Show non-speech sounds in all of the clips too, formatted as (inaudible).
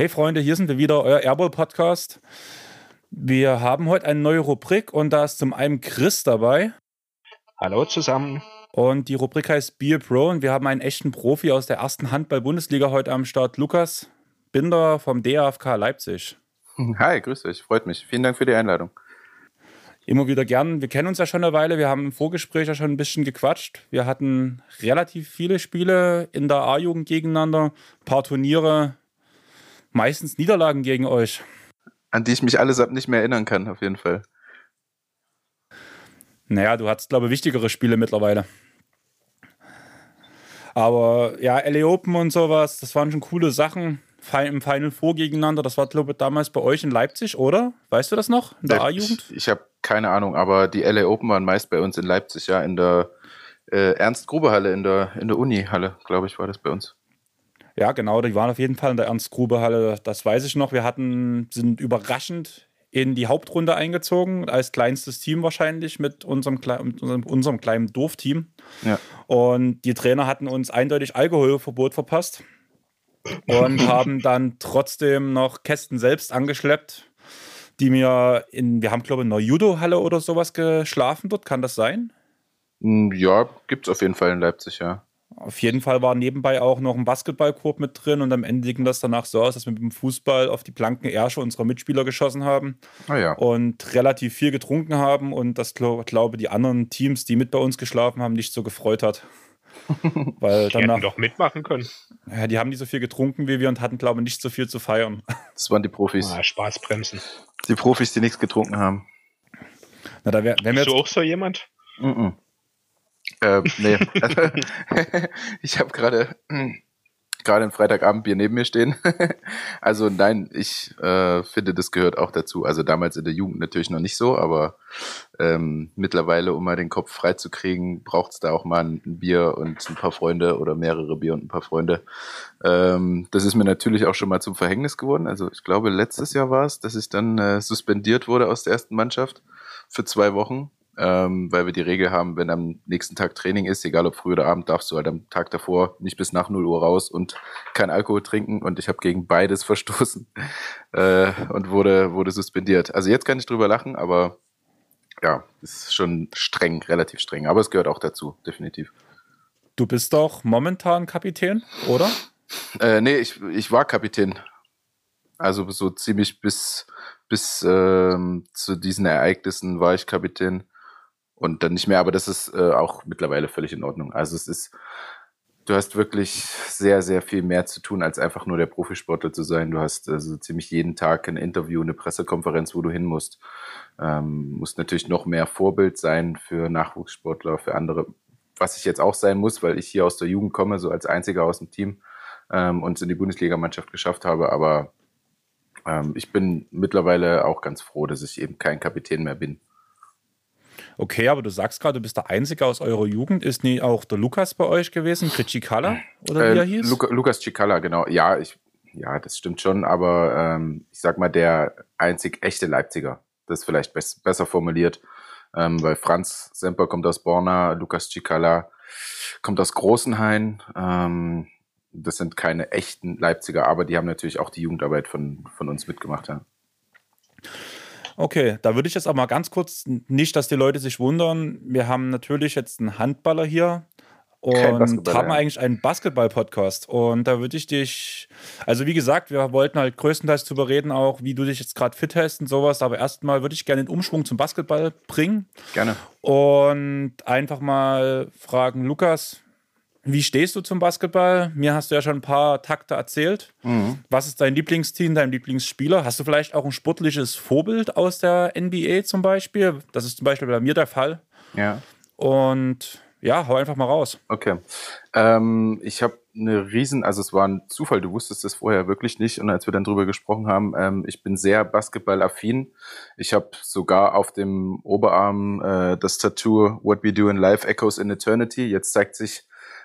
Hey Freunde, hier sind wir wieder, euer Airball Podcast. Wir haben heute eine neue Rubrik und da ist zum einen Chris dabei. Hallo zusammen. Und die Rubrik heißt Be a Pro und wir haben einen echten Profi aus der ersten Handball-Bundesliga heute am Start, Lukas Binder vom DAFK Leipzig. Hi, grüß euch, freut mich. Vielen Dank für die Einladung. Immer wieder gern. Wir kennen uns ja schon eine Weile. Wir haben im Vorgespräch ja schon ein bisschen gequatscht. Wir hatten relativ viele Spiele in der A-Jugend gegeneinander, ein paar Turniere, meistens Niederlagen gegen euch. An die ich mich allesamt nicht mehr erinnern kann, auf jeden Fall. Naja, du hattest, glaube ich, wichtigere Spiele mittlerweile. Aber ja, LA Open und sowas, das waren schon coole Sachen. Im Final Four gegeneinander, das war, glaube ich, damals bei euch in Leipzig, oder? Weißt du das noch? In der A-Jugend? Ich, ich habe keine Ahnung, aber die LA Open waren meist bei uns in Leipzig, ja, in der äh, Ernst-Grube-Halle, in der, in der Uni-Halle, glaube ich, war das bei uns. Ja, genau, die waren auf jeden Fall in der Ernst-Grube-Halle, das weiß ich noch. Wir hatten, sind überraschend in die Hauptrunde eingezogen, als kleinstes Team wahrscheinlich mit unserem, mit unserem, unserem kleinen Dorfteam. Ja. Und die Trainer hatten uns eindeutig Alkoholverbot verpasst und (laughs) haben dann trotzdem noch Kästen selbst angeschleppt, die mir in, wir haben glaube ich in einer Judo-Halle oder sowas geschlafen dort, kann das sein? Hm, ja, gibt es auf jeden Fall in Leipzig, ja. Auf jeden Fall war nebenbei auch noch ein Basketballkorb mit drin und am Ende ging das danach so aus, dass wir mit dem Fußball auf die blanken Ärsche unserer Mitspieler geschossen haben ah, ja. und relativ viel getrunken haben und das glaube die anderen Teams, die mit bei uns geschlafen haben, nicht so gefreut hat. (laughs) Weil die danach, hätten doch mitmachen können. Ja, die haben nicht so viel getrunken wie wir und hatten, glaube ich, nicht so viel zu feiern. Das waren die Profis. Ah, Spaßbremsen. Die Profis, die nichts getrunken haben. Na, da wär, wenn Bist du auch so jemand? Mm -mm. Äh, nee. (laughs) ich habe gerade gerade ein Freitagabendbier neben mir stehen. (laughs) also nein, ich äh, finde, das gehört auch dazu. Also damals in der Jugend natürlich noch nicht so, aber ähm, mittlerweile, um mal den Kopf frei zu kriegen, braucht es da auch mal ein Bier und ein paar Freunde oder mehrere Bier und ein paar Freunde. Ähm, das ist mir natürlich auch schon mal zum Verhängnis geworden. Also ich glaube, letztes Jahr war es, dass ich dann äh, suspendiert wurde aus der ersten Mannschaft für zwei Wochen ähm, weil wir die Regel haben, wenn am nächsten Tag Training ist, egal ob früh oder Abend, darfst du halt am Tag davor nicht bis nach 0 Uhr raus und kein Alkohol trinken. Und ich habe gegen beides (laughs) verstoßen äh, und wurde, wurde suspendiert. Also jetzt kann ich drüber lachen, aber ja, ist schon streng, relativ streng. Aber es gehört auch dazu, definitiv. Du bist doch momentan Kapitän, oder? Äh, nee, ich, ich war Kapitän. Also so ziemlich bis, bis ähm, zu diesen Ereignissen war ich Kapitän und dann nicht mehr, aber das ist äh, auch mittlerweile völlig in Ordnung. Also es ist, du hast wirklich sehr, sehr viel mehr zu tun, als einfach nur der Profisportler zu sein. Du hast also ziemlich jeden Tag ein Interview, eine Pressekonferenz, wo du hin musst. Ähm, musst natürlich noch mehr Vorbild sein für Nachwuchssportler, für andere, was ich jetzt auch sein muss, weil ich hier aus der Jugend komme, so als einziger aus dem Team ähm, und in die Bundesligamannschaft geschafft habe. Aber ähm, ich bin mittlerweile auch ganz froh, dass ich eben kein Kapitän mehr bin. Okay, aber du sagst gerade, du bist der Einzige aus eurer Jugend. Ist nie auch der Lukas bei euch gewesen? Cicala oder wie er hieß? Luca, Lukas Cicala, genau. Ja, ich, ja, das stimmt schon, aber ähm, ich sag mal, der einzig echte Leipziger. Das ist vielleicht be besser formuliert. Ähm, weil Franz Semper kommt aus Borna, Lukas Cicala kommt aus Großenhain. Ähm, das sind keine echten Leipziger, aber die haben natürlich auch die Jugendarbeit von, von uns mitgemacht. Ja. Okay, da würde ich jetzt auch mal ganz kurz, nicht, dass die Leute sich wundern, wir haben natürlich jetzt einen Handballer hier und haben ja. eigentlich einen Basketball-Podcast. Und da würde ich dich, also wie gesagt, wir wollten halt größtenteils darüber reden, auch wie du dich jetzt gerade fit hast und sowas. Aber erstmal würde ich gerne den Umschwung zum Basketball bringen. Gerne. Und einfach mal fragen, Lukas, wie stehst du zum Basketball? Mir hast du ja schon ein paar Takte erzählt. Mhm. Was ist dein Lieblingsteam, dein Lieblingsspieler? Hast du vielleicht auch ein sportliches Vorbild aus der NBA zum Beispiel? Das ist zum Beispiel bei mir der Fall. Ja. Und ja, hau einfach mal raus. Okay. Ähm, ich habe eine riesen, also es war ein Zufall, du wusstest das vorher wirklich nicht. Und als wir dann drüber gesprochen haben, ähm, ich bin sehr basketballaffin. Ich habe sogar auf dem Oberarm äh, das Tattoo What We Do in Life Echoes in Eternity. Jetzt zeigt sich,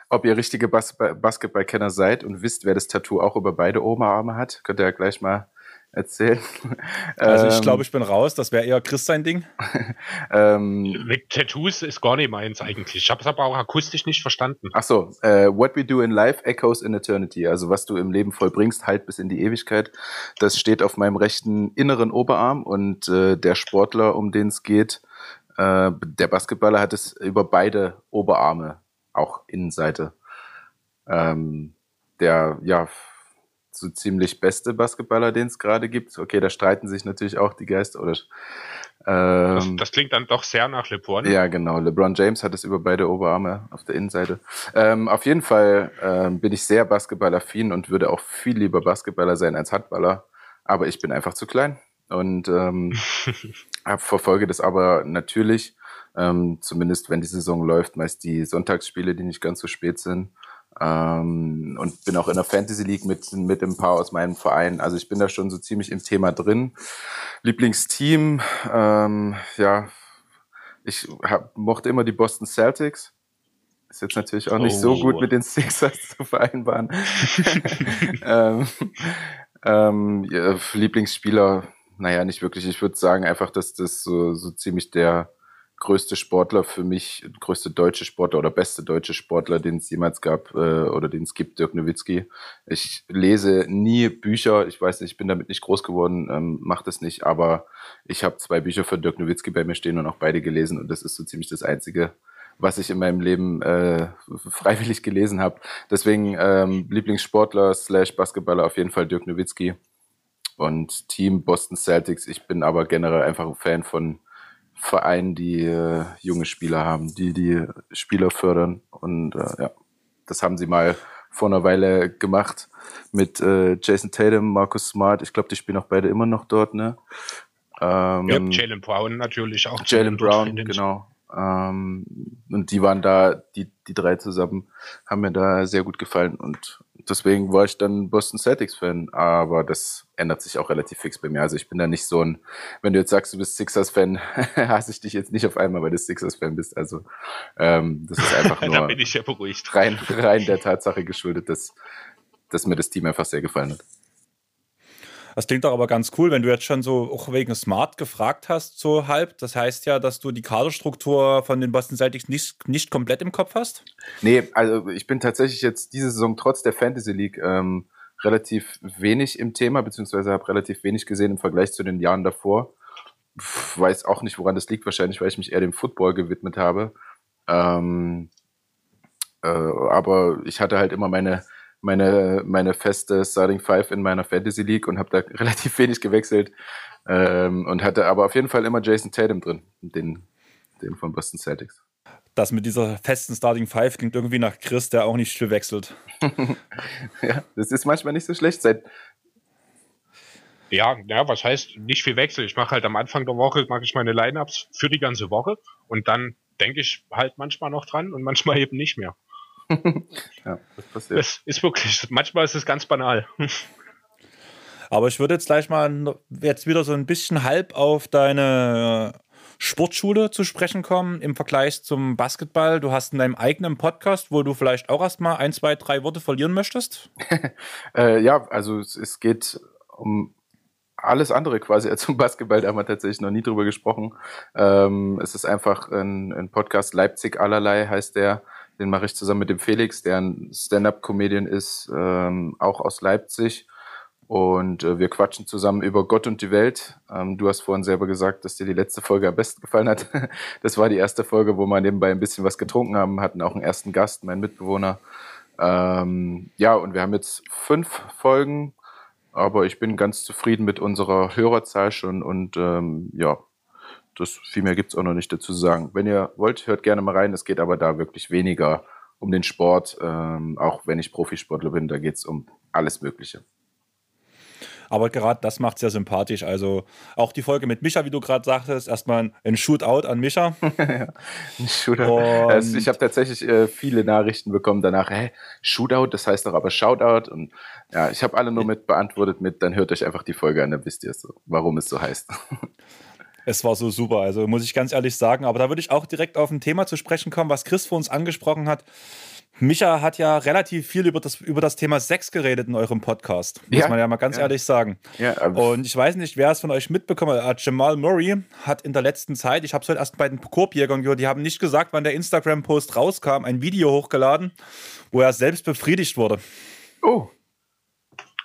ob ihr richtige Bas Basketballkenner seid und wisst, wer das Tattoo auch über beide Oberarme hat. Könnt ihr ja gleich mal erzählen. (laughs) Also ich glaube, ähm, ich bin raus. Das wäre eher Chris sein Ding. (laughs) ähm, Mit Tattoos ist gar nicht meins eigentlich. Ich habe es aber auch akustisch nicht verstanden. Ach so, uh, What we do in life echoes in eternity. Also was du im Leben vollbringst, halt bis in die Ewigkeit. Das steht auf meinem rechten inneren Oberarm und äh, der Sportler, um den es geht, äh, der Basketballer hat es über beide Oberarme, auch Innenseite. Ähm, der, ja, so ziemlich beste Basketballer, den es gerade gibt. Okay, da streiten sich natürlich auch die Geister. Oder, ähm, das, das, klingt dann doch sehr nach LeBron. Ja, genau. LeBron James hat es über beide Oberarme auf der Innenseite. Ähm, auf jeden Fall ähm, bin ich sehr basketballaffin und würde auch viel lieber Basketballer sein als Handballer. Aber ich bin einfach zu klein und ähm, (laughs) verfolge das aber natürlich, ähm, zumindest wenn die Saison läuft, meist die Sonntagsspiele, die nicht ganz so spät sind. Ähm, und bin auch in der Fantasy League mit, mit ein paar aus meinem Verein. Also ich bin da schon so ziemlich im Thema drin. Lieblingsteam, ähm, ja, ich hab, mochte immer die Boston Celtics. Ist jetzt natürlich auch nicht oh. so gut mit den Sixers zu vereinbaren. (laughs) ähm, ähm, ja, Lieblingsspieler, naja, nicht wirklich. Ich würde sagen einfach, dass das so, so ziemlich der größte Sportler für mich, größte deutsche Sportler oder beste deutsche Sportler, den es jemals gab äh, oder den es gibt, Dirk Nowitzki. Ich lese nie Bücher, ich weiß nicht, ich bin damit nicht groß geworden, ähm, mach das nicht, aber ich habe zwei Bücher von Dirk Nowitzki bei mir stehen und auch beide gelesen und das ist so ziemlich das Einzige, was ich in meinem Leben äh, (laughs) freiwillig gelesen habe. Deswegen ähm, Lieblingssportler slash Basketballer auf jeden Fall Dirk Nowitzki und Team Boston Celtics. Ich bin aber generell einfach ein Fan von Vereinen, die äh, junge Spieler haben, die die Spieler fördern. Und äh, ja, das haben sie mal vor einer Weile gemacht mit äh, Jason Tatum, Marcus Smart. Ich glaube, die spielen auch beide immer noch dort, ne? Ähm, ja, Jalen Brown natürlich auch. Jalen Brown, genau. Ähm, und die waren da, die, die drei zusammen, haben mir da sehr gut gefallen. Und deswegen war ich dann Boston Celtics-Fan. Aber das ändert sich auch relativ fix bei mir. Also ich bin da nicht so ein, wenn du jetzt sagst, du bist Sixers-Fan, (laughs) hasse ich dich jetzt nicht auf einmal, weil du Sixers-Fan bist. Also ähm, das ist einfach (laughs) nur ja rein, rein der Tatsache geschuldet, dass, dass mir das Team einfach sehr gefallen hat. Das klingt doch aber ganz cool, wenn du jetzt schon so auch wegen Smart gefragt hast, so halb. Das heißt ja, dass du die Kaderstruktur von den Boston Celtics nicht, nicht komplett im Kopf hast? Nee, also ich bin tatsächlich jetzt diese Saison trotz der Fantasy League ähm, relativ wenig im Thema, beziehungsweise habe relativ wenig gesehen im Vergleich zu den Jahren davor. Pff, weiß auch nicht, woran das liegt, wahrscheinlich, weil ich mich eher dem Football gewidmet habe. Ähm, äh, aber ich hatte halt immer meine meine, meine feste Starting Five in meiner Fantasy League und habe da (laughs) relativ wenig gewechselt ähm, und hatte aber auf jeden Fall immer Jason Tatum drin, den, den von Boston Celtics. Das mit dieser festen Starting Five klingt irgendwie nach Chris, der auch nicht viel wechselt. (laughs) ja, das ist manchmal nicht so schlecht. Seit ja, ja, was heißt nicht viel Wechsel? Ich mache halt am Anfang der Woche mache ich meine Lineups für die ganze Woche und dann denke ich halt manchmal noch dran und manchmal (laughs) eben nicht mehr. (laughs) ja, das passiert. Das ist wirklich, manchmal ist es ganz banal. Aber ich würde jetzt gleich mal jetzt wieder so ein bisschen halb auf deine Sportschule zu sprechen kommen im Vergleich zum Basketball. Du hast in deinem eigenen Podcast, wo du vielleicht auch erstmal ein, zwei, drei Worte verlieren möchtest. (laughs) äh, ja, also es, es, geht um alles andere quasi als um Basketball. Da haben wir tatsächlich noch nie drüber gesprochen. Ähm, es ist einfach ein, ein Podcast Leipzig allerlei heißt der. Den mache ich zusammen mit dem Felix, der ein Stand-up-Comedian ist, ähm, auch aus Leipzig. Und äh, wir quatschen zusammen über Gott und die Welt. Ähm, du hast vorhin selber gesagt, dass dir die letzte Folge am besten gefallen hat. (laughs) das war die erste Folge, wo wir nebenbei ein bisschen was getrunken haben, hatten auch einen ersten Gast, meinen Mitbewohner. Ähm, ja, und wir haben jetzt fünf Folgen, aber ich bin ganz zufrieden mit unserer Hörerzahl schon und ähm, ja, das viel mehr gibt es auch noch nicht dazu zu sagen. Wenn ihr wollt, hört gerne mal rein. Es geht aber da wirklich weniger um den Sport, ähm, auch wenn ich Profisportler bin, da geht es um alles Mögliche. Aber gerade das macht es ja sympathisch. Also auch die Folge mit Micha, wie du gerade sagtest, erstmal ein Shootout an Micha. (laughs) ein Shootout. Also ich habe tatsächlich äh, viele Nachrichten bekommen danach, hä, Shootout, das heißt doch aber Shoutout. Und ja, ich habe alle nur mit beantwortet mit, dann hört euch einfach die Folge an, dann wisst ihr so, warum es so heißt. (laughs) Es war so super, also muss ich ganz ehrlich sagen. Aber da würde ich auch direkt auf ein Thema zu sprechen kommen, was Chris vor uns angesprochen hat. Micha hat ja relativ viel über das, über das Thema Sex geredet in eurem Podcast. Muss ja, man ja mal ganz ja. ehrlich sagen. Ja, und ich weiß nicht, wer es von euch mitbekommen hat. Jamal Murray hat in der letzten Zeit, ich habe es heute erst bei den Korbjägern gehört, die haben nicht gesagt, wann der Instagram-Post rauskam, ein Video hochgeladen, wo er selbst befriedigt wurde. Oh.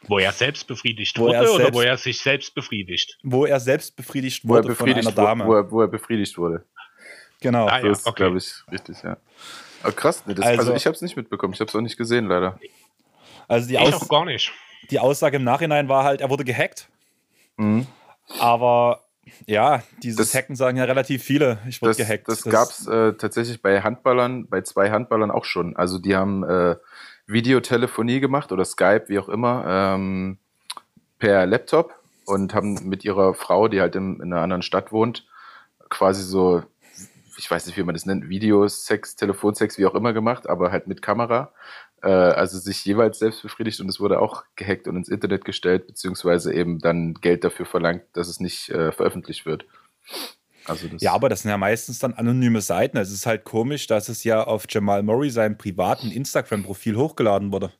Wo er selbst befriedigt wo wurde selbst, oder wo er sich selbst befriedigt? Wo er selbst befriedigt wurde befriedigt von einer Dame. Wo er, wo er befriedigt wurde. Genau. Ah, ja, das ist, okay. glaube ich, richtig, ja. Aber krass, nee, das, also, also, ich habe es nicht mitbekommen, ich habe es auch nicht gesehen, leider. Also die ich auch gar nicht. Die Aussage im Nachhinein war halt, er wurde gehackt. Mhm. Aber ja, dieses das, Hacken sagen ja relativ viele. Ich wurde gehackt. Das, das gab es äh, tatsächlich bei Handballern, bei zwei Handballern auch schon. Also die haben äh, Videotelefonie gemacht oder Skype, wie auch immer, ähm, per Laptop und haben mit ihrer Frau, die halt in, in einer anderen Stadt wohnt, quasi so ich weiß nicht, wie man das nennt, Videosex, Telefonsex, wie auch immer gemacht, aber halt mit Kamera. Äh, also sich jeweils selbst befriedigt und es wurde auch gehackt und ins Internet gestellt, beziehungsweise eben dann Geld dafür verlangt, dass es nicht äh, veröffentlicht wird. Also ja, aber das sind ja meistens dann anonyme Seiten. Es ist halt komisch, dass es ja auf Jamal Murray seinem privaten Instagram-Profil hochgeladen wurde.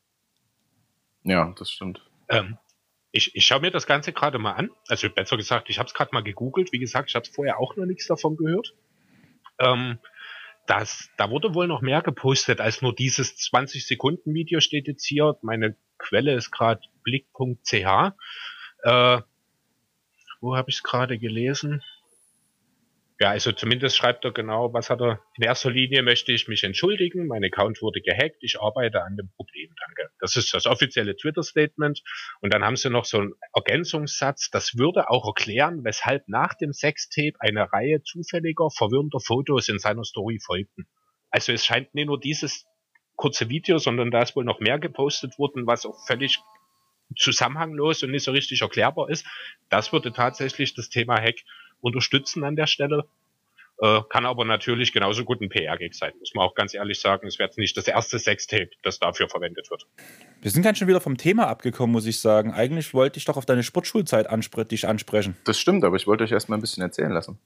Ja, das stimmt. Ähm, ich, ich schaue mir das Ganze gerade mal an. Also besser gesagt, ich habe es gerade mal gegoogelt. Wie gesagt, ich habe vorher auch noch nichts davon gehört. Ähm, das, da wurde wohl noch mehr gepostet als nur dieses 20-Sekunden-Video steht jetzt hier. Meine Quelle ist gerade blick.ch. Äh, wo habe ich es gerade gelesen? Ja, also zumindest schreibt er genau, was hat er. In erster Linie möchte ich mich entschuldigen. Mein Account wurde gehackt. Ich arbeite an dem Problem. Danke. Das ist das offizielle Twitter-Statement. Und dann haben sie noch so einen Ergänzungssatz. Das würde auch erklären, weshalb nach dem Sextape eine Reihe zufälliger, verwirrender Fotos in seiner Story folgten. Also es scheint nicht nur dieses kurze Video, sondern da ist wohl noch mehr gepostet worden, was auch völlig zusammenhanglos und nicht so richtig erklärbar ist. Das würde tatsächlich das Thema Hack unterstützen an der Stelle. Äh, kann aber natürlich genauso gut ein PR-Gag sein, muss man auch ganz ehrlich sagen. Es wird nicht das erste Sextape, das dafür verwendet wird. Wir sind ganz schön wieder vom Thema abgekommen, muss ich sagen. Eigentlich wollte ich doch auf deine Sportschulzeit anspre dich ansprechen. Das stimmt, aber ich wollte euch erstmal ein bisschen erzählen lassen.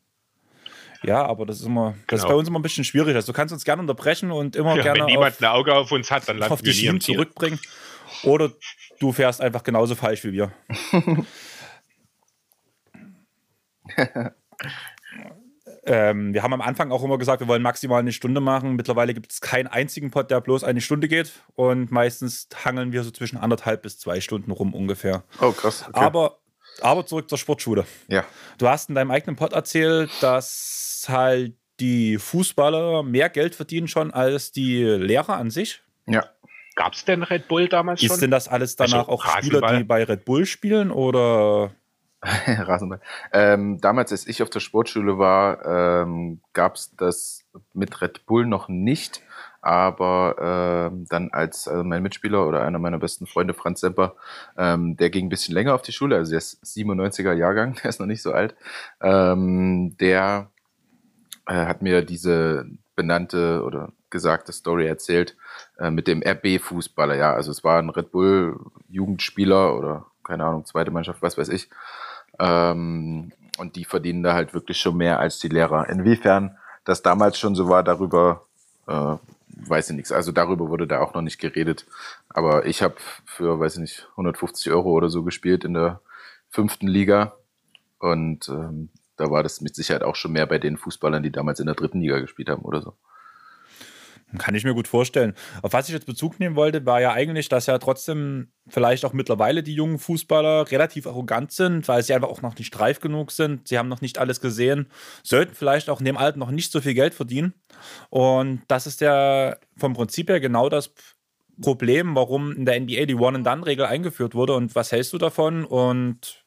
Ja, aber das ist immer, das ist genau. bei uns immer ein bisschen schwierig. Also du kannst uns gerne unterbrechen und immer ja, gerne. Wenn niemand auf, ein Auge auf uns hat, dann landen auf die Schienen zurückbringen. Oder du fährst einfach genauso falsch wie wir. (laughs) ähm, wir haben am Anfang auch immer gesagt, wir wollen maximal eine Stunde machen. Mittlerweile gibt es keinen einzigen Pod, der bloß eine Stunde geht. Und meistens hangeln wir so zwischen anderthalb bis zwei Stunden rum ungefähr. Oh, krass. Okay. Aber, aber zurück zur Sportschule. Ja. Du hast in deinem eigenen Pod erzählt, dass halt die Fußballer mehr Geld verdienen schon als die Lehrer an sich. Ja. Gab es denn Red Bull damals schon? Ist denn das alles danach also, auch Spieler, die bei Red Bull spielen oder? (laughs) Rasenball. Ähm, damals, als ich auf der Sportschule war, ähm, gab es das mit Red Bull noch nicht. Aber ähm, dann als also mein Mitspieler oder einer meiner besten Freunde, Franz Semper, ähm, der ging ein bisschen länger auf die Schule, also der ist 97er Jahrgang, (laughs) der ist noch nicht so alt, ähm, der äh, hat mir diese benannte oder gesagte Story erzählt äh, mit dem RB-Fußballer. Ja, also es war ein Red Bull-Jugendspieler oder keine Ahnung, zweite Mannschaft, was weiß ich. Ähm, und die verdienen da halt wirklich schon mehr als die Lehrer. Inwiefern das damals schon so war, darüber äh, weiß ich nichts. Also darüber wurde da auch noch nicht geredet. Aber ich habe für, weiß ich nicht, 150 Euro oder so gespielt in der fünften Liga. Und ähm, da war das mit Sicherheit auch schon mehr bei den Fußballern, die damals in der dritten Liga gespielt haben oder so. Kann ich mir gut vorstellen. Auf was ich jetzt Bezug nehmen wollte, war ja eigentlich, dass ja trotzdem vielleicht auch mittlerweile die jungen Fußballer relativ arrogant sind, weil sie einfach auch noch nicht reif genug sind. Sie haben noch nicht alles gesehen, sollten vielleicht auch in dem Alter noch nicht so viel Geld verdienen. Und das ist ja vom Prinzip her genau das Problem, warum in der NBA die One-and-Done-Regel eingeführt wurde. Und was hältst du davon? Und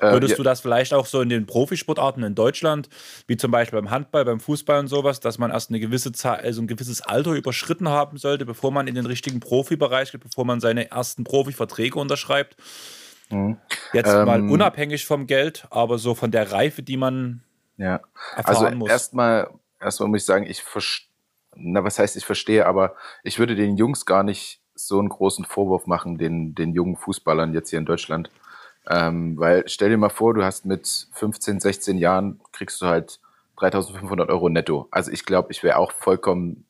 äh, Würdest ja. du das vielleicht auch so in den Profisportarten in Deutschland, wie zum Beispiel beim Handball, beim Fußball und sowas, dass man erst eine gewisse Zeit, also ein gewisses Alter überschritten haben sollte, bevor man in den richtigen Profibereich geht, bevor man seine ersten Profiverträge unterschreibt? Mhm. Jetzt ähm, mal unabhängig vom Geld, aber so von der Reife, die man ja. erfahren also muss. Erstmal, erstmal muss ich sagen, ich verstehe, na, was heißt, ich verstehe, aber ich würde den Jungs gar nicht so einen großen Vorwurf machen, den, den jungen Fußballern jetzt hier in Deutschland. Ähm, weil stell dir mal vor, du hast mit 15, 16 Jahren, kriegst du halt 3500 Euro netto. Also ich glaube, ich wäre auch vollkommen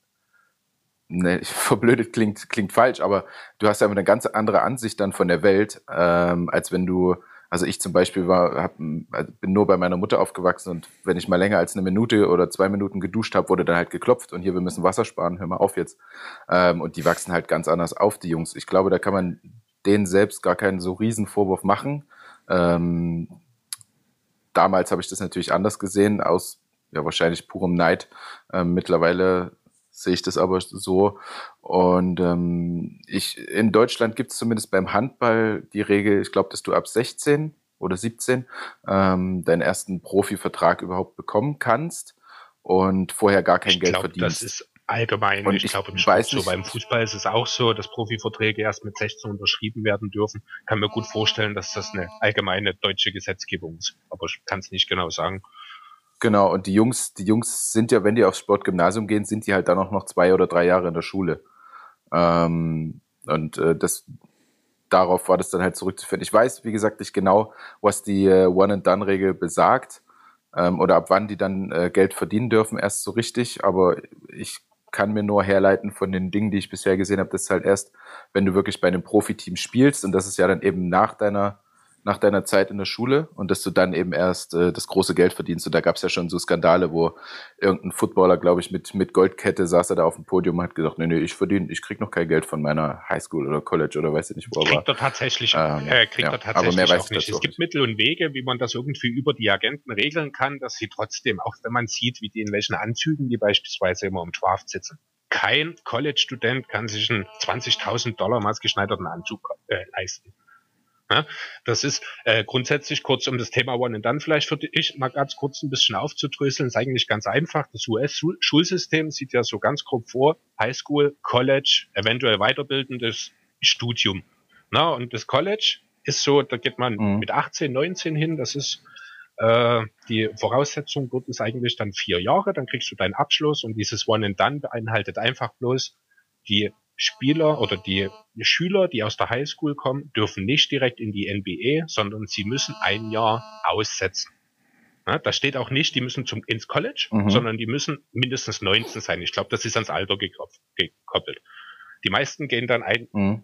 ne, (laughs) verblödet klingt, klingt falsch, aber du hast ja eine ganz andere Ansicht dann von der Welt, ähm, als wenn du, also ich zum Beispiel war, hab, also bin nur bei meiner Mutter aufgewachsen und wenn ich mal länger als eine Minute oder zwei Minuten geduscht habe, wurde dann halt geklopft und hier, wir müssen Wasser sparen, hör mal auf jetzt. Ähm, und die wachsen halt ganz anders auf, die Jungs. Ich glaube, da kann man denen selbst gar keinen so riesen Vorwurf machen. Ähm, damals habe ich das natürlich anders gesehen, aus ja wahrscheinlich purem Neid. Ähm, mittlerweile sehe ich das aber so. Und ähm, ich, in Deutschland gibt es zumindest beim Handball die Regel, ich glaube, dass du ab 16 oder 17 ähm, deinen ersten Profivertrag überhaupt bekommen kannst und vorher gar kein ich Geld glaub, verdienst. Das ist allgemein. Und ich, ich glaube, im Sport so beim Fußball ist es auch so, dass Profiverträge erst mit 16 unterschrieben werden dürfen. Kann mir gut vorstellen, dass das eine allgemeine deutsche Gesetzgebung ist. Aber ich kann es nicht genau sagen. Genau, und die Jungs, die Jungs sind ja, wenn die aufs Sportgymnasium gehen, sind die halt dann auch noch zwei oder drei Jahre in der Schule. Ähm, und äh, das, darauf war das dann halt zurückzuführen. Ich weiß, wie gesagt, nicht genau, was die äh, One-and-Done-Regel besagt ähm, oder ab wann die dann äh, Geld verdienen dürfen, erst so richtig. Aber ich kann mir nur herleiten von den Dingen, die ich bisher gesehen habe, dass halt erst, wenn du wirklich bei einem Profiteam spielst, und das ist ja dann eben nach deiner nach deiner Zeit in der Schule und dass du dann eben erst äh, das große Geld verdienst. Und da gab es ja schon so Skandale, wo irgendein Footballer, glaube ich, mit, mit Goldkette saß er da auf dem Podium und hat gesagt, nee, nee, ich verdiene, ich krieg noch kein Geld von meiner Highschool oder College oder weiß ich nicht, wo er kriegt war. Er tatsächlich, ähm, äh, kriegt ja, er tatsächlich aber mehr auch nicht. Es gibt Mittel und Wege, wie man das irgendwie über die Agenten regeln kann, dass sie trotzdem, auch wenn man sieht, wie die in welchen Anzügen die beispielsweise immer im Draft sitzen, kein College-Student kann sich einen 20.000 Dollar maßgeschneiderten Anzug äh, leisten. Ja, das ist äh, grundsätzlich kurz um das Thema One and Done vielleicht für dich mal ganz kurz ein bisschen aufzudröseln. Ist eigentlich ganz einfach. Das US-Schulsystem sieht ja so ganz grob vor: Highschool, College, eventuell weiterbildendes Studium. Na, und das College ist so, da geht man mhm. mit 18, 19 hin. Das ist äh, die Voraussetzung dort ist eigentlich dann vier Jahre. Dann kriegst du deinen Abschluss und dieses One and Done beinhaltet einfach bloß die Spieler oder die Schüler, die aus der Highschool kommen, dürfen nicht direkt in die NBA, sondern sie müssen ein Jahr aussetzen. Ja, da steht auch nicht, die müssen zum, ins College, mhm. sondern die müssen mindestens 19 sein. Ich glaube, das ist ans Alter gekoppelt. Die meisten gehen dann ein. Mhm.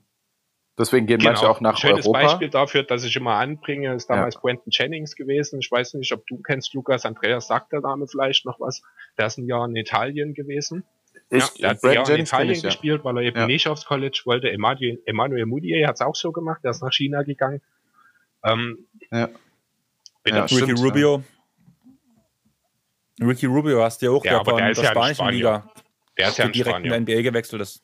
Deswegen gehen genau. manche auch nach Schönes Europa. Beispiel dafür, dass ich immer anbringe, ist damals ja. Quentin Jennings gewesen. Ich weiß nicht, ob du kennst, Lukas. Andreas sagt der Name vielleicht noch was. Der ist ein Jahr in Italien gewesen. Ich, ja, der hat Brad ja in Italien ich, gespielt, ja. weil er eben ja. nicht aufs College wollte. Emmanuel, Emmanuel Mudier hat es auch so gemacht, der ist nach China gegangen. Ähm, ja. ja Ricky Rubio. Ricky Rubio hast du ja auch, ja, der von der, der spanischen Liga. Der ist ja direkt in der NBA gewechselt ist.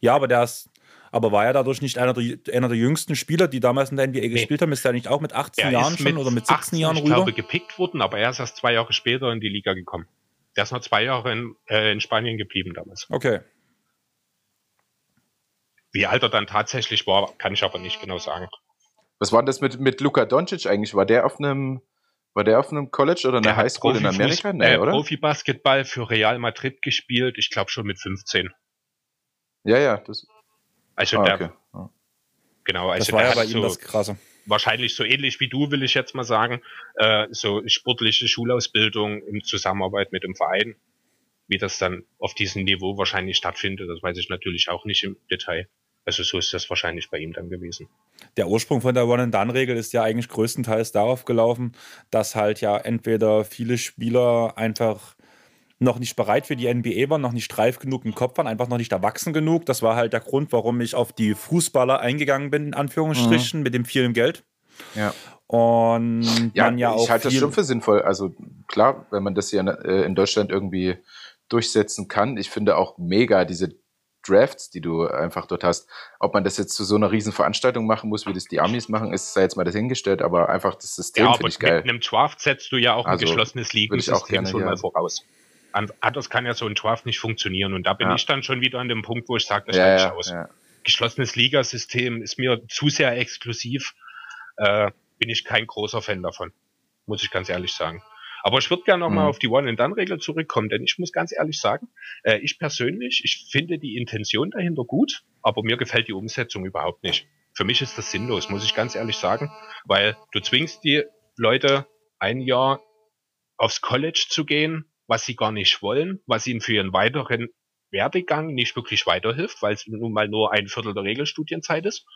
Ja, aber der ist, aber war ja dadurch nicht einer der, einer der jüngsten Spieler, die damals in der NBA nee. gespielt haben? Ist der nicht auch mit 18 er Jahren schon oder mit 17 18, Jahren rüber? Ich glaube, gepickt worden, aber er ist erst zwei Jahre später in die Liga gekommen. Der ist noch zwei Jahre in, äh, in Spanien geblieben damals. Okay. Wie alt er dann tatsächlich war, kann ich aber nicht genau sagen. Was war das mit, mit Luka Doncic eigentlich? War der auf einem, war der auf einem College oder einer Highschool in Amerika? Nee, äh, oder? Profi-Basketball für Real Madrid gespielt, ich glaube schon mit 15. Ja, ja, das. Also ah, der, okay. Genau, also das war ja bei so, ihm das Krasse wahrscheinlich so ähnlich wie du, will ich jetzt mal sagen, äh, so sportliche Schulausbildung in Zusammenarbeit mit dem Verein. Wie das dann auf diesem Niveau wahrscheinlich stattfindet, das weiß ich natürlich auch nicht im Detail. Also so ist das wahrscheinlich bei ihm dann gewesen. Der Ursprung von der One-and-Done-Regel ist ja eigentlich größtenteils darauf gelaufen, dass halt ja entweder viele Spieler einfach noch nicht bereit für die NBA waren, noch nicht reif genug im Kopf waren, einfach noch nicht erwachsen genug. Das war halt der Grund, warum ich auf die Fußballer eingegangen bin, in Anführungsstrichen, mhm. mit dem vielen Geld. Ja. Und ja, ja auch ich halte das schon für sinnvoll. Also klar, wenn man das hier äh, in Deutschland irgendwie durchsetzen kann. Ich finde auch mega diese Drafts, die du einfach dort hast. Ob man das jetzt zu so einer riesen Veranstaltung machen muss, wie das die Amis machen, ist sei jetzt mal dahingestellt, aber einfach das System ja, finde ich geil. Mit einem Draft setzt du ja auch also, ein geschlossenes Ligensystem schon mal voraus anders kann ja so ein Draft nicht funktionieren. Und da bin ja. ich dann schon wieder an dem Punkt, wo ich sage, das ja, steige ich aus. Ja. Geschlossenes Ligasystem ist mir zu sehr exklusiv. Äh, bin ich kein großer Fan davon. Muss ich ganz ehrlich sagen. Aber ich würde gerne nochmal mhm. auf die One-and-Done-Regel zurückkommen, denn ich muss ganz ehrlich sagen, äh, ich persönlich, ich finde die Intention dahinter gut, aber mir gefällt die Umsetzung überhaupt nicht. Für mich ist das sinnlos, muss ich ganz ehrlich sagen, weil du zwingst die Leute ein Jahr aufs College zu gehen, was sie gar nicht wollen, was ihnen für ihren weiteren Werdegang nicht wirklich weiterhilft, weil es nun mal nur ein Viertel der Regelstudienzeit ist.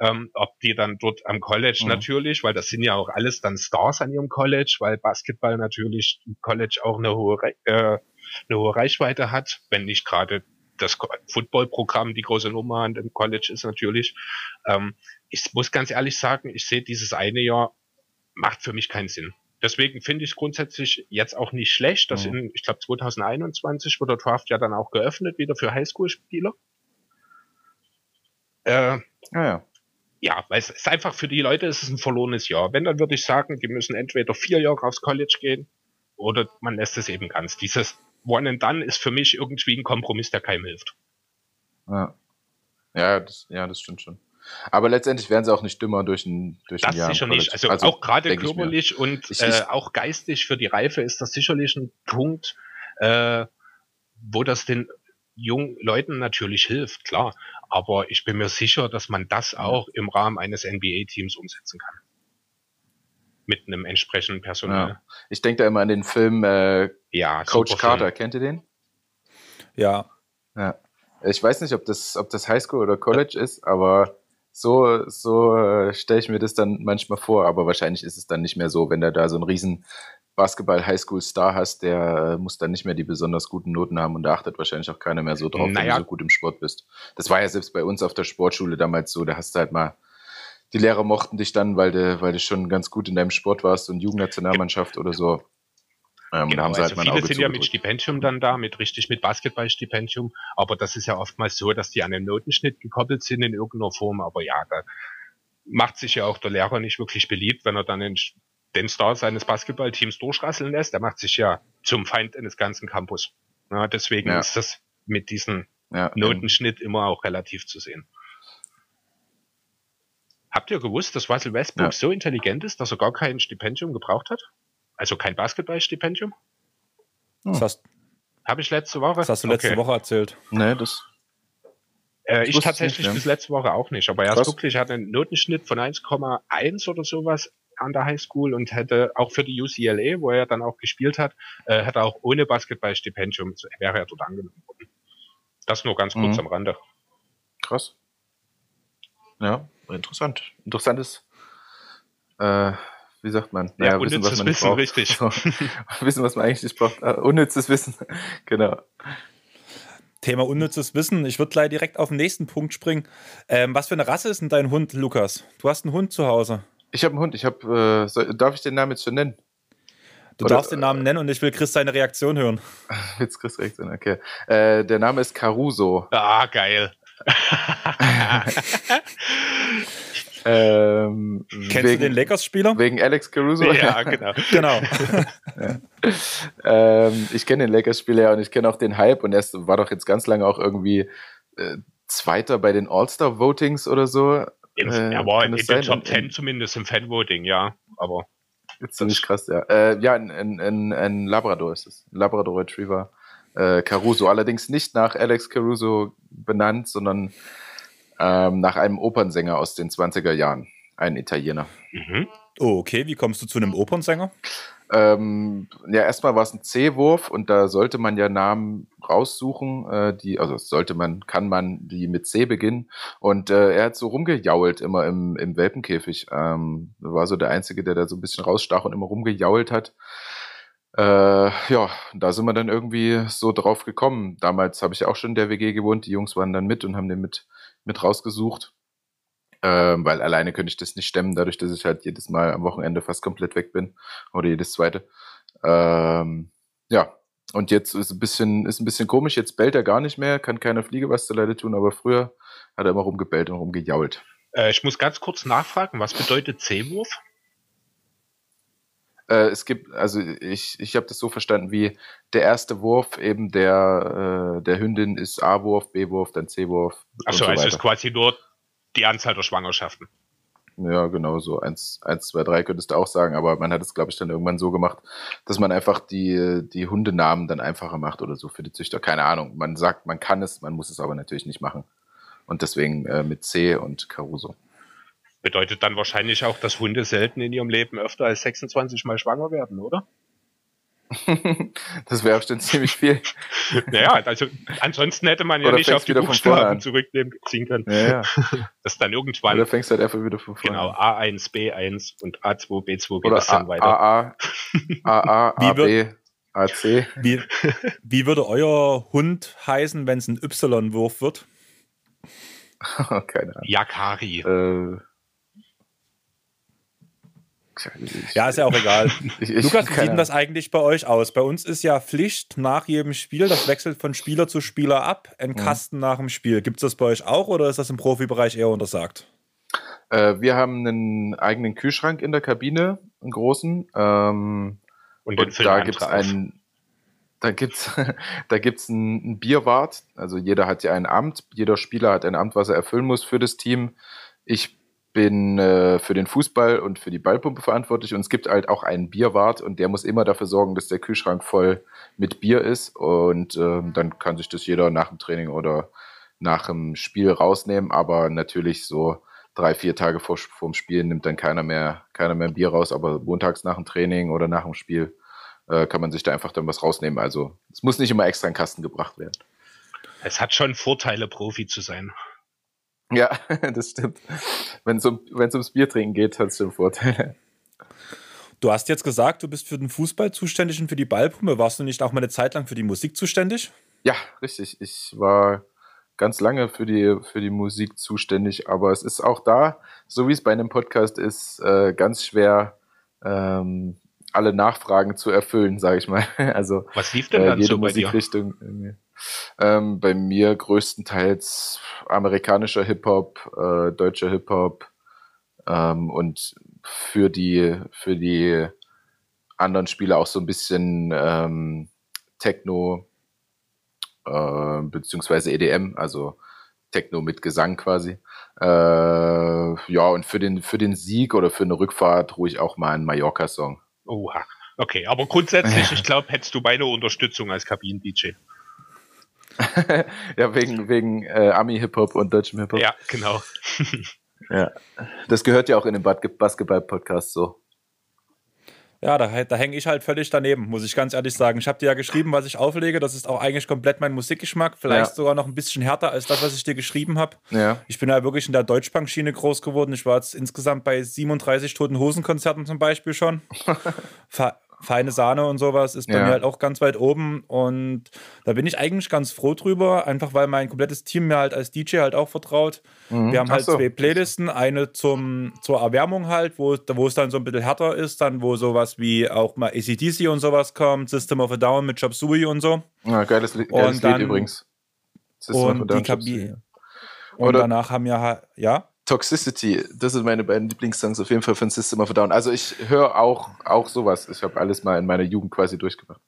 Ähm, ob die dann dort am College mhm. natürlich, weil das sind ja auch alles dann Stars an ihrem College, weil Basketball natürlich im College auch eine hohe, äh, eine hohe Reichweite hat, wenn nicht gerade das Footballprogramm die große Nummer an dem College ist natürlich. Ähm, ich muss ganz ehrlich sagen, ich sehe dieses eine Jahr macht für mich keinen Sinn. Deswegen finde ich es grundsätzlich jetzt auch nicht schlecht, dass mhm. in, ich glaube 2021 wird der Draft ja dann auch geöffnet wieder für Highschool-Spieler. Äh, ah, ja. ja, weil es ist einfach für die Leute ist es ein verlorenes Jahr. Wenn, dann würde ich sagen, die müssen entweder vier Jahre aufs College gehen oder man lässt es eben ganz. Dieses One and Done ist für mich irgendwie ein Kompromiss, der keinem hilft. Ja, ja, das, ja, das stimmt schon. Aber letztendlich werden sie auch nicht dümmer durch ein, durch das ein Jahr. Das sicher nicht. Also, also auch gerade körperlich und ich, äh, auch geistig für die Reife ist das sicherlich ein Punkt, äh, wo das den jungen Leuten natürlich hilft, klar. Aber ich bin mir sicher, dass man das auch im Rahmen eines NBA-Teams umsetzen kann mit einem entsprechenden Personal. Ja. Ich denke da immer an den Film äh, ja, Coach Carter. Film. Kennt ihr den? Ja. Ja. Ich weiß nicht, ob das, ob das Highschool oder College ist, aber so, so äh, stelle ich mir das dann manchmal vor. Aber wahrscheinlich ist es dann nicht mehr so, wenn du da so einen riesen Basketball-Highschool-Star hast, der äh, muss dann nicht mehr die besonders guten Noten haben und da achtet wahrscheinlich auch keiner mehr so drauf, naja. wenn du so gut im Sport bist. Das war ja selbst bei uns auf der Sportschule damals so, da hast du halt mal die Lehrer mochten dich dann, weil du, weil du schon ganz gut in deinem Sport warst und Jugendnationalmannschaft oder so. Ähm, genau, haben sie also halt viele sind ja mit Stipendium dann da, mit richtig mit Basketballstipendium, aber das ist ja oftmals so, dass die an den Notenschnitt gekoppelt sind in irgendeiner Form, aber ja, da macht sich ja auch der Lehrer nicht wirklich beliebt, wenn er dann den, den Star seines Basketballteams durchrasseln lässt, der macht sich ja zum Feind eines ganzen Campus. Ja, deswegen ja. ist das mit diesem ja, Notenschnitt immer auch relativ zu sehen. Habt ihr gewusst, dass Russell Westbrook so intelligent ist, dass er gar kein Stipendium gebraucht hat? Also kein Basketballstipendium? Hm. Das habe ich letzte Woche. Das hast du letzte okay. Woche erzählt. Nee, das. Äh, ich tatsächlich nicht, ja. bis letzte Woche auch nicht, aber er ist wirklich, hat einen Notenschnitt von 1,1 oder sowas an der Highschool und hätte auch für die UCLA, wo er dann auch gespielt hat, äh, hätte auch ohne Basketballstipendium wäre er dort angenommen worden. Das nur ganz kurz mhm. am Rande. Krass. Ja, interessant. Interessantes, äh, wie sagt man? Naja, ja, wissen, was man Wissen, braucht. richtig. (laughs) wissen, was man eigentlich nicht braucht. Uh, unnützes Wissen, (laughs) genau. Thema unnützes Wissen. Ich würde gleich direkt auf den nächsten Punkt springen. Ähm, was für eine Rasse ist denn dein Hund, Lukas? Du hast einen Hund zu Hause. Ich habe einen Hund. Ich habe. Äh, darf ich den Namen jetzt schon nennen? Du Oder, darfst den Namen nennen und ich will Chris seine Reaktion hören. (laughs) Jetzt Chris Reaktion, okay. Äh, der Name ist Caruso. Ah, geil. Ähm, Kennst wegen, du den Lakers-Spieler? Wegen Alex Caruso? Ja, genau. (laughs) genau. ja. (laughs) ähm, ich kenne den Lakers-Spieler ja und ich kenne auch den Hype und er war doch jetzt ganz lange auch irgendwie äh, Zweiter bei den All-Star-Votings oder so. Im, äh, er war in, den Top 10 zumindest im Fan-Voting, ja. Aber. Jetzt ziemlich krass, ja. Äh, ja, ein, ein, ein Labrador ist es. Ein Labrador Retriever äh, Caruso. Allerdings nicht nach Alex Caruso benannt, sondern ähm, nach einem Opernsänger aus den 20er Jahren. Ein Italiener. Mhm. Oh, okay. Wie kommst du zu einem Opernsänger? Ähm, ja, erstmal war es ein C-Wurf und da sollte man ja Namen raussuchen, äh, die, also sollte man, kann man die mit C beginnen. Und äh, er hat so rumgejault immer im, im Welpenkäfig. Ähm, war so der Einzige, der da so ein bisschen rausstach und immer rumgejault hat. Äh, ja, da sind wir dann irgendwie so drauf gekommen. Damals habe ich auch schon in der WG gewohnt. Die Jungs waren dann mit und haben den mit, mit rausgesucht. Ähm, weil alleine könnte ich das nicht stemmen, dadurch, dass ich halt jedes Mal am Wochenende fast komplett weg bin. Oder jedes zweite. Ähm, ja, und jetzt ist ein bisschen, ist ein bisschen komisch. Jetzt bellt er gar nicht mehr, kann keiner Fliege was zu Leide tun, aber früher hat er immer rumgebellt und rumgejault. Äh, ich muss ganz kurz nachfragen, was bedeutet C-Wurf? Äh, es gibt, also ich, ich habe das so verstanden, wie der erste Wurf eben der, äh, der Hündin ist A-Wurf, B-Wurf, dann C-Wurf. Achso, so also es ist quasi nur die Anzahl der Schwangerschaften. Ja, genau, so eins, eins, zwei, drei könntest du auch sagen, aber man hat es, glaube ich, dann irgendwann so gemacht, dass man einfach die, die Hundenamen dann einfacher macht oder so für die Züchter. Keine Ahnung. Man sagt, man kann es, man muss es aber natürlich nicht machen. Und deswegen äh, mit C und Caruso. Bedeutet dann wahrscheinlich auch, dass Hunde selten in ihrem Leben öfter als 26 Mal schwanger werden, oder? das wäre bestimmt ziemlich viel. (laughs) Naja, also ansonsten hätte man ja Oder nicht auf die Buchstaben zurückziehen können. Ja, ja. (laughs) Das dann irgendwann. Oder fängst halt einfach wieder von vorne Genau, A1, B1 und A2, B2 geht Oder das dann weiter. AA, AA, AB, AC. Wie, wie würde euer Hund heißen, wenn es ein Y-Wurf wird? (laughs) Keine Ahnung. Yakari. Äh, ja, ist ja auch egal. (laughs) ich, ich, Lukas, wie sieht denn das eigentlich bei euch aus? Bei uns ist ja Pflicht nach jedem Spiel, das wechselt von Spieler zu Spieler ab, ein mhm. Kasten nach dem Spiel. Gibt es das bei euch auch oder ist das im Profibereich eher untersagt? Äh, wir haben einen eigenen Kühlschrank in der Kabine, einen großen. Ähm, und, und da gibt es einen. Da gibt's, (laughs) da gibt's einen Bierwart. Also jeder hat ja ein Amt. Jeder Spieler hat ein Amt, was er erfüllen muss für das Team. Ich bin äh, für den Fußball und für die Ballpumpe verantwortlich und es gibt halt auch einen Bierwart und der muss immer dafür sorgen, dass der Kühlschrank voll mit Bier ist und ähm, dann kann sich das jeder nach dem Training oder nach dem Spiel rausnehmen, aber natürlich so drei, vier Tage vor, vorm Spiel nimmt dann keiner mehr, keiner mehr ein Bier raus, aber montags nach dem Training oder nach dem Spiel äh, kann man sich da einfach dann was rausnehmen. Also es muss nicht immer extra in den Kasten gebracht werden. Es hat schon Vorteile, Profi zu sein. Ja, (laughs) das stimmt. Wenn es um, ums Biertrinken geht, hat es schon Vorteile. Du hast jetzt gesagt, du bist für den Fußball zuständig und für die Ballpumpe. Warst du nicht auch mal eine Zeit lang für die Musik zuständig? Ja, richtig. Ich war ganz lange für die, für die Musik zuständig, aber es ist auch da, so wie es bei einem Podcast ist, äh, ganz schwer, ähm, alle Nachfragen zu erfüllen, sage ich mal. (laughs) Also Was lief denn dann äh, jede so Musikrichtung. Irgendwie. Ähm, bei mir größtenteils amerikanischer Hip-Hop, äh, deutscher Hip-Hop ähm, und für die, für die anderen Spiele auch so ein bisschen ähm, Techno äh, beziehungsweise EDM, also Techno mit Gesang quasi. Äh, ja, und für den, für den Sieg oder für eine Rückfahrt ruhig auch mal einen Mallorca-Song. Oha. Okay, aber grundsätzlich, (laughs) ich glaube, hättest du beide Unterstützung als Kabinen-DJ. (laughs) ja, wegen, wegen äh, Ami-Hip-Hop und deutschem Hip-Hop. Ja, genau. (laughs) ja, das gehört ja auch in den Basketball-Podcast so. Ja, da, da hänge ich halt völlig daneben, muss ich ganz ehrlich sagen. Ich habe dir ja geschrieben, was ich auflege. Das ist auch eigentlich komplett mein Musikgeschmack. Vielleicht ja. sogar noch ein bisschen härter als das, was ich dir geschrieben habe. Ja. Ich bin ja wirklich in der Deutschbank-Schiene groß geworden. Ich war jetzt insgesamt bei 37 Toten Hosen-Konzerten zum Beispiel schon. (laughs) feine Sahne und sowas ist bei ja. mir halt auch ganz weit oben und da bin ich eigentlich ganz froh drüber, einfach weil mein komplettes Team mir halt als DJ halt auch vertraut. Mhm. Wir haben halt so. zwei Playlisten, eine zum, zur Erwärmung halt, wo, wo es dann so ein bisschen härter ist, dann wo sowas wie auch mal ACDC und sowas kommt, System of a Down mit Chop Suey und so. Ja, geiles, geiles und dann, Lied übrigens. System und, die Kabine. Und danach haben wir halt, ja? Toxicity, das sind meine beiden Lieblingssongs auf jeden Fall von System of a Down. Also ich höre auch, auch sowas. Ich habe alles mal in meiner Jugend quasi durchgemacht.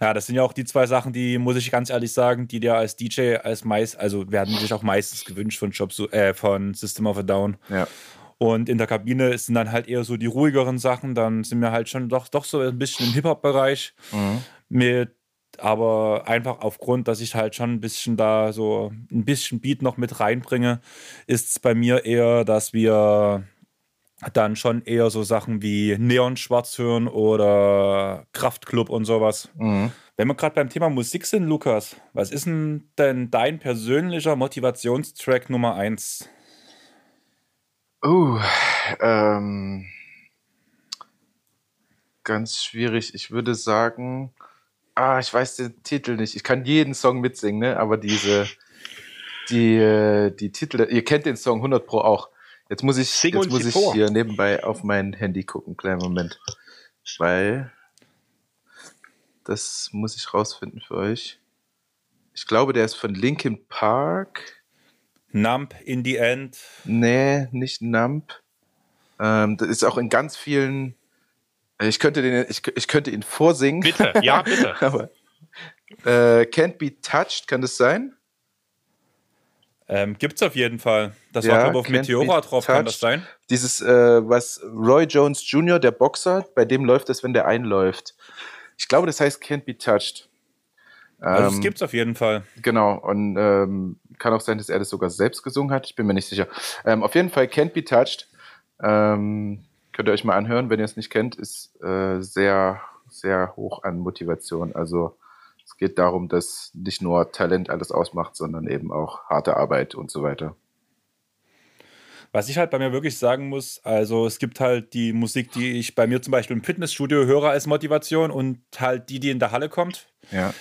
Ja, das sind ja auch die zwei Sachen, die, muss ich ganz ehrlich sagen, die dir als DJ als meist, also werden sich auch meistens gewünscht von Job, äh, von System of a Down. Ja. Und in der Kabine sind dann halt eher so die ruhigeren Sachen. Dann sind wir halt schon doch, doch so ein bisschen im Hip-Hop-Bereich. Mhm. Mit aber einfach aufgrund, dass ich halt schon ein bisschen da so ein bisschen Beat noch mit reinbringe, ist es bei mir eher, dass wir dann schon eher so Sachen wie Neon Schwarz hören oder Kraftclub und sowas. Mhm. Wenn wir gerade beim Thema Musik sind, Lukas, was ist denn, denn dein persönlicher Motivationstrack Nummer 1? Uh, ähm, ganz schwierig. Ich würde sagen, ah, ich weiß den Titel nicht. Ich kann jeden Song mitsingen, ne? aber diese, die, äh, die Titel, ihr kennt den Song 100 Pro auch. Jetzt muss ich, Sing jetzt muss ich vor. hier nebenbei auf mein Handy gucken. Kleinen Moment. Weil, das muss ich rausfinden für euch. Ich glaube, der ist von Linkin Park. Nump in the End. Nee, nicht Nump. Ähm, das ist auch in ganz vielen ich könnte, den, ich, ich könnte ihn vorsingen. Bitte, ja, bitte. (laughs) Aber, äh, Can't Be Touched, kann das sein? Ähm, gibt's auf jeden Fall. Das ja, war, glaube ich, auf Meteora drauf, touched. kann das sein? Dieses, äh, was Roy Jones Jr., der Boxer, bei dem läuft es, wenn der einläuft. Ich glaube, das heißt Can't Be Touched. Also, ähm, das gibt's auf jeden Fall. Genau, und ähm, kann auch sein, dass er das sogar selbst gesungen hat. Ich bin mir nicht sicher. Ähm, auf jeden Fall Can't Be Touched. Ähm, Könnt ihr euch mal anhören, wenn ihr es nicht kennt. Ist äh, sehr, sehr hoch an Motivation. Also es geht darum, dass nicht nur Talent alles ausmacht, sondern eben auch harte Arbeit und so weiter. Was ich halt bei mir wirklich sagen muss, also es gibt halt die Musik, die ich bei mir zum Beispiel im Fitnessstudio höre als Motivation und halt die, die in der Halle kommt. Ja.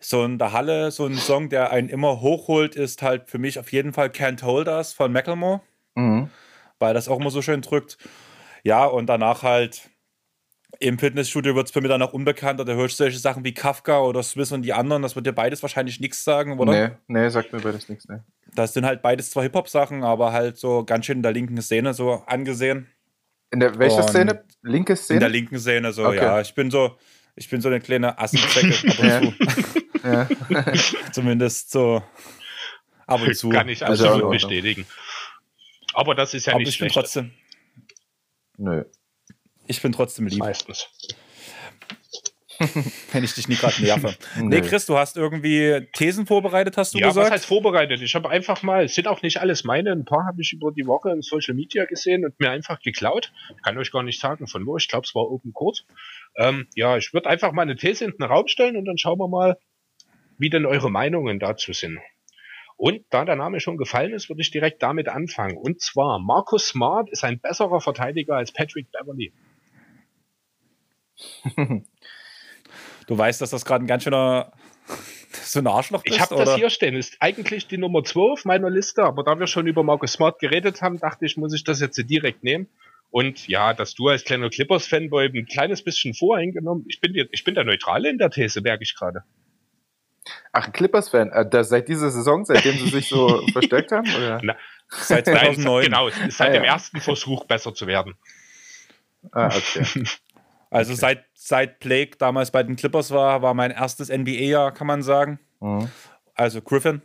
So in der Halle, so ein Song, der einen immer hochholt, ist halt für mich auf jeden Fall Can't Hold Us von Macklemore. Mhm. Weil das auch immer so schön drückt. Ja, und danach halt im Fitnessstudio wird es für mich dann auch unbekannter. Da hörst du solche Sachen wie Kafka oder Swiss und die anderen. Das wird dir beides wahrscheinlich nichts sagen, oder? Nee, nee, sagt mir beides nichts, ne. Das sind halt beides zwar Hip-Hop-Sachen, aber halt so ganz schön in der linken Szene so angesehen. In der welcher Szene? Linke Szene? In der linken Szene, so, okay. ja. Ich bin so, ich bin so eine kleine Assenzwecke ab und zu. (laughs) ja. (laughs) Zumindest so ab und (laughs) zu. Kann ich also absolut also bestätigen. Aber das ist ja aber nicht ich schlecht. Bin trotzdem, Nö. Ich bin trotzdem lieb. Meistens. (laughs) Wenn ich dich nie gerade nerve. nee, Chris, du hast irgendwie Thesen vorbereitet, hast du ja, gesagt? Ja, was heißt vorbereitet? Ich habe einfach mal, es sind auch nicht alles meine, ein paar habe ich über die Woche in Social Media gesehen und mir einfach geklaut. Ich kann euch gar nicht sagen, von wo. Ich glaube, es war Open Court. Ähm, ja, ich würde einfach mal eine These in den Raum stellen und dann schauen wir mal, wie denn eure Meinungen dazu sind. Und da der Name schon gefallen ist, würde ich direkt damit anfangen. Und zwar, Markus Smart ist ein besserer Verteidiger als Patrick Beverly. (laughs) du weißt, dass das gerade ein ganz schöner (laughs) so ein Arschloch ist, Ich habe das hier stehen. Ist eigentlich die Nummer 2 auf meiner Liste, aber da wir schon über Marcus Smart geredet haben, dachte ich, muss ich das jetzt direkt nehmen. Und ja, dass du als kleiner Clippers-Fanboy ein kleines bisschen voreingenommen, ich bin, ich bin der Neutrale in der These, merke ich gerade. Ach, Clippers-Fan, äh, seit dieser Saison, seitdem sie sich so (laughs) verstärkt haben? Oder? Na, seit (laughs) 2009. genau, seit ah, dem ja. ersten Versuch besser zu werden. Ah, okay. (laughs) Also okay. seit, seit Blake damals bei den Clippers war, war mein erstes NBA-Jahr, kann man sagen. Mhm. Also Griffin.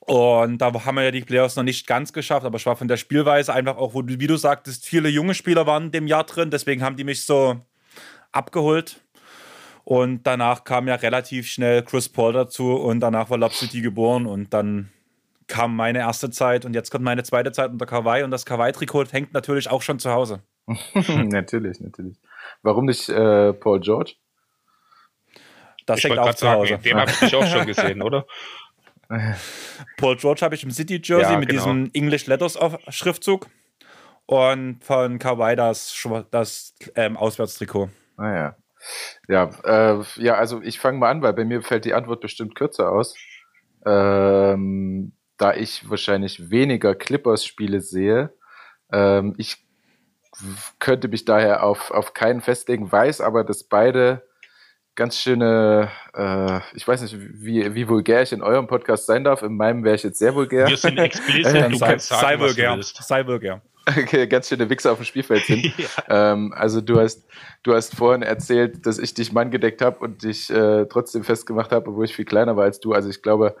Und da haben wir ja die Playoffs noch nicht ganz geschafft, aber ich war von der Spielweise einfach auch, wo du, wie du sagtest, viele junge Spieler waren in dem Jahr drin, deswegen haben die mich so abgeholt. Und danach kam ja relativ schnell Chris Paul dazu und danach war Lob City geboren und dann kam meine erste Zeit und jetzt kommt meine zweite Zeit unter Kawaii und das Kawaii-Trikot hängt natürlich auch schon zu Hause. (laughs) natürlich, natürlich. Warum nicht äh, Paul George? Das ich hängt auch zu Hause. Den habe ich auch schon gesehen, oder? (laughs) Paul George habe ich im City Jersey ja, mit genau. diesem English Letters Schriftzug und von Kawaii das, das ähm, Auswärtstrikot. Ah ja. Ja, äh, ja, also ich fange mal an, weil bei mir fällt die Antwort bestimmt kürzer aus. Ähm, da ich wahrscheinlich weniger Clippers-Spiele sehe. Ähm, ich könnte mich daher auf, auf keinen festlegen, weiß aber, dass beide ganz schöne, äh, ich weiß nicht, wie, wie vulgär ich in eurem Podcast sein darf. In meinem wäre ich jetzt sehr vulgär. Wir sind explizit, (laughs) du kannst sagen, sei vulgär. Sei vulgär. Ganz schöne Wichser auf dem Spielfeld sind. (laughs) ja. ähm, also du hast, du hast vorhin erzählt, dass ich dich Mann gedeckt habe und dich äh, trotzdem festgemacht habe, obwohl ich viel kleiner war als du. Also ich glaube,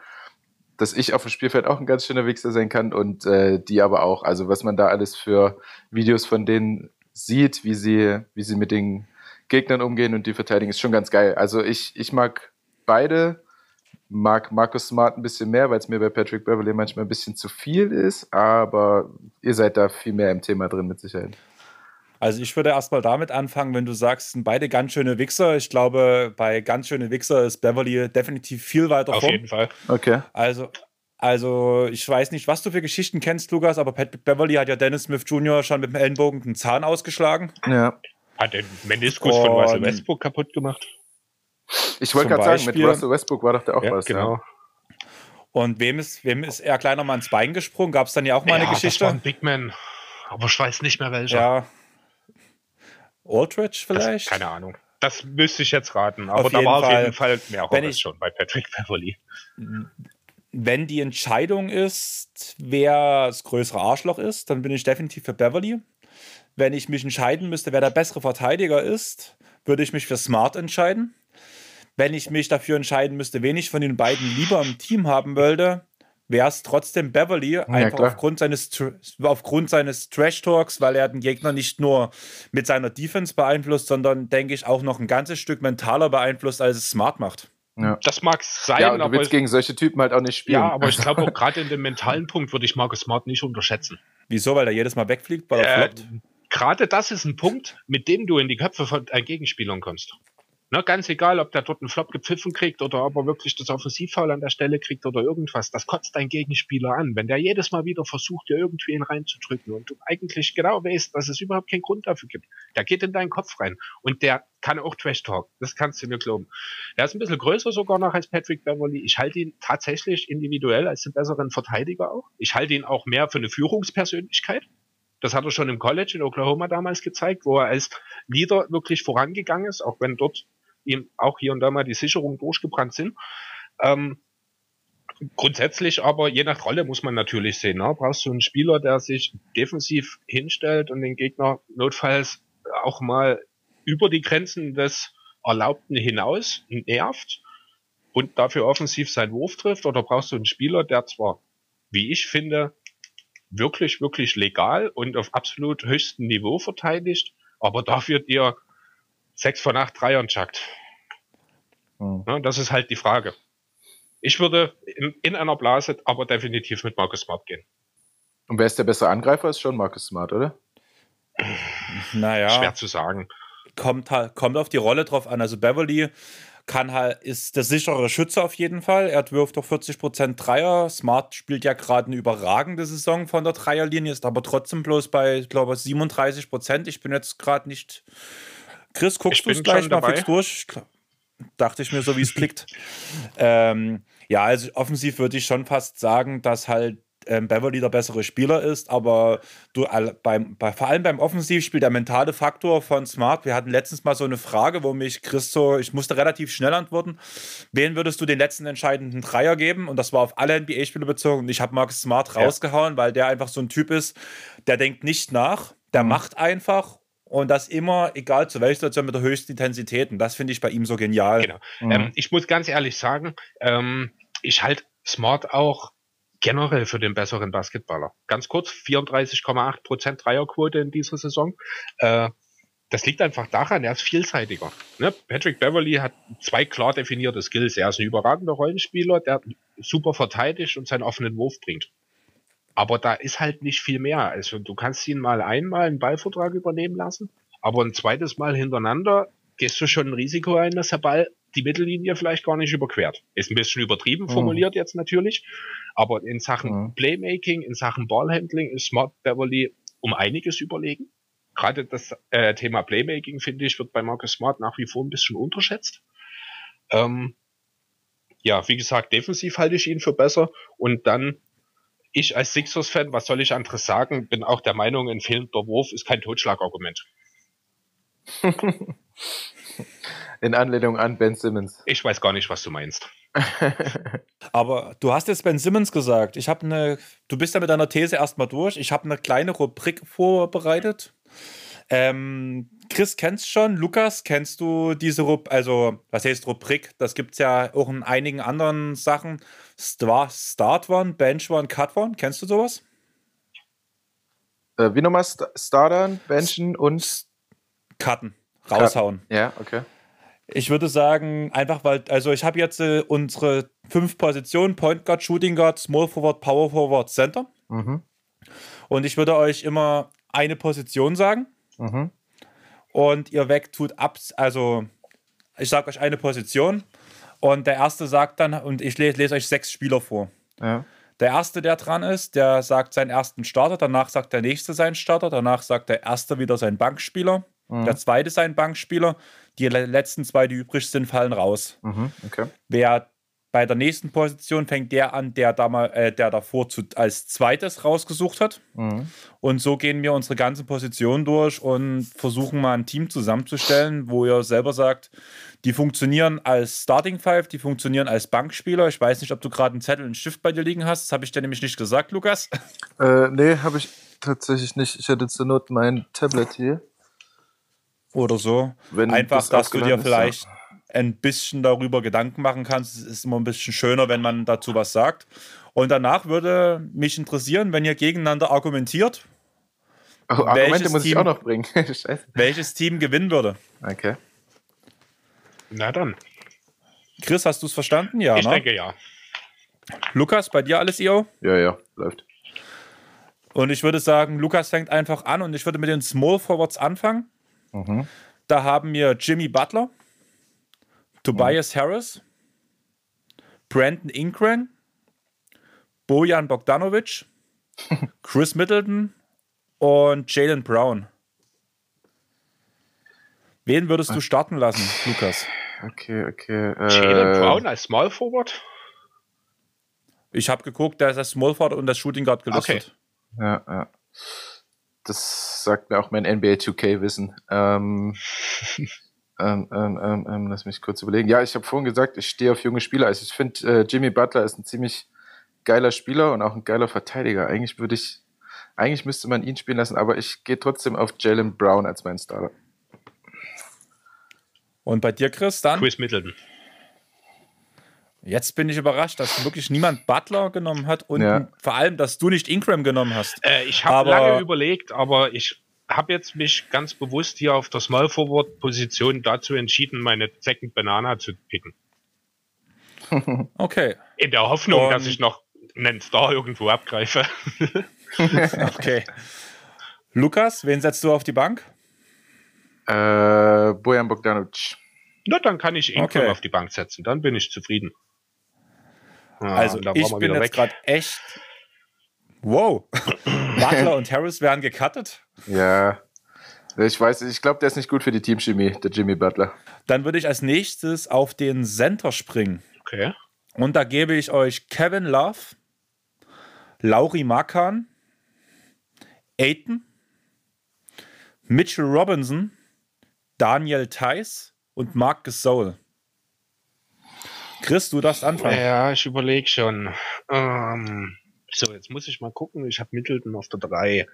dass ich auf dem Spielfeld auch ein ganz schöner Wichser sein kann und äh, die aber auch. Also was man da alles für Videos von denen sieht, wie sie, wie sie mit den Gegnern umgehen und die verteidigen, ist schon ganz geil. Also ich, ich mag beide mag Markus Smart ein bisschen mehr, weil es mir bei Patrick Beverly manchmal ein bisschen zu viel ist, aber ihr seid da viel mehr im Thema drin mit Sicherheit. Also ich würde erstmal damit anfangen, wenn du sagst, sind beide ganz schöne Wichser. Ich glaube, bei ganz schöne Wichser ist Beverly definitiv viel weiter Auf vorn. Auf jeden Fall. Okay. Also, also ich weiß nicht, was du für Geschichten kennst, Lukas, aber Pat Beverly hat ja Dennis Smith Jr. schon mit dem Ellenbogen den Zahn ausgeschlagen. Ja. Hat den Meniskus Und von Russell Westbrook kaputt gemacht. Ich wollte gerade sagen, mit Russell Westbrook war doch der auch ja, was. Genau. Ja. Und wem ist, wem ist er kleiner mal ins Bein gesprungen? Gab es dann ja auch mal ja, eine Geschichte? Das war ein Big Man, aber ich weiß nicht mehr welcher. Ja. Aldridge vielleicht? Das, keine Ahnung. Das müsste ich jetzt raten. Aber auf da war Fall, auf jeden Fall mehr wenn ich, schon bei Patrick Beverly. Wenn die Entscheidung ist, wer das größere Arschloch ist, dann bin ich definitiv für Beverly. Wenn ich mich entscheiden müsste, wer der bessere Verteidiger ist, würde ich mich für Smart entscheiden wenn ich mich dafür entscheiden müsste, wen ich von den beiden lieber im Team haben wollte, wäre es trotzdem Beverly, ja, einfach aufgrund seines, aufgrund seines Trash-Talks, weil er den Gegner nicht nur mit seiner Defense beeinflusst, sondern, denke ich, auch noch ein ganzes Stück mentaler beeinflusst, als es Smart macht. Ja. Das mag sein, ja, du willst gegen solche Typen halt auch nicht spielen. Ja, aber ich glaube auch gerade in dem mentalen Punkt würde ich Marcus Smart nicht unterschätzen. Wieso? Weil er jedes Mal wegfliegt, weil er äh, floppt? Gerade das ist ein Punkt, mit dem du in die Köpfe von äh, Gegenspielern kommst. Ne, ganz egal, ob der dort einen Flop gepfiffen kriegt oder ob er wirklich das Offensivfoul an der Stelle kriegt oder irgendwas. Das kotzt dein Gegenspieler an. Wenn der jedes Mal wieder versucht, dir irgendwie ihn reinzudrücken und du eigentlich genau weißt, dass es überhaupt keinen Grund dafür gibt. Der geht in deinen Kopf rein und der kann auch Trash Talk. Das kannst du mir glauben. Er ist ein bisschen größer sogar noch als Patrick Beverly. Ich halte ihn tatsächlich individuell als den besseren Verteidiger auch. Ich halte ihn auch mehr für eine Führungspersönlichkeit. Das hat er schon im College in Oklahoma damals gezeigt, wo er als Leader wirklich vorangegangen ist, auch wenn dort ihm auch hier und da mal die Sicherungen durchgebrannt sind. Ähm, grundsätzlich aber, je nach Rolle muss man natürlich sehen. Ne? Brauchst du einen Spieler, der sich defensiv hinstellt und den Gegner notfalls auch mal über die Grenzen des Erlaubten hinaus nervt und dafür offensiv seinen Wurf trifft? Oder brauchst du einen Spieler, der zwar, wie ich finde, wirklich, wirklich legal und auf absolut höchstem Niveau verteidigt, aber dafür dir sechs von acht Dreiern chuckt. Hm. Ja, das ist halt die Frage. Ich würde in, in, einer Blase aber definitiv mit Marcus Smart gehen. Und wer ist der bessere Angreifer? Ist schon Marcus Smart, oder? (clears throat) Naja. Schwer zu sagen. Kommt, kommt auf die Rolle drauf an. Also Beverly kann halt, ist der sichere Schütze auf jeden Fall. Er wirft doch 40% Dreier. Smart spielt ja gerade eine überragende Saison von der Dreierlinie, ist aber trotzdem bloß bei, ich glaube, 37%. Ich bin jetzt gerade nicht. Chris, guckst du es gleich mal fix durch? Dachte ich mir so, wie es klickt. (laughs) ähm, ja, also offensiv würde ich schon fast sagen, dass halt ähm, Beverly der bessere Spieler ist, aber du beim, bei, vor allem beim Offensivspiel der mentale Faktor von Smart. Wir hatten letztens mal so eine Frage, wo mich Chris so, ich musste relativ schnell antworten. Wen würdest du den letzten entscheidenden Dreier geben? Und das war auf alle NBA-Spieler bezogen. Und ich habe Marcus Smart rausgehauen, weil der einfach so ein Typ ist, der denkt nicht nach, der mhm. macht einfach und das immer, egal zu welcher Situation, mit der höchsten Intensität. Und das finde ich bei ihm so genial. Genau. Mhm. Ähm, ich muss ganz ehrlich sagen, ähm, ich halte Smart auch generell für den besseren Basketballer. Ganz kurz, 34,8% Dreierquote in dieser Saison. Äh, das liegt einfach daran, er ist vielseitiger. Ne? Patrick Beverly hat zwei klar definierte Skills. Er ist ein überragender Rollenspieler, der super verteidigt und seinen offenen Wurf bringt. Aber da ist halt nicht viel mehr. Also du kannst ihn mal einmal einen Ballvertrag übernehmen lassen, aber ein zweites Mal hintereinander gehst du schon ein Risiko ein, dass der Ball die Mittellinie vielleicht gar nicht überquert. Ist ein bisschen übertrieben mhm. formuliert mhm. jetzt natürlich, aber in Sachen mhm. Playmaking, in Sachen Ballhandling ist Smart Beverly um einiges überlegen. Gerade das äh, Thema Playmaking, finde ich, wird bei Marcus Smart nach wie vor ein bisschen unterschätzt. Ähm, ja, wie gesagt, defensiv halte ich ihn für besser und dann ich als Sixers-Fan, was soll ich anderes sagen, bin auch der Meinung, ein fehlender Wurf ist kein Totschlagargument. (laughs) In Anlehnung an Ben Simmons. Ich weiß gar nicht, was du meinst. (laughs) Aber du hast jetzt Ben Simmons gesagt. Ich habe eine, du bist ja mit deiner These erstmal durch. Ich habe eine kleine Rubrik vorbereitet. Ähm, Chris kennst schon, Lukas, kennst du diese Rubrik, also was heißt Rubrik? Das gibt es ja auch in einigen anderen Sachen. Star Start One, Bench One, Cut One. Kennst du sowas? Äh, wie nochmal St Startern, Benchen und Cutten. Raushauen. Ja, okay. Ich würde sagen, einfach weil, also ich habe jetzt äh, unsere fünf Positionen: Point Guard, Shooting Guard, Small Forward, Power Forward, Center. Mhm. Und ich würde euch immer eine Position sagen. Mhm. Und ihr wegtut ab, also ich sage euch eine Position. Und der erste sagt dann, und ich lese, lese euch sechs Spieler vor. Ja. Der erste, der dran ist, der sagt seinen ersten Starter, danach sagt der nächste seinen Starter, danach sagt der erste wieder seinen Bankspieler, mhm. der zweite seinen Bankspieler, die letzten zwei, die übrig sind, fallen raus. Mhm, okay. Wer bei der nächsten Position fängt der an, der, da mal, äh, der davor zu, als zweites rausgesucht hat. Mhm. Und so gehen wir unsere ganzen Positionen durch und versuchen mal ein Team zusammenzustellen, wo ihr selber sagt, die funktionieren als Starting Five, die funktionieren als Bankspieler. Ich weiß nicht, ob du gerade einen Zettel und einen Stift bei dir liegen hast. Das habe ich dir nämlich nicht gesagt, Lukas. (laughs) Äh, nee, habe ich tatsächlich nicht. Ich hätte zur Not mein Tablet hier. Oder so. Wenn Einfach, das dass du dir vielleicht. Ein bisschen darüber Gedanken machen kannst. Es ist immer ein bisschen schöner, wenn man dazu was sagt. Und danach würde mich interessieren, wenn ihr gegeneinander argumentiert. Oh, Argumente muss Team, ich auch noch bringen. (laughs) welches Team gewinnen würde. Okay. Na dann. Chris, hast du es verstanden? Ja. Ich ne? denke ja. Lukas, bei dir alles IO? Ja, ja, läuft. Und ich würde sagen, Lukas fängt einfach an und ich würde mit den Small Forwards anfangen. Mhm. Da haben wir Jimmy Butler, Tobias Harris, Brandon Ingram, Bojan Bogdanovic, (laughs) Chris Middleton und Jalen Brown. Wen würdest du starten lassen, Lukas? Okay, okay. Äh, Jalen Brown als Small Forward? Ich habe geguckt, da ist das Small Forward und das Shooting Guard gelistet. Okay. Ja, ja. Das sagt mir auch mein NBA 2K-Wissen. Ähm, (laughs) ähm, ähm, ähm, ähm, lass mich kurz überlegen. Ja, ich habe vorhin gesagt, ich stehe auf junge Spieler. Also ich finde, äh, Jimmy Butler ist ein ziemlich geiler Spieler und auch ein geiler Verteidiger. Eigentlich würde ich, eigentlich müsste man ihn spielen lassen, aber ich gehe trotzdem auf Jalen Brown als meinen Starter. Und bei dir, Chris, dann? Chris Middleton. Jetzt bin ich überrascht, dass wirklich niemand Butler genommen hat und ja. vor allem, dass du nicht Ingram genommen hast. Äh, ich habe lange überlegt, aber ich habe jetzt mich ganz bewusst hier auf der Small Forward Position dazu entschieden, meine Second Banana zu picken. (laughs) Okay. In der Hoffnung, und dass ich noch einen Star irgendwo abgreife. (laughs) okay. Lukas, wen setzt du auf die Bank? Äh, Bojan Bogdanovic. Na, dann kann ich Ingram okay. auf die Bank setzen. Dann bin ich zufrieden. Ja, also ich bin jetzt gerade echt. Wow. (laughs) Butler (laughs) und Harris werden gecuttet. Ja. Ich weiß, ich glaube, der ist nicht gut für die Teamchemie, der Jimmy Butler. Dann würde ich als nächstes auf den Center springen. Okay. Und da gebe ich euch Kevin Love, Lauri Markan, Aiton, Mitchell Robinson, Daniel Theiss und Mark Gasol. Chris, du darfst anfangen. Ja, ich überlege schon. Ähm, so, jetzt muss ich mal gucken. Ich habe Middleton auf der 3.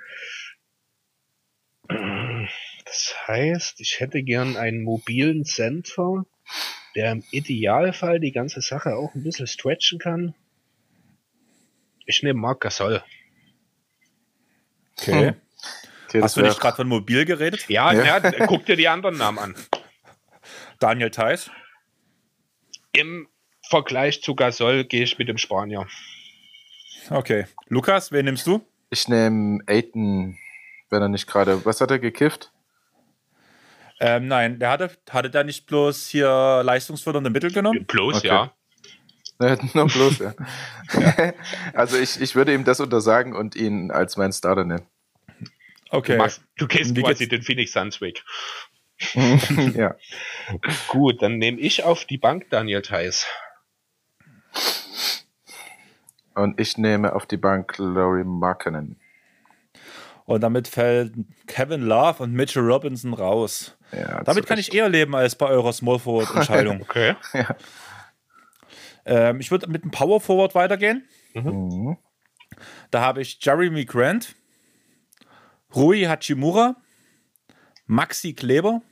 Das heißt, ich hätte gern einen mobilen Center, der im Idealfall die ganze Sache auch ein bisschen stretchen kann. Ich nehme Marc Gasol. Okay. Hm. okay Hast du nicht gerade von mobil geredet? Ja, ja. ja guck dir die anderen Namen an. Daniel Theiss? Im Vergleich zu Gasol gehe ich mit dem Spanier. Okay. Lukas, wen nimmst du? Ich nehme Aiden, wenn er nicht gerade. Was hat er gekifft? Ähm, nein, der hatte, hatte da nicht bloß hier leistungsfördernde Mittel genommen? Bloß, okay. (laughs) ja. Nur bloß, ja. ja. (laughs) Also ich, ich würde ihm das untersagen und ihn als meinen Starter nehmen. Okay. Du, machst, du gehst quasi den Phoenix Suns weg. (laughs) ja. Gut, dann nehme ich auf die Bank Daniel Theiss. Und ich nehme auf die Bank Laurie Markinen. Und damit fällt Kevin Love und Mitchell Robinson raus. Ja, damit kann ich eher leben als bei eurer Small Forward Entscheidung. (laughs) okay. Ja. Ähm, ich würde mit dem Power Forward weitergehen. Mhm. Da habe ich Jeremy Grant, Rui Hachimura, Maxi Kleber,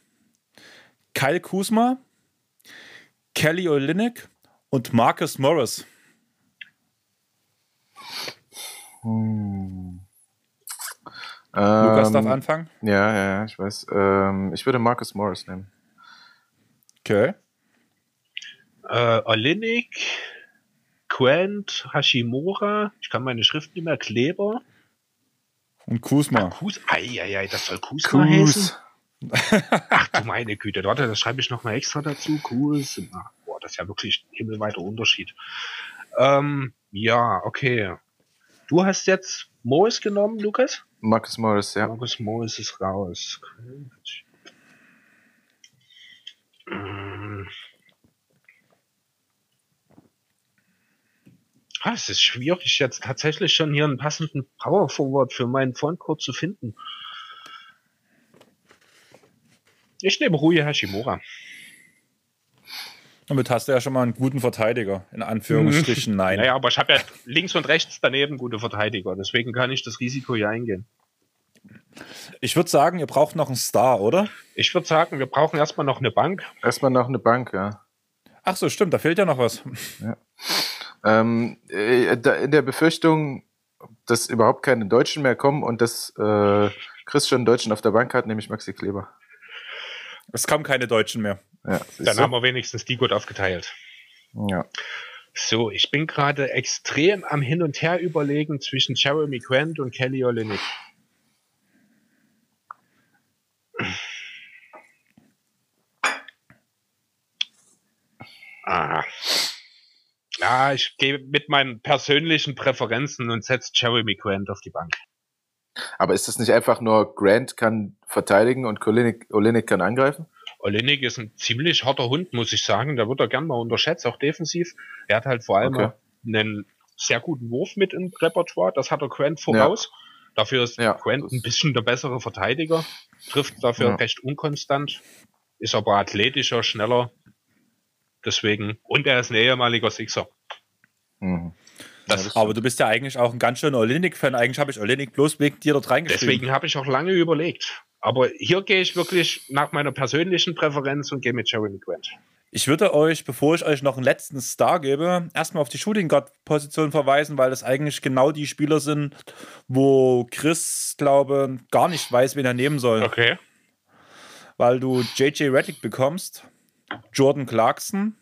Kyle Kuzma, Kelly Olynyk und Marcus Morris. Hm. Lukas darf ähm, anfangen? Ja, ja, ich weiß. Ähm, ich würde Marcus Morris nehmen. Okay. Äh, Olinik, Quent, Hashimura, ich kann meine Schrift nicht mehr, Kleber. Und Kusma. Ah, Kus Eieiei, das soll Kusma Kus. heißen? (laughs) Ach du meine Güte, warte, das schreibe ich nochmal extra dazu. Kusma. Boah, das ist ja wirklich ein himmelweiter Unterschied. Ähm, ja, okay. Du hast jetzt Morris genommen, Lukas? Marcus Morris, ja. Marcus Morris ist raus. Ah, es ist schwierig, jetzt tatsächlich schon hier einen passenden Power Forward für meinen Frontcourt zu finden. Ich nehme Rui Hashimura. Damit hast du ja schon mal einen guten Verteidiger, in Anführungsstrichen, nein. Naja, aber ich habe ja links und rechts daneben gute Verteidiger, deswegen kann ich das Risiko hier eingehen. Ich würde sagen, ihr braucht noch einen Star, oder? Ich würde sagen, wir brauchen erstmal noch eine Bank. Erstmal noch eine Bank, ja. Ach so, stimmt, da fehlt ja noch was. Ja. Ähm, äh, in der Befürchtung, dass überhaupt keine Deutschen mehr kommen und dass äh, Chris schon einen Deutschen auf der Bank hat, nehme ich Maxi Kleber. Es kommen keine Deutschen mehr. Ja, Dann so. haben wir wenigstens die gut aufgeteilt. Ja. So, ich bin gerade extrem am Hin und Her überlegen zwischen Jeremy Grant und Kelly Olynyk. Ah. Ja, ich gehe mit meinen persönlichen Präferenzen und setze Jeremy Grant auf die Bank. Aber ist das nicht einfach nur Grant kann verteidigen und Olinik kann angreifen? Olinik ist ein ziemlich harter Hund, muss ich sagen. Da wird er gern mal unterschätzt, auch defensiv. Er hat halt vor allem okay. einen sehr guten Wurf mit im Repertoire. Das hat er Grant voraus. Ja. Dafür ist ja, Grant ein bisschen der bessere Verteidiger. Trifft dafür ja. recht unkonstant. Ist aber athletischer, schneller. Deswegen. Und er ist ein ehemaliger Sixer. Mhm. Das, aber du bist ja eigentlich auch ein ganz schöner Olinik-Fan. Eigentlich habe ich Olinik bloß wegen dir dort reingeschrieben. Deswegen habe ich auch lange überlegt. Aber hier gehe ich wirklich nach meiner persönlichen Präferenz und gehe mit Jeremy Grant. Ich würde euch, bevor ich euch noch einen letzten Star gebe, erstmal auf die Shooting Guard Position verweisen, weil das eigentlich genau die Spieler sind, wo Chris, glaube gar nicht weiß, wen er nehmen soll. Okay. Weil du JJ Reddick bekommst, Jordan Clarkson,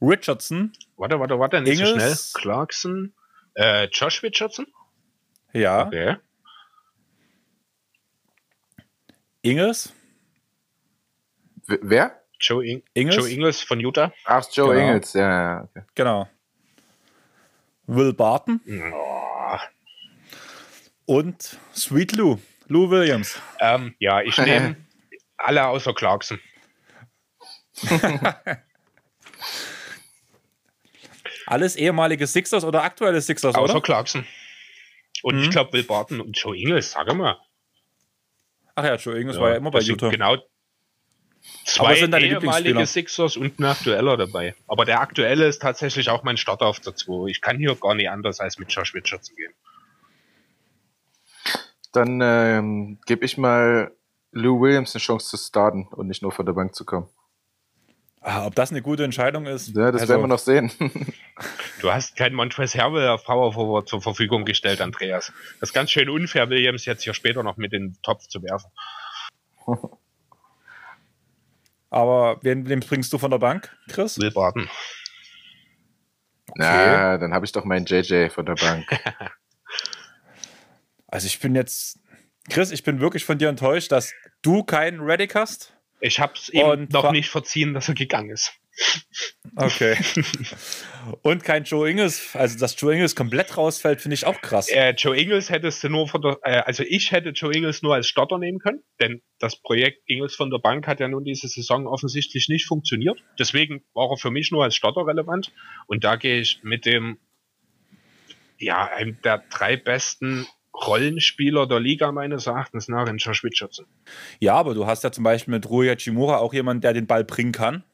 Richardson. Warte, warte, warte, nicht Ingles, so schnell. Clarkson, äh, Josh Richardson? Ja. Okay. Ingles. wer? Joe, In Ingles? Joe Ingles von Utah. Ach, Joe genau. Ingles, ja. Okay. Genau. Will Barton. Oh. Und Sweet Lou. Lou Williams. Ähm, ja, ich (laughs) nehme alle außer Clarkson. (laughs) (laughs) Alles ehemalige Sixers oder aktuelle Sixers, Außer oder? Clarkson. Und mhm. ich glaube, Will Barton und Joe Ingles, sage mal. Ach ja, Joe Ingles ja, war ja immer bei Utah. Genau zwei ehemalige Sixers und ein aktueller dabei. Aber der aktuelle ist tatsächlich auch mein Starter auf der 2. Ich kann hier gar nicht anders als mit Josh Richardson gehen. Dann ähm, gebe ich mal Lou Williams eine Chance zu starten und nicht nur von der Bank zu kommen. Ah, ob das eine gute Entscheidung ist? Ja, das also, werden wir noch sehen. (laughs) du hast keinen Montrezl Hervel auf Power Forward zur Verfügung gestellt, Andreas. Das ist ganz schön unfair, Williams jetzt hier später noch mit in den Topf zu werfen. (laughs) Aber wen, wen bringst du von der Bank, Chris? Will Barton. Okay. Na, dann habe ich doch meinen JJ von der Bank. (laughs) also ich bin jetzt, Chris, ich bin wirklich von dir enttäuscht, dass du keinen Reddick hast. Ich habe es ihm noch nicht verziehen, dass er gegangen ist. Okay. (laughs) Und kein Joe Ingles, also dass Joe Ingles komplett rausfällt, finde ich auch krass. Äh, Joe Ingles hättest du nur von der, äh, also ich hätte Joe Ingles nur als Stotter nehmen können, denn das Projekt Ingles von der Bank hat ja nun diese Saison offensichtlich nicht funktioniert. Deswegen war er für mich nur als Stotter relevant. Und da gehe ich mit dem, ja, einem der drei besten Rollenspieler der Liga meines Erachtens nach in Richardson. Ja, aber du hast ja zum Beispiel mit Ruya Chimura auch jemanden, der den Ball bringen kann.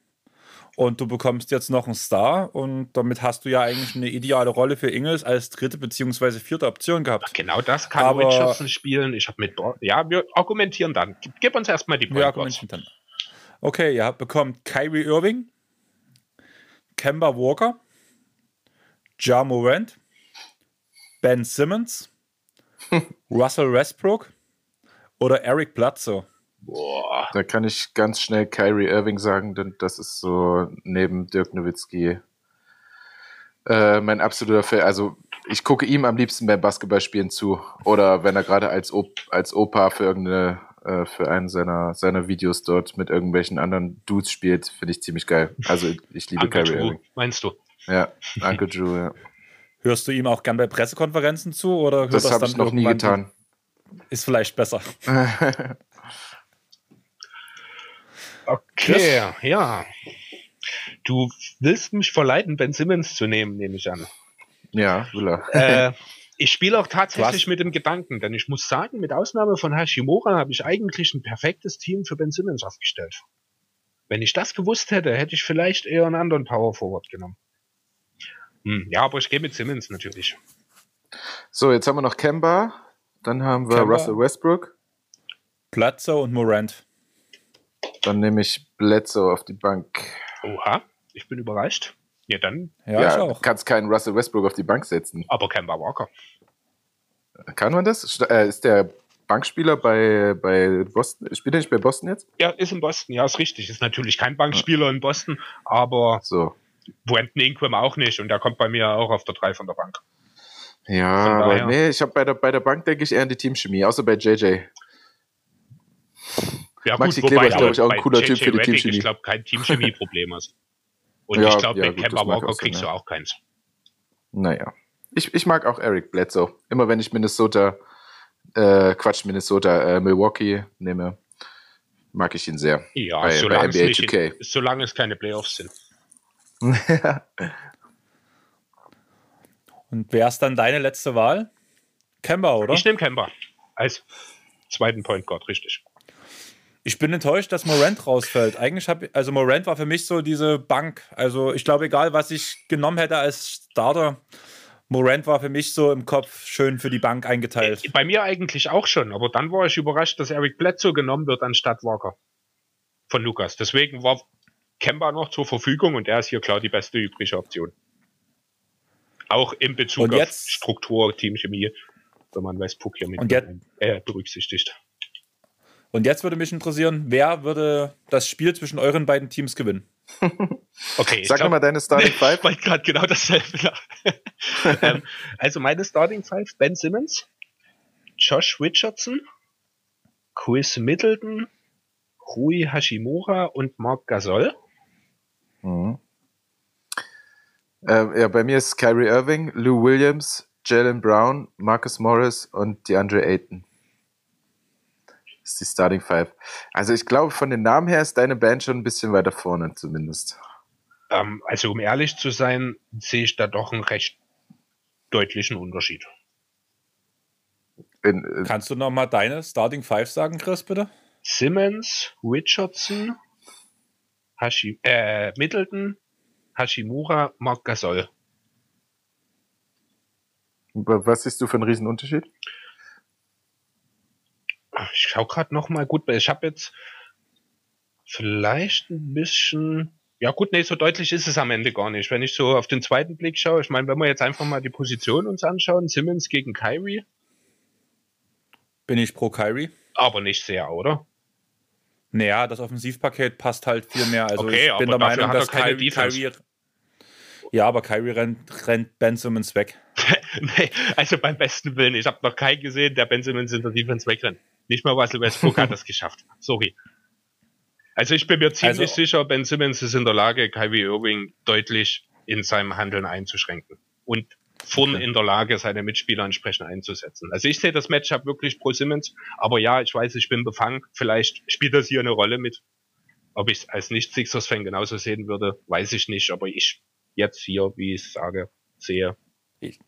Und du bekommst jetzt noch einen Star und damit hast du ja eigentlich eine ideale Rolle für Ingels als dritte beziehungsweise vierte Option gehabt. Ach, genau das kann Aber, Richardson spielen. Ich habe mit. Ja, wir argumentieren dann. Gib, gib uns erstmal die Wir argumentieren dann. Okay, ihr bekommt Kyrie Irving, Kemba Walker, Ja Morant, Ben Simmons, Russell Westbrook oder Eric Bledsoe. Boah. Da kann ich ganz schnell Kyrie Irving sagen, denn das ist so neben Dirk Nowitzki äh, mein absoluter Fan. Also ich gucke ihm am liebsten beim Basketballspielen zu oder wenn er gerade als, Op als Opa für irgendeine äh, für einen seiner, seiner Videos dort mit irgendwelchen anderen Dudes spielt, finde ich ziemlich geil. Also ich liebe Uncle Kyrie Drew, Irving. Meinst du? Ja, Uncle Drew, ja. Hörst du ihm auch gern bei Pressekonferenzen zu oder das, das habe ich noch nie getan. Ist vielleicht besser. (laughs) Okay, Chris? ja. Du willst mich verleiten, Ben Simmons zu nehmen, nehme ich an. Ja, will er. Äh, (laughs) ich spiele auch tatsächlich mit dem Gedanken, denn ich muss sagen, mit Ausnahme von Hashimura habe ich eigentlich ein perfektes Team für Ben Simmons aufgestellt. Wenn ich das gewusst hätte, hätte ich vielleicht eher einen anderen Power Forward genommen. Hm, ja, aber ich gehe mit Simmons natürlich. So, jetzt haben wir noch Kemba, dann haben wir Kemba, Russell Westbrook. Platzer und Morant. Dann nehme ich Bledsoe auf die Bank. Oha, ich bin überrascht. Ja, dann. Ja, ja ich auch. kannst keinen Russell Westbrook auf die Bank setzen. Aber Kemba Walker. Kann man das? Äh, ist der Bankspieler bei, bei Boston? Spielt er nicht bei Boston jetzt? Ja, ist in Boston, ja, ist richtig. Ist natürlich kein Bankspieler in Boston, aber so. Brandon Ingram auch nicht und der kommt bei mir auch auf der 3 von der Bank. Ja, aber nee, ich habe bei der, bei der Bank denke ich eher an die Teamchemie, außer bei JJ. Ja, Maxi gut, Kleber ist, glaube ich, auch ein cooler JJ Typ für die Teamchemie. Ich glaube, kein Teamchemie-Problem ist. (laughs) Und ja, ich glaube, ja, mit Kemba Walker kriegst du auch keins. Naja. Ich, ich mag auch Eric Bledsoe. Immer wenn ich Minnesota, äh, Quatsch, Minnesota, äh, Milwaukee nehme, mag ich ihn sehr. Ja, bei, solange, bei es nicht, solange es keine Playoffs sind. (laughs) Und wer ist dann deine letzte Wahl? Kemba, oder? Ich nehme Kemba als zweiten Point Guard, richtig. Ich bin enttäuscht, dass Morant rausfällt. Eigentlich habe also Morant war für mich so diese Bank. Also ich glaube, egal was ich genommen hätte als Starter, Morant war für mich so im Kopf schön für die Bank eingeteilt. Bei mir eigentlich auch schon, aber dann war ich überrascht, dass Eric Bledsoe genommen wird anstatt Walker von Lukas. Deswegen war Kemba noch zur Verfügung und er ist hier klar die beste übrige Option. Auch in Bezug auf Struktur, Teamchemie, wenn man Westbrook hier mit und jetzt, äh, berücksichtigt. Und jetzt würde mich interessieren, wer würde das Spiel zwischen euren beiden Teams gewinnen? (laughs) Okay. Sag mal deine Starting (laughs) Five. Ich wollte gerade genau dasselbe. (laughs) ähm, also meine Starting Five: Ben Simmons, Josh Richardson, Chris Middleton, Rui Hashimura und Mark Gasol. Mhm. Äh, ja, bei mir ist Kyrie Irving, Lou Williams, Jalen Brown, Marcus Morris und DeAndre Ayton. Das ist die Starting Five. Also ich glaube, von den Namen her ist deine Band schon ein bisschen weiter vorne zumindest. Ähm, also um ehrlich zu sein, sehe ich da doch einen recht deutlichen Unterschied. In, in Kannst du noch mal deine Starting Five sagen, Chris, bitte? Simmons, Richardson, Hashi, äh, Middleton, Hashimura, Mark Gasol. Was siehst du für einen Riesenunterschied? Ich schau gerade noch mal gut, ich habe jetzt vielleicht ein bisschen ja gut, nee, so deutlich ist es am Ende gar nicht. Wenn ich so auf den zweiten Blick schaue, ich meine, wenn wir jetzt einfach mal die Position uns anschauen, Simmons gegen Kyrie. Bin ich pro Kyrie. Aber nicht sehr, oder? Naja, das Offensivpaket passt halt viel mehr. Also okay, ich bin der Meinung, dass Kyrie, Kyrie, Ja, aber Kyrie rennt, rennt Ben Simmons weg. (laughs) nee, also beim besten Willen. Ich habe noch keinen gesehen, der Ben Simmons in der Defense wegrennt. Nicht mal Russell Westbrook hat das geschafft. Sorry. Also ich bin mir ziemlich also, sicher, Ben Simmons ist in der Lage, Kyrie Irving deutlich in seinem Handeln einzuschränken. Und vorn in der Lage, seine Mitspieler entsprechend einzusetzen. Also ich sehe das Matchup wirklich pro Simmons, aber ja, ich weiß, ich bin befangen. Vielleicht spielt das hier eine Rolle mit. Ob ich es als Nicht-Sixers-Fan genauso sehen würde, weiß ich nicht. Aber ich jetzt hier, wie ich sage, sehe. Ich,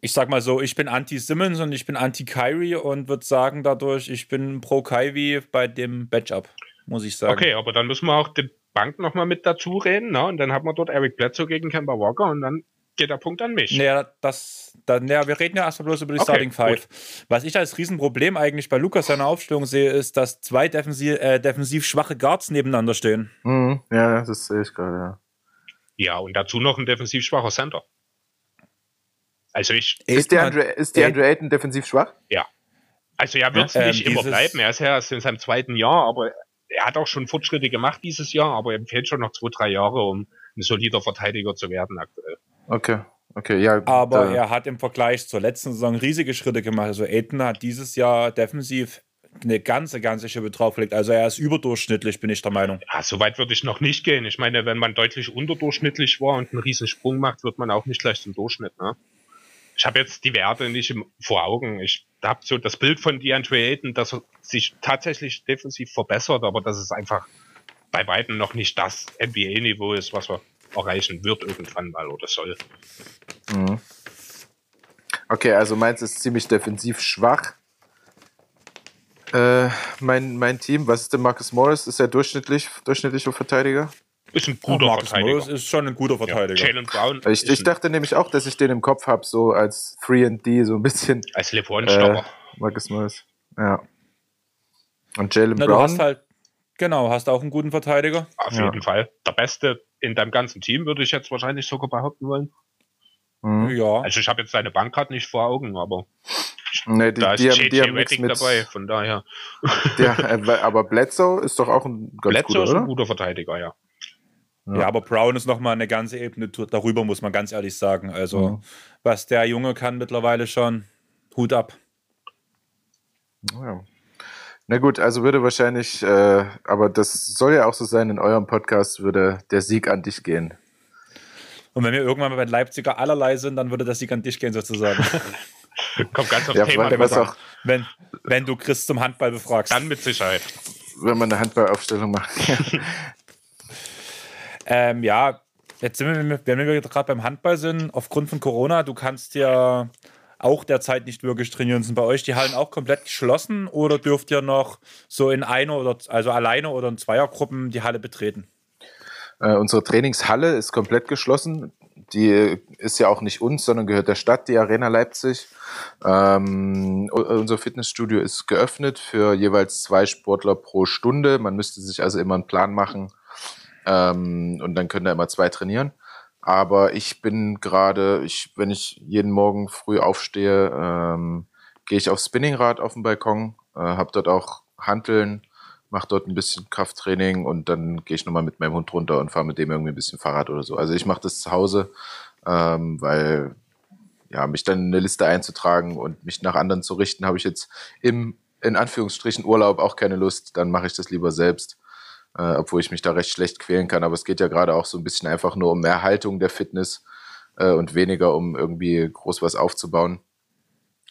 ich sag mal so, ich bin anti-Simmons und ich bin anti-Kyrie und würde sagen dadurch, ich bin pro Kyrie bei dem Matchup muss ich sagen. Okay, aber dann müssen wir auch die Bank nochmal mit dazu reden, ne? Und dann haben wir dort Eric Bledsoe gegen Kemba Walker und dann geht der Punkt an mich. Naja, das, dann, naja, wir reden ja erstmal bloß über die okay, Starting Five. Gut. Was ich als Riesenproblem eigentlich bei Lukas seiner Aufstellung sehe, ist, dass zwei defensiv, äh, defensiv schwache Guards nebeneinander stehen. Mhm, ja, das sehe ich gerade, ja. Ja, und dazu noch ein defensiv schwacher Center. Also ich. Ist der Andre, ist der Andre Ayton defensiv schwach? Ja. Also er wird es ja, nicht ähm, immer bleiben. Er ist ja erst in seinem zweiten Jahr, aber er hat auch schon Fortschritte gemacht dieses Jahr, aber ihm fehlt schon noch zwei, drei Jahre, um ein solider Verteidiger zu werden aktuell. Okay. Okay, ja. Aber er hat im Vergleich zur letzten Saison riesige Schritte gemacht. Also Aiden hat dieses Jahr defensiv eine ganze, ganze Schippe draufgelegt. Also er ist überdurchschnittlich, bin ich der Meinung. Ja, so weit würde ich noch nicht gehen. Ich meine, wenn man deutlich unterdurchschnittlich war und einen riesen Sprung macht, wird man auch nicht gleich zum Durchschnitt. Ne? Ich habe jetzt die Werte nicht im, vor Augen. Ich habe so das Bild von DeAndre Ayton, dass er sich tatsächlich defensiv verbessert, aber dass es einfach bei weitem noch nicht das NBA-Niveau ist, was er erreichen wird irgendwann mal oder soll. Mhm. Okay, also meins ist ziemlich defensiv schwach. Äh, mein, mein Team, was ist denn Marcus Morris? Ist er durchschnittlich, durchschnittlicher Verteidiger? Ist ein guter Marcus Verteidiger. Morris ist schon ein guter Verteidiger. Ja, Jalen Brown. Ich, ich dachte nämlich auch, dass ich den im Kopf habe, so als 3D, so ein bisschen. Als LeBron-Stopper. Äh, Marcus Morris. Ja. Und Jalen Brown. Du hast halt, genau, hast auch einen guten Verteidiger. Auf ja. jeden Fall. Der Beste in deinem ganzen Team, würde ich jetzt wahrscheinlich sogar behaupten wollen. Mhm. Ja. Also ich habe jetzt seine Bank gerade nicht vor Augen, aber nee, die, da ist JJ die Reddick dabei, von daher. (laughs) Ja, aber Bledsoe ist doch auch ein ganz Bledsoe guter, ist ein guter Verteidiger, ja. Ja. ja, aber Brown ist nochmal eine ganze Ebene darüber, muss man ganz ehrlich sagen. Also, mhm. was der Junge kann mittlerweile schon, Hut ab. Ja. Na gut, also würde wahrscheinlich, äh, aber das soll ja auch so sein, in eurem Podcast würde der Sieg an dich gehen. Und wenn wir irgendwann mal bei Leipziger allerlei sind, dann würde das Sieg an dich gehen, sozusagen. (laughs) Kommt ganz aufs ja, Thema was auch, wenn, wenn du Chris zum Handball befragst. Dann mit Sicherheit. Wenn man eine Handballaufstellung macht. (laughs) ähm, ja, jetzt sind wir, wenn wir gerade beim Handball sind, aufgrund von Corona, du kannst ja auch derzeit nicht wirklich trainieren. Sind bei euch die Hallen auch komplett geschlossen oder dürft ihr noch so in einer oder also alleine oder in Zweiergruppen die Halle betreten? Äh, unsere Trainingshalle ist komplett geschlossen. Die ist ja auch nicht uns, sondern gehört der Stadt, die Arena Leipzig. Ähm, unser Fitnessstudio ist geöffnet für jeweils zwei Sportler pro Stunde. Man müsste sich also immer einen Plan machen ähm, und dann können da immer zwei trainieren. Aber ich bin gerade, ich, wenn ich jeden Morgen früh aufstehe, ähm, gehe ich aufs Spinningrad auf dem Balkon, äh, habe dort auch Hanteln, mache dort ein bisschen Krafttraining und dann gehe ich nochmal mit meinem Hund runter und fahre mit dem irgendwie ein bisschen Fahrrad oder so. Also ich mache das zu Hause, ähm, weil ja, mich dann in eine Liste einzutragen und mich nach anderen zu richten, habe ich jetzt im, in Anführungsstrichen, Urlaub auch keine Lust. Dann mache ich das lieber selbst, äh, obwohl ich mich da recht schlecht quälen kann. Aber es geht ja gerade auch so ein bisschen einfach nur um Erhaltung der Fitness äh, und weniger um irgendwie groß was aufzubauen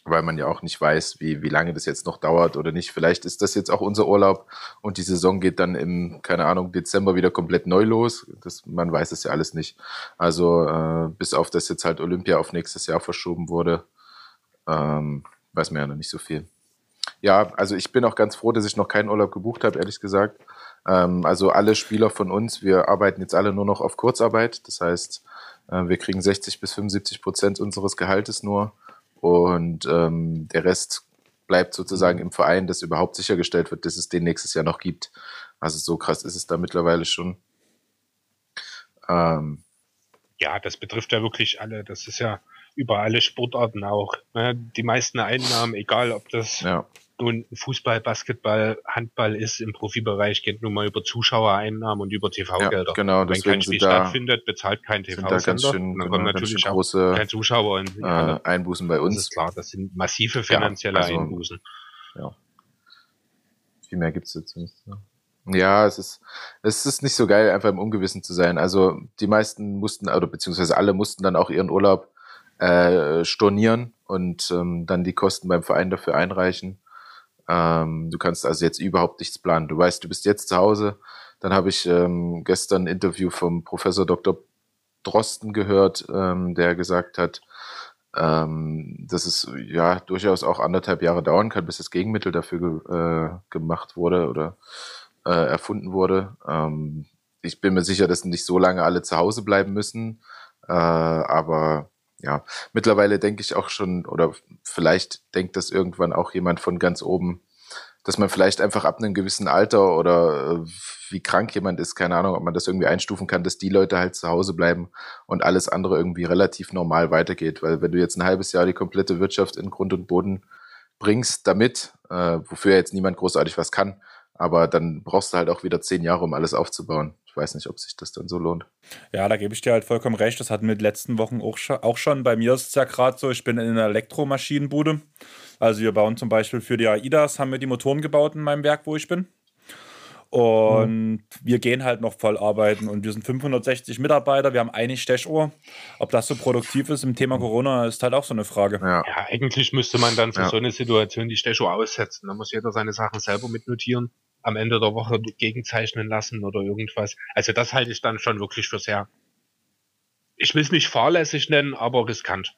weil man ja auch nicht weiß, wie, wie lange das jetzt noch dauert oder nicht. Vielleicht ist das jetzt auch unser Urlaub und die Saison geht dann im, keine Ahnung, Dezember wieder komplett neu los. Das, man weiß es ja alles nicht. Also äh, bis auf das jetzt halt Olympia auf nächstes Jahr verschoben wurde, ähm, weiß man ja noch nicht so viel. Ja, also ich bin auch ganz froh, dass ich noch keinen Urlaub gebucht habe, ehrlich gesagt. Ähm, also alle Spieler von uns, wir arbeiten jetzt alle nur noch auf Kurzarbeit. Das heißt, äh, wir kriegen 60 bis 75 Prozent unseres Gehaltes nur und ähm, der Rest bleibt sozusagen im Verein, dass überhaupt sichergestellt wird, dass es den nächstes Jahr noch gibt. Also so krass ist es da mittlerweile schon. Ähm, ja, das betrifft ja wirklich alle. Das ist ja über alle Sportarten auch. Ne? Die meisten Einnahmen, egal ob das ja nun Fußball, Basketball, Handball ist im Profibereich, geht nun mal über Zuschauereinnahmen und über TV-Gelder. Ja, genau, Wenn kein Spiel stattfindet, bezahlt kein TV-Sender. Dann genau, kommen natürlich auch kein Zuschauer in äh, Einbußen bei uns. Das ist klar, das sind massive finanzielle ja, also, Einbußen. Ja. Viel mehr gibt's jetzt nicht. Ne? Ja, es ist, es ist nicht so geil, einfach im Ungewissen zu sein. Also die meisten mussten, oder beziehungsweise alle mussten dann auch ihren Urlaub äh, stornieren und ähm, dann die Kosten beim Verein dafür einreichen. Ähm, du kannst also jetzt überhaupt nichts planen. Du weißt, du bist jetzt zu Hause. Dann habe ich ähm, gestern ein Interview vom Professor Dr. Drosten gehört, ähm, der gesagt hat, ähm, dass es ja durchaus auch anderthalb Jahre dauern kann, bis das Gegenmittel dafür ge äh, gemacht wurde oder äh, erfunden wurde. Ähm, ich bin mir sicher, dass nicht so lange alle zu Hause bleiben müssen, äh, aber ja, mittlerweile denke ich auch schon, oder vielleicht denkt das irgendwann auch jemand von ganz oben, dass man vielleicht einfach ab einem gewissen Alter oder äh, wie krank jemand ist, keine Ahnung, ob man das irgendwie einstufen kann, dass die Leute halt zu Hause bleiben und alles andere irgendwie relativ normal weitergeht. Weil wenn du jetzt ein halbes Jahr die komplette Wirtschaft in Grund und Boden bringst damit, äh, wofür jetzt niemand großartig was kann, aber dann brauchst du halt auch wieder zehn Jahre, um alles aufzubauen. Weiß nicht, ob sich das dann so lohnt. Ja, da gebe ich dir halt vollkommen recht. Das hatten wir in den letzten Wochen auch schon. Auch schon. Bei mir ist es ja gerade so, ich bin in einer Elektromaschinenbude. Also wir bauen zum Beispiel für die AIDAS, haben wir die Motoren gebaut in meinem Werk, wo ich bin. Und mhm. wir gehen halt noch voll arbeiten und wir sind 560 Mitarbeiter, wir haben eine Stechuhr. Ob das so produktiv ist im Thema Corona, ist halt auch so eine Frage. Ja, ja eigentlich müsste man dann für ja. so eine Situation die Stechuhr aussetzen. Da muss jeder seine Sachen selber mitnotieren am Ende der Woche gegenzeichnen lassen oder irgendwas. Also das halte ich dann schon wirklich für sehr, ich will es nicht fahrlässig nennen, aber riskant.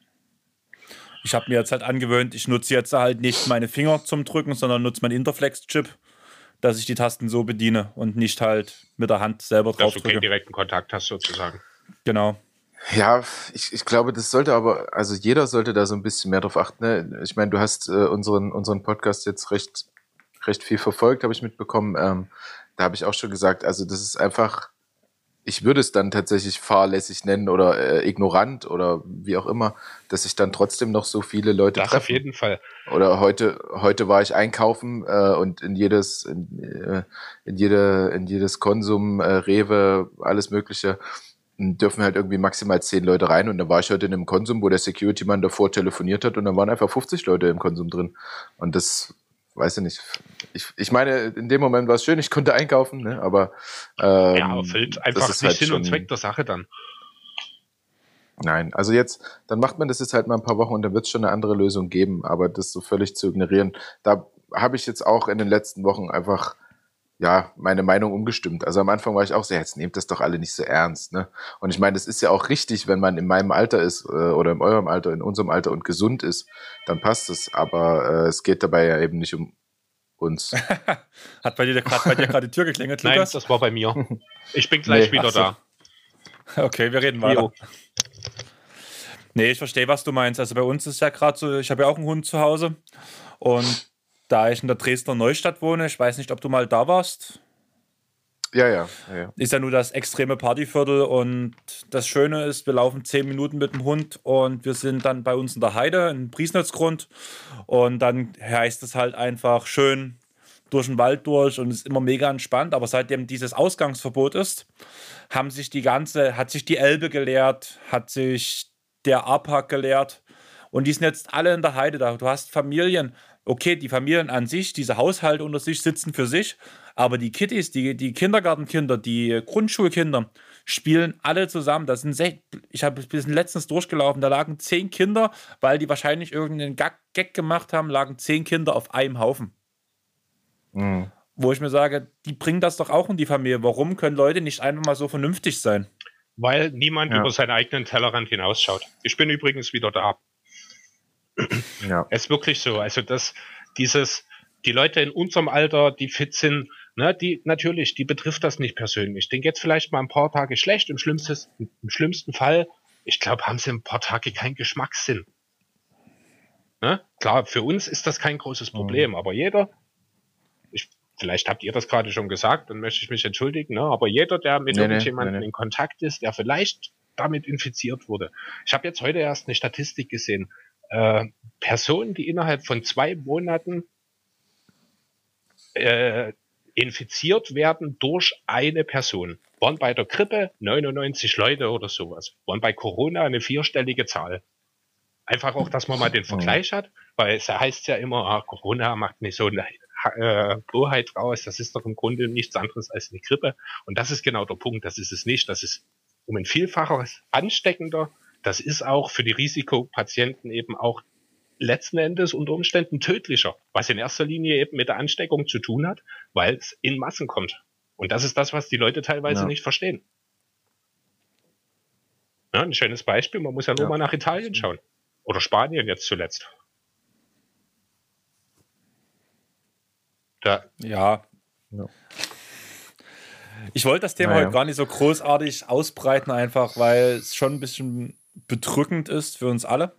Ich habe mir jetzt halt angewöhnt, ich nutze jetzt halt nicht meine Finger zum Drücken, sondern nutze meinen Interflex-Chip, dass ich die Tasten so bediene und nicht halt mit der Hand selber drauf Dass du keinen direkten Kontakt hast sozusagen. Genau. Ja, ich, ich glaube, das sollte aber, also jeder sollte da so ein bisschen mehr drauf achten. Ne? Ich meine, du hast äh, unseren, unseren Podcast jetzt recht recht viel verfolgt, habe ich mitbekommen. Ähm, da habe ich auch schon gesagt, also das ist einfach, ich würde es dann tatsächlich fahrlässig nennen oder äh, ignorant oder wie auch immer, dass sich dann trotzdem noch so viele Leute das treffen. auf jeden Fall. Oder heute, heute war ich einkaufen äh, und in jedes, in, äh, in jede, in jedes Konsum, äh, Rewe, alles Mögliche dürfen halt irgendwie maximal zehn Leute rein und dann war ich heute in einem Konsum, wo der Security-Mann davor telefoniert hat und dann waren einfach 50 Leute im Konsum drin. Und das weiß ich nicht. Ich, ich meine, in dem Moment war es schön, ich konnte einkaufen, ne? aber ähm, ja, erfüllt einfach nicht halt Sinn und Zweck der Sache dann. Nein, also jetzt, dann macht man das jetzt halt mal ein paar Wochen und dann wird es schon eine andere Lösung geben, aber das so völlig zu ignorieren, da habe ich jetzt auch in den letzten Wochen einfach ja, meine Meinung umgestimmt. Also am Anfang war ich auch so, jetzt nehmt das doch alle nicht so ernst. Ne? Und ich meine, das ist ja auch richtig, wenn man in meinem Alter ist äh, oder in eurem Alter, in unserem Alter und gesund ist, dann passt es. Aber äh, es geht dabei ja eben nicht um uns. (laughs) Hat bei dir gerade die Tür geklingelt, Lukas? Nein, das war bei mir. Ich bin gleich nee, wieder so. da. Okay, wir reden weiter. Jo. Nee, ich verstehe, was du meinst. Also bei uns ist ja gerade so, ich habe ja auch einen Hund zu Hause und da ich in der Dresdner Neustadt wohne, ich weiß nicht, ob du mal da warst. Ja, ja, ja, Ist ja nur das extreme Partyviertel und das Schöne ist, wir laufen zehn Minuten mit dem Hund und wir sind dann bei uns in der Heide, in Priesnitzgrund und dann heißt es halt einfach schön durch den Wald durch und es ist immer mega entspannt. Aber seitdem dieses Ausgangsverbot ist, haben sich die ganze, hat sich die Elbe geleert, hat sich der A-Park geleert und die sind jetzt alle in der Heide da. Du hast Familien, okay, die Familien an sich, diese Haushalte unter sich sitzen für sich, aber die Kittys, die, die Kindergartenkinder, die Grundschulkinder spielen alle zusammen. Das sind sech, ich habe bis letztens durchgelaufen, da lagen zehn Kinder, weil die wahrscheinlich irgendeinen Gag gemacht haben, lagen zehn Kinder auf einem Haufen. Mhm. Wo ich mir sage, die bringen das doch auch in die Familie. Warum können Leute nicht einfach mal so vernünftig sein? Weil niemand ja. über seinen eigenen Tellerrand hinausschaut. Ich bin übrigens wieder da. Ja. Es ist wirklich so. Also das, dieses, die Leute in unserem Alter, die fit sind, ne, die natürlich, die betrifft das nicht persönlich. Den geht vielleicht mal ein paar Tage schlecht. Im schlimmsten, im schlimmsten Fall, ich glaube, haben sie ein paar Tage keinen Geschmackssinn. Ne? Klar, für uns ist das kein großes Problem, mhm. aber jeder, ich, vielleicht habt ihr das gerade schon gesagt, dann möchte ich mich entschuldigen, ne? aber jeder, der mit nee, irgendjemandem nee, nee. in Kontakt ist, der vielleicht damit infiziert wurde. Ich habe jetzt heute erst eine Statistik gesehen äh, Personen, die innerhalb von zwei Monaten äh, infiziert werden durch eine Person. Waren bei der Grippe 99 Leute oder sowas. Waren bei Corona eine vierstellige Zahl. Einfach auch, dass man mal den Vergleich hat, weil es heißt ja immer, ah, Corona macht nicht so eine äh, Hoheit raus, das ist doch im Grunde nichts anderes als eine Grippe. Und das ist genau der Punkt, das ist es nicht. Das ist um ein Vielfaches ansteckender das ist auch für die Risikopatienten eben auch letzten Endes unter Umständen tödlicher, was in erster Linie eben mit der Ansteckung zu tun hat, weil es in Massen kommt. Und das ist das, was die Leute teilweise ja. nicht verstehen. Ja, ein schönes Beispiel, man muss ja nur ja. mal nach Italien schauen. Oder Spanien jetzt zuletzt. Da. Ja. ja. Ich wollte das Thema naja. heute gar nicht so großartig ausbreiten, einfach weil es schon ein bisschen bedrückend ist für uns alle.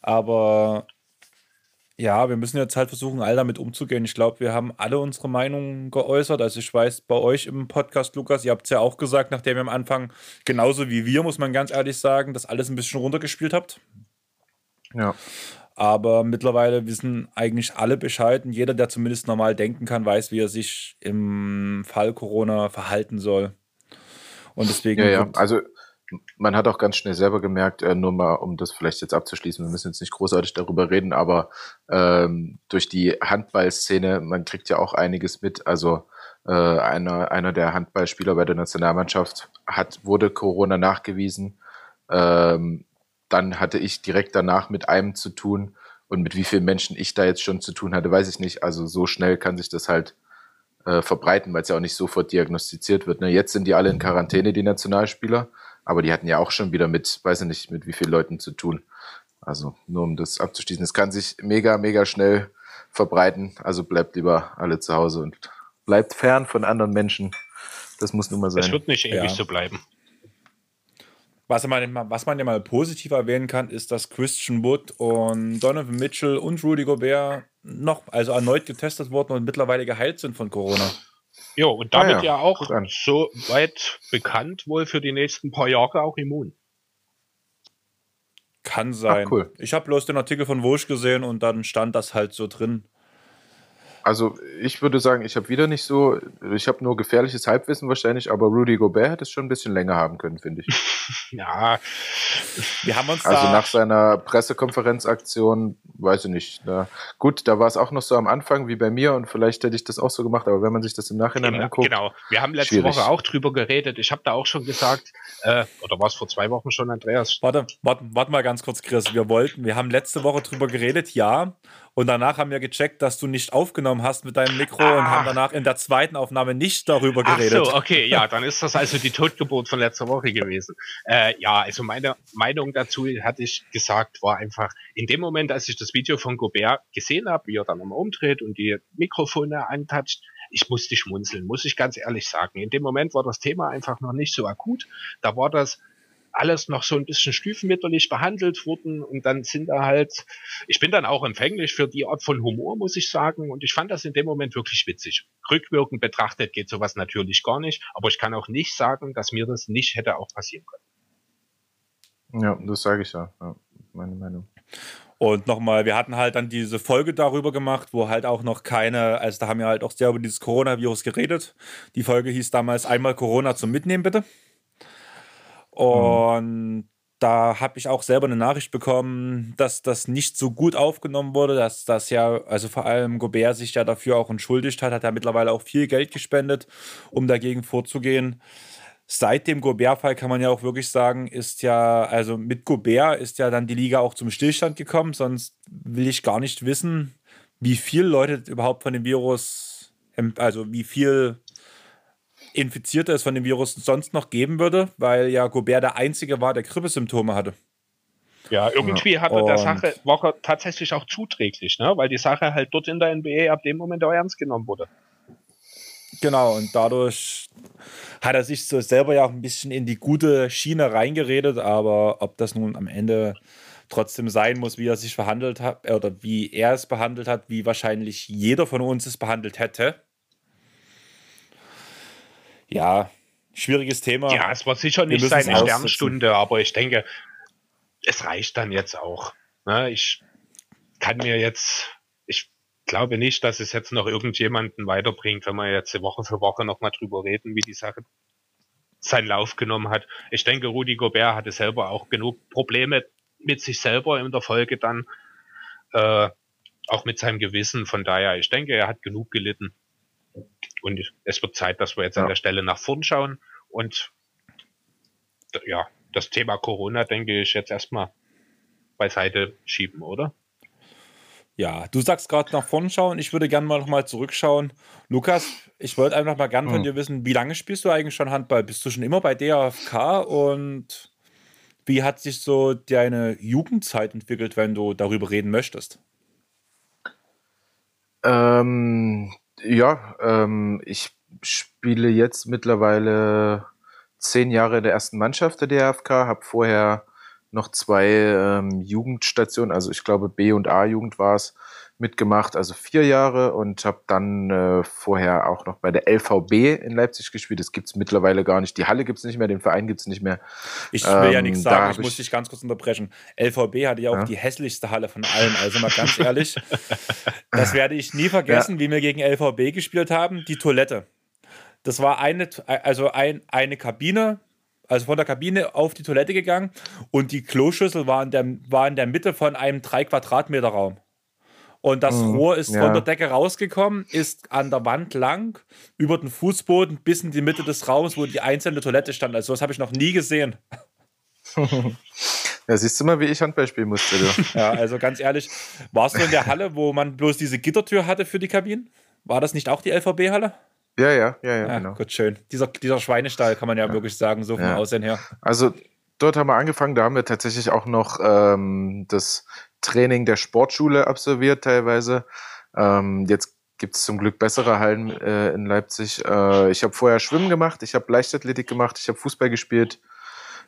Aber ja, wir müssen jetzt halt versuchen, all damit umzugehen. Ich glaube, wir haben alle unsere Meinungen geäußert. Also ich weiß, bei euch im Podcast, Lukas, ihr habt es ja auch gesagt, nachdem ihr am Anfang, genauso wie wir, muss man ganz ehrlich sagen, das alles ein bisschen runtergespielt habt. Ja. Aber mittlerweile wissen eigentlich alle Bescheid und jeder, der zumindest normal denken kann, weiß, wie er sich im Fall Corona verhalten soll. Und deswegen. Ja, ja. Also man hat auch ganz schnell selber gemerkt, äh, nur mal, um das vielleicht jetzt abzuschließen, wir müssen jetzt nicht großartig darüber reden, aber ähm, durch die Handballszene, man kriegt ja auch einiges mit. Also äh, einer, einer der Handballspieler bei der Nationalmannschaft hat, wurde Corona nachgewiesen. Ähm, dann hatte ich direkt danach mit einem zu tun. Und mit wie vielen Menschen ich da jetzt schon zu tun hatte, weiß ich nicht. Also so schnell kann sich das halt äh, verbreiten, weil es ja auch nicht sofort diagnostiziert wird. Ne? Jetzt sind die alle in Quarantäne, die Nationalspieler. Aber die hatten ja auch schon wieder mit, weiß ich nicht, mit wie vielen Leuten zu tun. Also nur um das abzuschließen. Es kann sich mega, mega schnell verbreiten. Also bleibt lieber alle zu Hause und bleibt fern von anderen Menschen. Das muss nun mal sein. Es wird nicht ewig ja. so bleiben. Was man, was man ja mal positiv erwähnen kann, ist, dass Christian Wood und Donovan Mitchell und Rudy Gobert noch, also erneut getestet wurden und mittlerweile geheilt sind von Corona. Ja, und damit ah, ja. ja auch so weit bekannt wohl für die nächsten paar Jahre auch immun. Kann sein. Ach, cool. Ich habe bloß den Artikel von Wosch gesehen und dann stand das halt so drin. Also ich würde sagen, ich habe wieder nicht so, ich habe nur gefährliches Halbwissen wahrscheinlich, aber Rudy Gobert hätte es schon ein bisschen länger haben können, finde ich. (laughs) ja, wir haben uns Also nach seiner Pressekonferenzaktion, weiß ich nicht. Da, gut, da war es auch noch so am Anfang wie bei mir und vielleicht hätte ich das auch so gemacht, aber wenn man sich das im Nachhinein genau, anguckt. Genau, wir haben letzte schwierig. Woche auch drüber geredet. Ich habe da auch schon gesagt, äh, oder war es vor zwei Wochen schon, Andreas? Warte, warte, warte mal ganz kurz, Chris. Wir wollten, wir haben letzte Woche drüber geredet, ja. Und danach haben wir gecheckt, dass du nicht aufgenommen hast mit deinem Mikro ah. und haben ah. danach in der zweiten Aufnahme nicht darüber geredet. Ach so, okay, ja, dann ist das also die Totgeburt von letzter Woche gewesen. Äh, ja, also meine Meinung dazu, hatte ich gesagt, war einfach, in dem Moment, als ich das Video von Gobert gesehen habe, wie er dann nochmal umdreht und die Mikrofone antatscht, ich musste schmunzeln, muss ich ganz ehrlich sagen. In dem Moment war das Thema einfach noch nicht so akut. Da war das alles noch so ein bisschen stiefmütterlich behandelt wurden und dann sind da halt, ich bin dann auch empfänglich für die Art von Humor, muss ich sagen, und ich fand das in dem Moment wirklich witzig. Rückwirkend betrachtet geht sowas natürlich gar nicht, aber ich kann auch nicht sagen, dass mir das nicht hätte auch passieren können. Ja, das sage ich ja, ja meine Meinung. Und nochmal, wir hatten halt dann diese Folge darüber gemacht, wo halt auch noch keine, also da haben wir halt auch sehr über dieses Coronavirus geredet. Die Folge hieß damals einmal Corona zum Mitnehmen, bitte. Und mhm. da habe ich auch selber eine Nachricht bekommen, dass das nicht so gut aufgenommen wurde, dass das ja, also vor allem Gobert sich ja dafür auch entschuldigt hat, hat er mittlerweile auch viel Geld gespendet, um dagegen vorzugehen. Seit dem Gobert-Fall kann man ja auch wirklich sagen, ist ja, also mit Gobert ist ja dann die Liga auch zum Stillstand gekommen, sonst will ich gar nicht wissen, wie viele Leute überhaupt von dem Virus, also wie viel Infizierte es von dem Virus sonst noch geben würde, weil ja Gobert der Einzige war, der Grippesymptome hatte. Ja, irgendwie hatte und der Sache, war tatsächlich auch zuträglich, ne? weil die Sache halt dort in der NBA ab dem Moment auch ernst genommen wurde. Genau, und dadurch hat er sich so selber ja auch ein bisschen in die gute Schiene reingeredet, aber ob das nun am Ende trotzdem sein muss, wie er sich verhandelt hat oder wie er es behandelt hat, wie wahrscheinlich jeder von uns es behandelt hätte, ja, schwieriges Thema. Ja, es war sicher nicht seine Sternstunde, aber ich denke, es reicht dann jetzt auch. Ne? Ich kann mir jetzt, ich glaube nicht, dass es jetzt noch irgendjemanden weiterbringt, wenn wir jetzt Woche für Woche nochmal drüber reden, wie die Sache seinen Lauf genommen hat. Ich denke, Rudi Gobert hatte selber auch genug Probleme mit sich selber in der Folge dann, äh, auch mit seinem Gewissen. Von daher, ich denke, er hat genug gelitten. Und es wird Zeit, dass wir jetzt ja. an der Stelle nach vorn schauen. Und ja, das Thema Corona, denke ich, jetzt erstmal beiseite schieben, oder? Ja, du sagst gerade nach vorn schauen. Ich würde gerne mal noch mal zurückschauen. Lukas, ich wollte einfach mal gerne von hm. dir wissen, wie lange spielst du eigentlich schon Handball? Bist du schon immer bei DAFK und wie hat sich so deine Jugendzeit entwickelt, wenn du darüber reden möchtest? Ähm, ja, ähm, ich spiele jetzt mittlerweile zehn Jahre in der ersten Mannschaft der DFK, habe vorher noch zwei ähm, Jugendstationen, also ich glaube B und A-Jugend war es, mitgemacht, also vier Jahre und habe dann äh, vorher auch noch bei der LVB in Leipzig gespielt. Das gibt es mittlerweile gar nicht. Die Halle gibt es nicht mehr, den Verein gibt es nicht mehr. Ich will ähm, ja nichts sagen, ich muss dich ganz kurz unterbrechen. LVB hatte ja auch ja? die hässlichste Halle von allen, also mal ganz ehrlich. (laughs) das werde ich nie vergessen, ja. wie wir gegen LVB gespielt haben. Die Toilette. Das war eine, also ein, eine Kabine, also von der Kabine auf die Toilette gegangen und die Kloschüssel war in der, war in der Mitte von einem 3 Quadratmeter Raum. Und das mhm, Rohr ist ja. von der Decke rausgekommen, ist an der Wand lang, über den Fußboden bis in die Mitte des Raums, wo die einzelne Toilette stand. Also, das habe ich noch nie gesehen. (laughs) Ja, siehst du mal, wie ich Handball spielen musste. Du. (laughs) ja, also ganz ehrlich, warst du in der Halle, wo man bloß diese Gittertür hatte für die Kabinen? War das nicht auch die LVB-Halle? Ja, ja, ja, ja, ja, genau. Gut, schön. Dieser, dieser Schweinestall kann man ja, ja. wirklich sagen, so vom ja. Aussehen her. Also, dort haben wir angefangen, da haben wir tatsächlich auch noch ähm, das Training der Sportschule absolviert teilweise. Ähm, jetzt gibt es zum Glück bessere Hallen äh, in Leipzig. Äh, ich habe vorher Schwimmen gemacht, ich habe Leichtathletik gemacht, ich habe Fußball gespielt,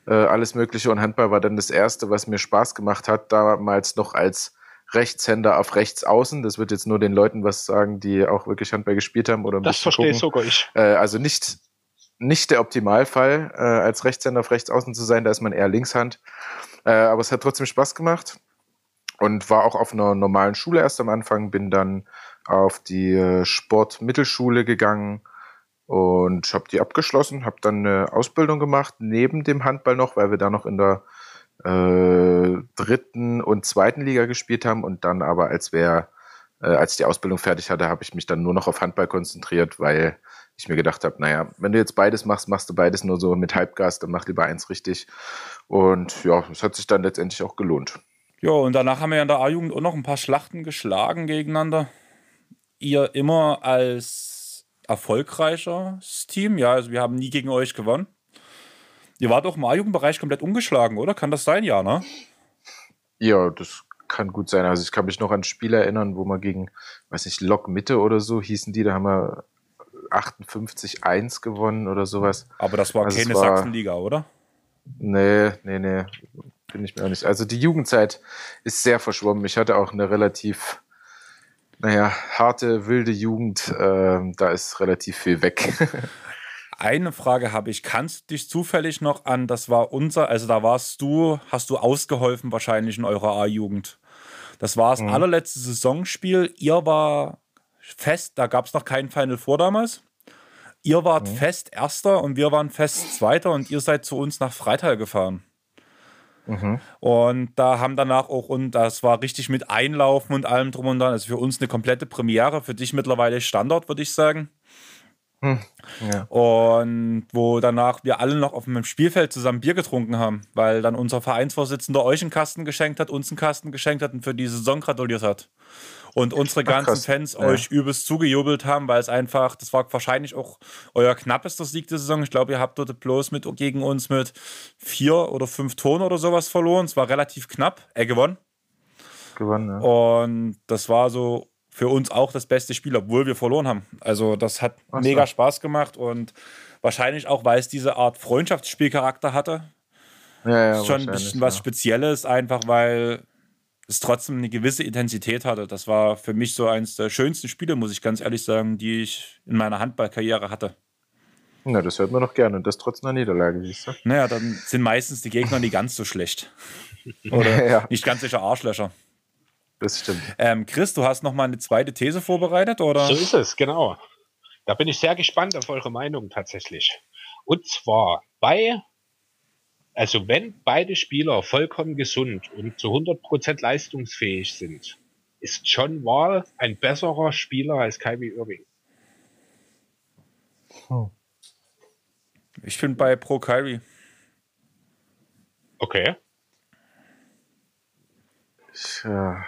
äh, alles Mögliche und Handball war dann das Erste, was mir Spaß gemacht hat, damals noch als Rechtshänder auf Rechtsaußen. Das wird jetzt nur den Leuten was sagen, die auch wirklich Handball gespielt haben oder Das verstehe sogar ich. Äh, also nicht nicht der Optimalfall, äh, als Rechtshänder auf Rechtsaußen zu sein, da ist man eher Linkshand. Äh, aber es hat trotzdem Spaß gemacht und war auch auf einer normalen Schule erst am Anfang, bin dann auf die äh, Sportmittelschule gegangen und habe die abgeschlossen, habe dann eine Ausbildung gemacht, neben dem Handball noch, weil wir da noch in der äh, dritten und zweiten Liga gespielt haben und dann aber, als wir, äh, als ich die Ausbildung fertig hatte, habe ich mich dann nur noch auf Handball konzentriert, weil ich mir gedacht habe, naja, wenn du jetzt beides machst, machst du beides nur so mit Halbgas, dann mach lieber eins richtig. Und ja, es hat sich dann letztendlich auch gelohnt. Ja, und danach haben wir in der A-Jugend auch noch ein paar Schlachten geschlagen gegeneinander. Ihr immer als erfolgreiches Team, ja, also wir haben nie gegen euch gewonnen. Ihr wart auch im A-Jugendbereich komplett umgeschlagen, oder? Kann das sein, ja, ne? Ja, das kann gut sein. Also ich kann mich noch an Spiele erinnern, wo man gegen, weiß nicht, Lok Mitte oder so hießen die, da haben wir 58-1 gewonnen oder sowas. Aber das war also keine Sachsenliga, oder? Nee, nee, nee. Bin ich mir auch nicht. Also die Jugendzeit ist sehr verschwommen. Ich hatte auch eine relativ, naja, harte, wilde Jugend. Äh, da ist relativ viel weg. (laughs) Eine Frage habe ich. Kannst du dich zufällig noch an, das war unser, also da warst du, hast du ausgeholfen wahrscheinlich in eurer A-Jugend. Das war das mhm. allerletzte Saisonspiel. Ihr war fest, da gab es noch keinen Final Four damals. Ihr wart mhm. fest Erster und wir waren fest Zweiter und ihr seid zu uns nach Freital gefahren. Mhm. Und da haben danach auch, und das war richtig mit Einlaufen und allem drum und dran, also für uns eine komplette Premiere, für dich mittlerweile Standard, würde ich sagen. Hm. Ja. Und wo danach wir alle noch auf dem Spielfeld zusammen Bier getrunken haben, weil dann unser Vereinsvorsitzender euch einen Kasten geschenkt hat, uns einen Kasten geschenkt hat und für die Saison gratuliert hat. Und unsere ganzen Ach, Fans ja. euch übelst zugejubelt haben, weil es einfach, das war wahrscheinlich auch euer knappester Sieg der Saison. Ich glaube, ihr habt dort bloß mit, gegen uns mit vier oder fünf Toren oder sowas verloren. Es war relativ knapp. Er gewonnen. Gewonnen, ja. Und das war so für uns auch das beste Spiel, obwohl wir verloren haben. Also das hat Ach mega so. Spaß gemacht und wahrscheinlich auch, weil es diese Art Freundschaftsspielcharakter hatte. Ja, ja, schon ein bisschen was Spezielles, einfach weil es trotzdem eine gewisse Intensität hatte. Das war für mich so eines der schönsten Spiele, muss ich ganz ehrlich sagen, die ich in meiner Handballkarriere hatte. Na, das hört man doch gerne und das trotz einer Niederlage, siehst du? Naja, dann sind meistens die Gegner nicht ganz so schlecht. (laughs) Oder ja. nicht ganz sicher Arschlöcher. Das stimmt. Ähm, Chris, du hast noch mal eine zweite These vorbereitet, oder? So ist es, genau. Da bin ich sehr gespannt auf eure Meinung tatsächlich. Und zwar bei, also wenn beide Spieler vollkommen gesund und zu 100% leistungsfähig sind, ist John Wall ein besserer Spieler als Kyrie Irving. Hm. Ich finde bei Pro Kyrie. Okay. Ja.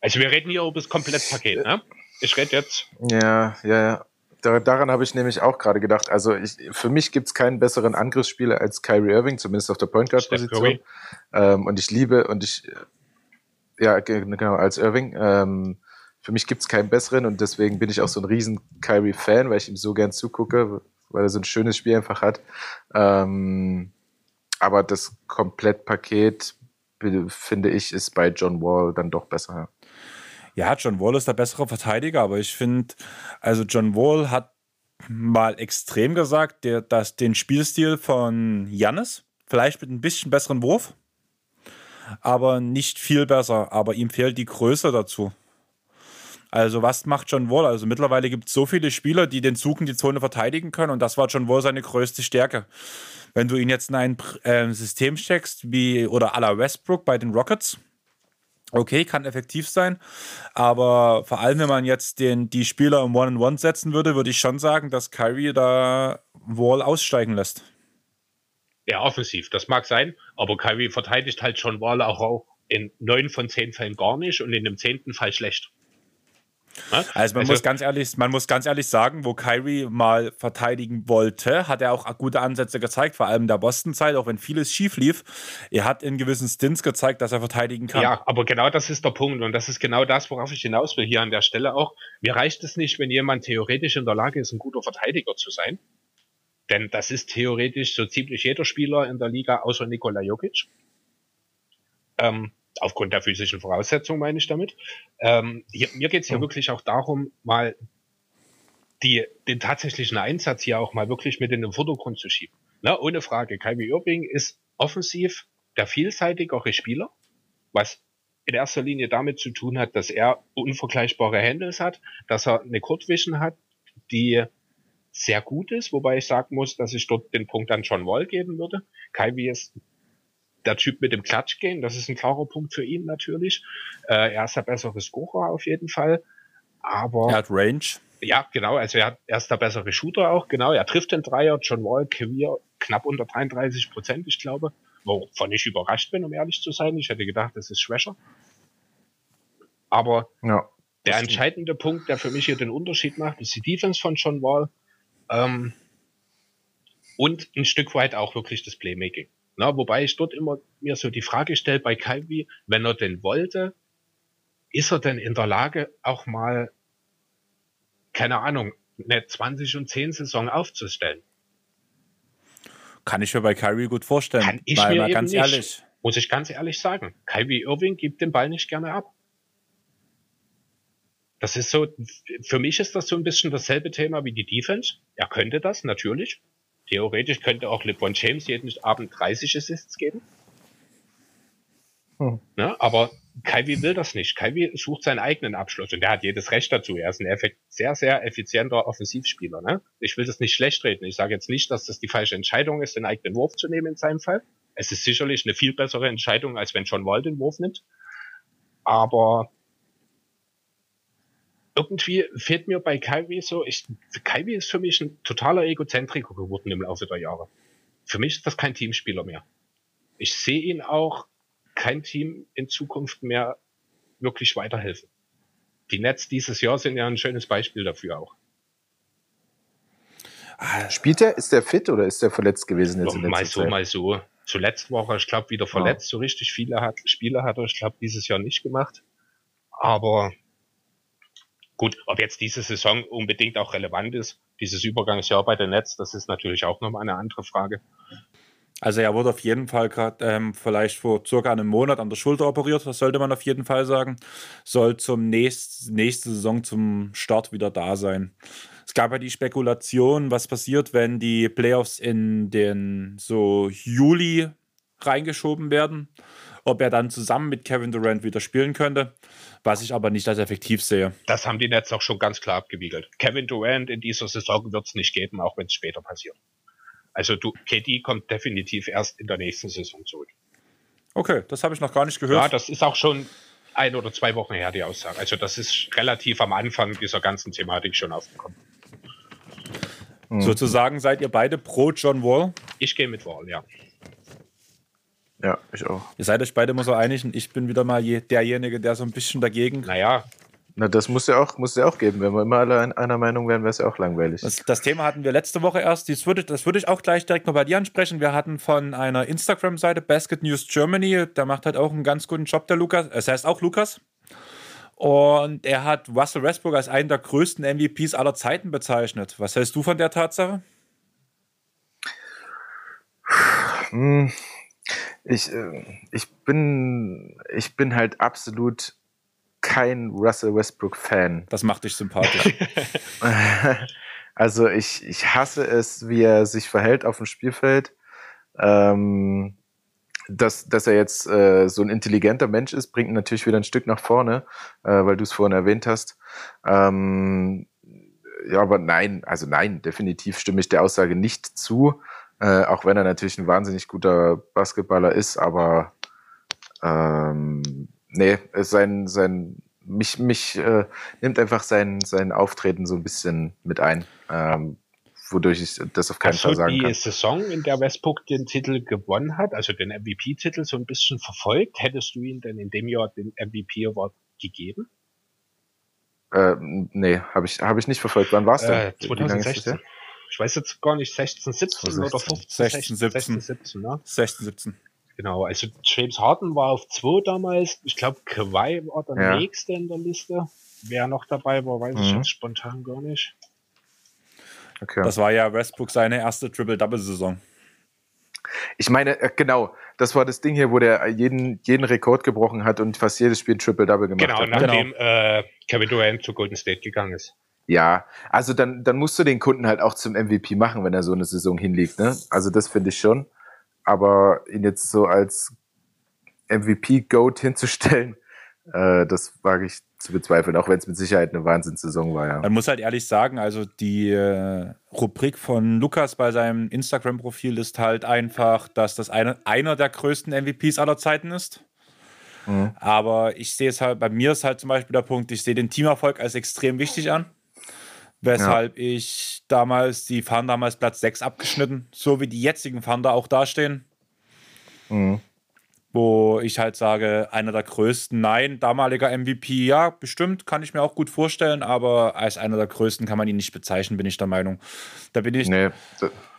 Also wir reden hier über das Komplettpaket, ne? Ich rede jetzt. Ja, ja, ja. Daran habe ich nämlich auch gerade gedacht. Also ich, für mich gibt es keinen besseren Angriffsspieler als Kyrie Irving, zumindest auf der Point Guard Position. Ähm, und ich liebe und ich ja genau als Irving. Ähm, für mich gibt es keinen besseren und deswegen bin ich auch so ein riesen Kyrie Fan, weil ich ihm so gern zugucke, weil er so ein schönes Spiel einfach hat. Ähm, aber das Komplettpaket finde ich ist bei John Wall dann doch besser. Ja, John Wall ist der bessere Verteidiger, aber ich finde, also John Wall hat mal extrem gesagt, der, dass den Spielstil von Jannis, vielleicht mit ein bisschen besseren Wurf, aber nicht viel besser. Aber ihm fehlt die Größe dazu. Also, was macht John Wall? Also, mittlerweile gibt es so viele Spieler, die den Zug in die Zone verteidigen können, und das war John Wall seine größte Stärke. Wenn du ihn jetzt in ein äh, System steckst, wie oder à la Westbrook bei den Rockets, okay, kann effektiv sein. Aber vor allem, wenn man jetzt den, die Spieler im One-on-One -on -One setzen würde, würde ich schon sagen, dass Kyrie da Wall aussteigen lässt. Ja, offensiv, das mag sein, aber Kyrie verteidigt halt schon Wall auch in neun von zehn Fällen gar nicht und in dem zehnten Fall schlecht. Also man also, muss ganz ehrlich, man muss ganz ehrlich sagen, wo Kyrie mal verteidigen wollte, hat er auch gute Ansätze gezeigt, vor allem in der Boston-Zeit, auch wenn vieles schief lief. Er hat in gewissen Stints gezeigt, dass er verteidigen kann. Ja, aber genau das ist der Punkt und das ist genau das, worauf ich hinaus will hier an der Stelle auch. Mir reicht es nicht, wenn jemand theoretisch in der Lage ist, ein guter Verteidiger zu sein. Denn das ist theoretisch so ziemlich jeder Spieler in der Liga außer Nikola Jokic. Ähm, aufgrund der physischen Voraussetzungen meine ich damit. Ähm, hier, mir geht es hier mhm. wirklich auch darum, mal die, den tatsächlichen Einsatz hier auch mal wirklich mit in den Vordergrund zu schieben. Na, ohne Frage, Kyrie Irving ist offensiv der vielseitigere Spieler, was in erster Linie damit zu tun hat, dass er unvergleichbare Handles hat, dass er eine Court Vision hat, die sehr gut ist, wobei ich sagen muss, dass ich dort den Punkt an John Wall geben würde. Kyrie ist der Typ mit dem Klatschgehen, das ist ein klarer Punkt für ihn natürlich. Äh, er ist der bessere Scorer auf jeden Fall. Aber. Er hat Range. Ja, genau. Also er, hat, er ist der bessere Shooter auch. Genau. Er trifft den Dreier. John Wall, Career knapp unter 33 Prozent, ich glaube. Wovon ich überrascht bin, um ehrlich zu sein. Ich hätte gedacht, das ist schwächer. Aber ja, der entscheidende Punkt, der für mich hier den Unterschied macht, ist die Defense von John Wall. Ähm, und ein Stück weit auch wirklich das Playmaking. Na, wobei ich dort immer mir so die Frage stelle bei Calvi, wenn er denn wollte, ist er denn in der Lage, auch mal, keine Ahnung, eine 20 und 10 Saison aufzustellen? Kann ich mir bei Kyrie gut vorstellen. Kann ich mir mal ganz nicht, ehrlich. Muss ich ganz ehrlich sagen. Kyrie Irving gibt den Ball nicht gerne ab. Das ist so, für mich ist das so ein bisschen dasselbe Thema wie die Defense. Er könnte das, natürlich. Theoretisch könnte auch LeBron James jeden Abend 30 Assists geben. Hm. Ne? Aber Kyrie will das nicht. Kyrie sucht seinen eigenen Abschluss und der hat jedes Recht dazu. Er ist ein sehr, sehr effizienter Offensivspieler. Ne? Ich will das nicht schlecht reden. Ich sage jetzt nicht, dass das die falsche Entscheidung ist, den eigenen Wurf zu nehmen in seinem Fall. Es ist sicherlich eine viel bessere Entscheidung, als wenn John Wall den Wurf nimmt. Aber irgendwie fehlt mir bei Kyrie so, ich, Kyrie ist für mich ein totaler Egozentriker geworden im Laufe der Jahre. Für mich ist das kein Teamspieler mehr. Ich sehe ihn auch kein Team in Zukunft mehr wirklich weiterhelfen. Die Nets dieses Jahr sind ja ein schönes Beispiel dafür auch. Ah, spielt er? Ist der fit oder ist der verletzt gewesen jetzt? Mal so, Zeit? mal so. Zuletzt war er, ich glaube, wieder verletzt. Ja. So richtig viele hat, Spiele hat er, ich glaube, dieses Jahr nicht gemacht. Aber Gut, ob jetzt diese Saison unbedingt auch relevant ist, dieses Übergangsjahr bei den Nets, das ist natürlich auch nochmal eine andere Frage. Also er wurde auf jeden Fall gerade ähm, vielleicht vor circa einem Monat an der Schulter operiert, das sollte man auf jeden Fall sagen. Soll zum nächst, nächste Saison zum Start wieder da sein. Es gab ja die Spekulation, was passiert, wenn die Playoffs in den so Juli reingeschoben werden, ob er dann zusammen mit Kevin Durant wieder spielen könnte was ich aber nicht als effektiv sehe. Das haben die Nets auch schon ganz klar abgewiegelt. Kevin Durant in dieser Saison wird es nicht geben, auch wenn es später passiert. Also du, KD kommt definitiv erst in der nächsten Saison zurück. Okay, das habe ich noch gar nicht gehört. Ja, das ist auch schon ein oder zwei Wochen her, die Aussage. Also das ist relativ am Anfang dieser ganzen Thematik schon aufgekommen. Mhm. Sozusagen seid ihr beide pro John Wall? Ich gehe mit Wall, ja. Ja, ich auch. Ihr seid euch beide immer so einig und ich bin wieder mal derjenige, der so ein bisschen dagegen. Naja. Na, das muss ja auch, muss ja auch geben. Wenn wir immer alle einer Meinung wären, wäre es ja auch langweilig. Das, das, Thema hatten wir letzte Woche erst. Das würde, das würde ich auch gleich direkt noch bei dir ansprechen. Wir hatten von einer Instagram-Seite Basket News Germany, der macht halt auch einen ganz guten Job, der Lukas. Es heißt auch Lukas. Und er hat Russell Westbrook als einen der größten MVPs aller Zeiten bezeichnet. Was hältst du von der Tatsache? Hm, ich, äh, ich bin, ich bin halt absolut kein Russell Westbrook-Fan. Das macht dich sympathisch. (laughs) also ich, ich hasse es, wie er sich verhält auf dem Spielfeld. Ähm, dass, dass er jetzt äh, so ein intelligenter Mensch ist, bringt ihn natürlich wieder ein Stück nach vorne, äh, weil du es vorhin erwähnt hast. Ähm, ja, aber nein, also nein, definitiv stimme ich der Aussage nicht zu. Äh, auch wenn er natürlich ein wahnsinnig guter Basketballer ist, aber ähm, nee, sein, sein, mich, mich äh, nimmt einfach sein, sein Auftreten so ein bisschen mit ein, ähm, wodurch ich das auf keinen Hast Fall sagen die kann. die Saison, in der Westbrook den Titel gewonnen hat, also den MVP-Titel so ein bisschen verfolgt, hättest du ihm denn in dem Jahr den MVP-Award gegeben? Äh, nee, habe ich, hab ich nicht verfolgt. Wann war es denn? Äh, 2016 ich weiß jetzt gar nicht, 16, 17 16, oder 15, 16, 17. 16, 17, ne? 16, 17. Genau, also James Harden war auf 2 damals. Ich glaube, Kawhi war der ja. nächste in der Liste. Wer noch dabei war, weiß mhm. ich jetzt spontan gar nicht. Okay. Das war ja Westbrook seine erste Triple-Double-Saison. Ich meine, äh, genau, das war das Ding hier, wo der jeden, jeden Rekord gebrochen hat und fast jedes Spiel Triple-Double gemacht genau, hat. Genau, nachdem äh, Kevin Durant zu Golden State gegangen ist. Ja, also dann, dann musst du den Kunden halt auch zum MVP machen, wenn er so eine Saison hinlegt. Ne? Also das finde ich schon. Aber ihn jetzt so als MVP-Goat hinzustellen, (laughs) Äh, das wage ich zu bezweifeln, auch wenn es mit Sicherheit eine Wahnsinnssaison war. Ja. Man muss halt ehrlich sagen, also die äh, Rubrik von Lukas bei seinem Instagram-Profil ist halt einfach, dass das eine, einer der größten MVPs aller Zeiten ist. Mhm. Aber ich sehe es halt, bei mir ist halt zum Beispiel der Punkt, ich sehe den Teamerfolg als extrem wichtig an. Weshalb ja. ich damals, die fahren damals Platz 6 abgeschnitten, so wie die jetzigen Fahnder auch dastehen. Mhm. Wo ich halt sage, einer der größten, nein, damaliger MVP, ja, bestimmt, kann ich mir auch gut vorstellen, aber als einer der größten kann man ihn nicht bezeichnen, bin ich der Meinung. Da bin ich. Nee,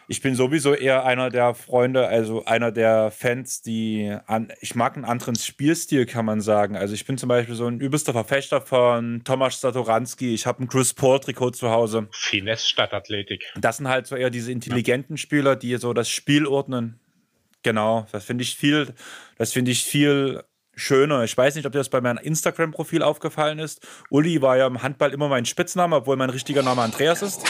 ich bin sowieso eher einer der Freunde, also einer der Fans, die an, ich mag einen anderen Spielstil, kann man sagen. Also ich bin zum Beispiel so ein übelster Verfechter von Tomasz Satoranski. Ich habe ein Chris Paul Trikot zu Hause. Finesse statt Athletik. Das sind halt so eher diese intelligenten. Spieler, die so das Spiel ordnen. Genau, das finde ich viel, das finde ich viel schöner. Ich weiß nicht, ob dir das bei meinem Instagram-Profil aufgefallen ist. Uli war ja im Handball immer mein Spitzname, obwohl mein richtiger Name Andreas ist.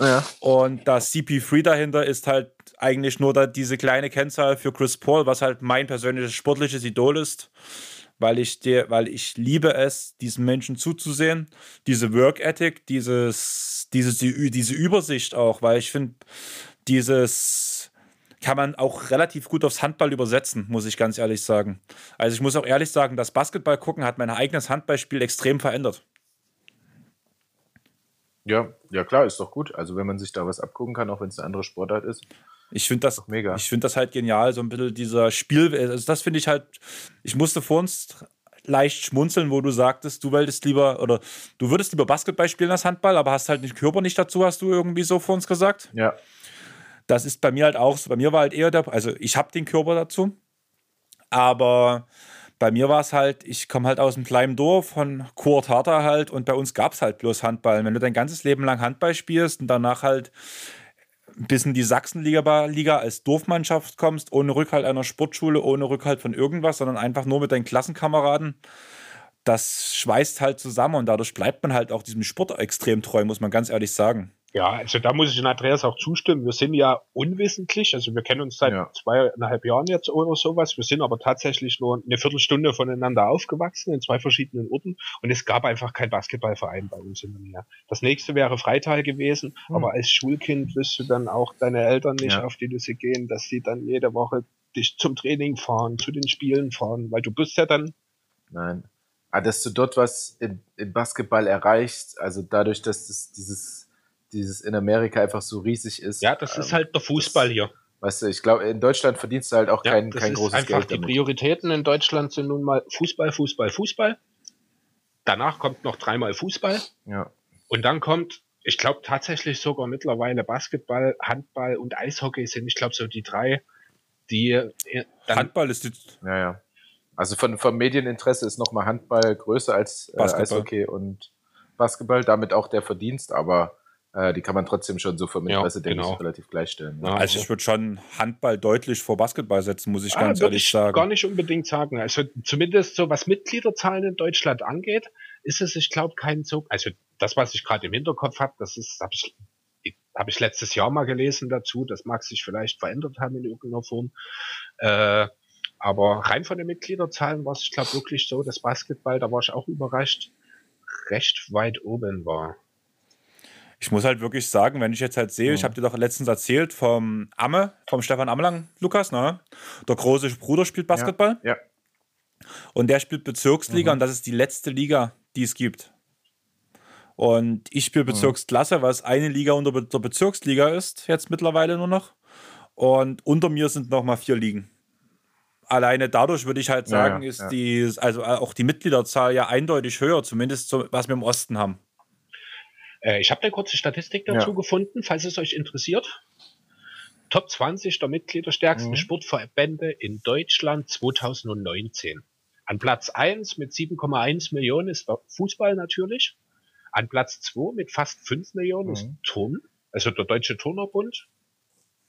Ja. Und das CP3 dahinter ist halt eigentlich nur da diese kleine Kennzahl für Chris Paul, was halt mein persönliches sportliches Idol ist. Weil ich, dir, weil ich liebe es, diesen Menschen zuzusehen. Diese Work Ethic, dieses, dieses, diese Übersicht auch, weil ich finde, dieses kann man auch relativ gut aufs Handball übersetzen, muss ich ganz ehrlich sagen. Also ich muss auch ehrlich sagen, das Basketball gucken hat mein eigenes Handballspiel extrem verändert. Ja, ja klar, ist doch gut. Also wenn man sich da was abgucken kann, auch wenn es eine andere Sportart ist. Ich finde das, mega. Ich finde das halt genial, so ein bisschen dieser Spiel. Also das finde ich halt. Ich musste vor uns leicht schmunzeln, wo du sagtest, du wolltest lieber oder du würdest lieber Basketball spielen als Handball, aber hast halt den Körper nicht dazu, hast du irgendwie so vor uns gesagt. Ja. Das ist bei mir halt auch so. Bei mir war halt eher der, also ich habe den Körper dazu, aber bei mir war es halt, ich komme halt aus einem kleinen Dorf von Kurt Harter halt und bei uns gab es halt bloß Handball. Wenn du dein ganzes Leben lang Handball spielst und danach halt bis in die Sachsenliga Liga als Dorfmannschaft kommst, ohne Rückhalt einer Sportschule, ohne Rückhalt von irgendwas, sondern einfach nur mit deinen Klassenkameraden, das schweißt halt zusammen und dadurch bleibt man halt auch diesem Sport extrem treu, muss man ganz ehrlich sagen. Ja, also da muss ich den Andreas auch zustimmen. Wir sind ja unwissentlich, also wir kennen uns seit ja. zweieinhalb Jahren jetzt oder sowas. Wir sind aber tatsächlich nur eine Viertelstunde voneinander aufgewachsen in zwei verschiedenen Orten und es gab einfach kein Basketballverein bei uns in der Nähe. Das nächste wäre Freital gewesen, hm. aber als Schulkind wirst du dann auch deine Eltern nicht ja. auf die Nüsse gehen, dass sie dann jede Woche dich zum Training fahren, zu den Spielen fahren, weil du bist ja dann. Nein. Aber ah, dass du dort was im, im Basketball erreichst, also dadurch, dass das, dieses dieses in Amerika einfach so riesig ist. Ja, das ähm, ist halt der Fußball das, hier. Weißt du, ich glaube, in Deutschland verdienst du halt auch ja, kein, kein großes Geld. Einfach die Prioritäten in Deutschland sind nun mal Fußball, Fußball, Fußball. Danach kommt noch dreimal Fußball. Ja. Und dann kommt, ich glaube tatsächlich sogar mittlerweile Basketball, Handball und Eishockey sind, ich glaube, so die drei, die. Äh, Handball ist die. Ja, ja. Also von, vom Medieninteresse ist nochmal Handball größer als äh, Eishockey und Basketball, damit auch der Verdienst, aber äh, die kann man trotzdem schon so vom Interesse, ja, denke genau. ich, relativ gleichstellen. Ne? Also ich würde schon Handball deutlich vor Basketball setzen, muss ich ah, ganz ehrlich ich sagen. Gar nicht unbedingt sagen. Also zumindest so was Mitgliederzahlen in Deutschland angeht, ist es, ich glaube, kein so. Also das, was ich gerade im Hinterkopf habe, das ist, habe ich, hab ich letztes Jahr mal gelesen dazu. Das mag sich vielleicht verändert haben in irgendeiner Form. Äh, aber rein von den Mitgliederzahlen war es, ich glaube, wirklich so, dass Basketball, da war ich auch überrascht, recht weit oben war ich muss halt wirklich sagen, wenn ich jetzt halt sehe, mhm. ich habe dir doch letztens erzählt vom Amme, vom Stefan Ammelang, Lukas, ne? Der große Bruder spielt Basketball. Ja. ja. Und der spielt Bezirksliga mhm. und das ist die letzte Liga, die es gibt. Und ich spiele mhm. Bezirksklasse, was eine Liga unter der Bezirksliga ist, jetzt mittlerweile nur noch. Und unter mir sind noch mal vier Ligen. Alleine dadurch würde ich halt sagen, ja, ja, ist ja. die, also auch die Mitgliederzahl ja eindeutig höher, zumindest so, was wir im Osten haben. Äh, ich habe eine kurze Statistik dazu ja. gefunden, falls es euch interessiert. Top 20 der mitgliederstärksten mhm. Sportverbände in Deutschland 2019. An Platz 1 mit 7,1 Millionen ist der Fußball natürlich. An Platz 2 mit fast 5 Millionen mhm. ist Turn, also der Deutsche Turnerbund.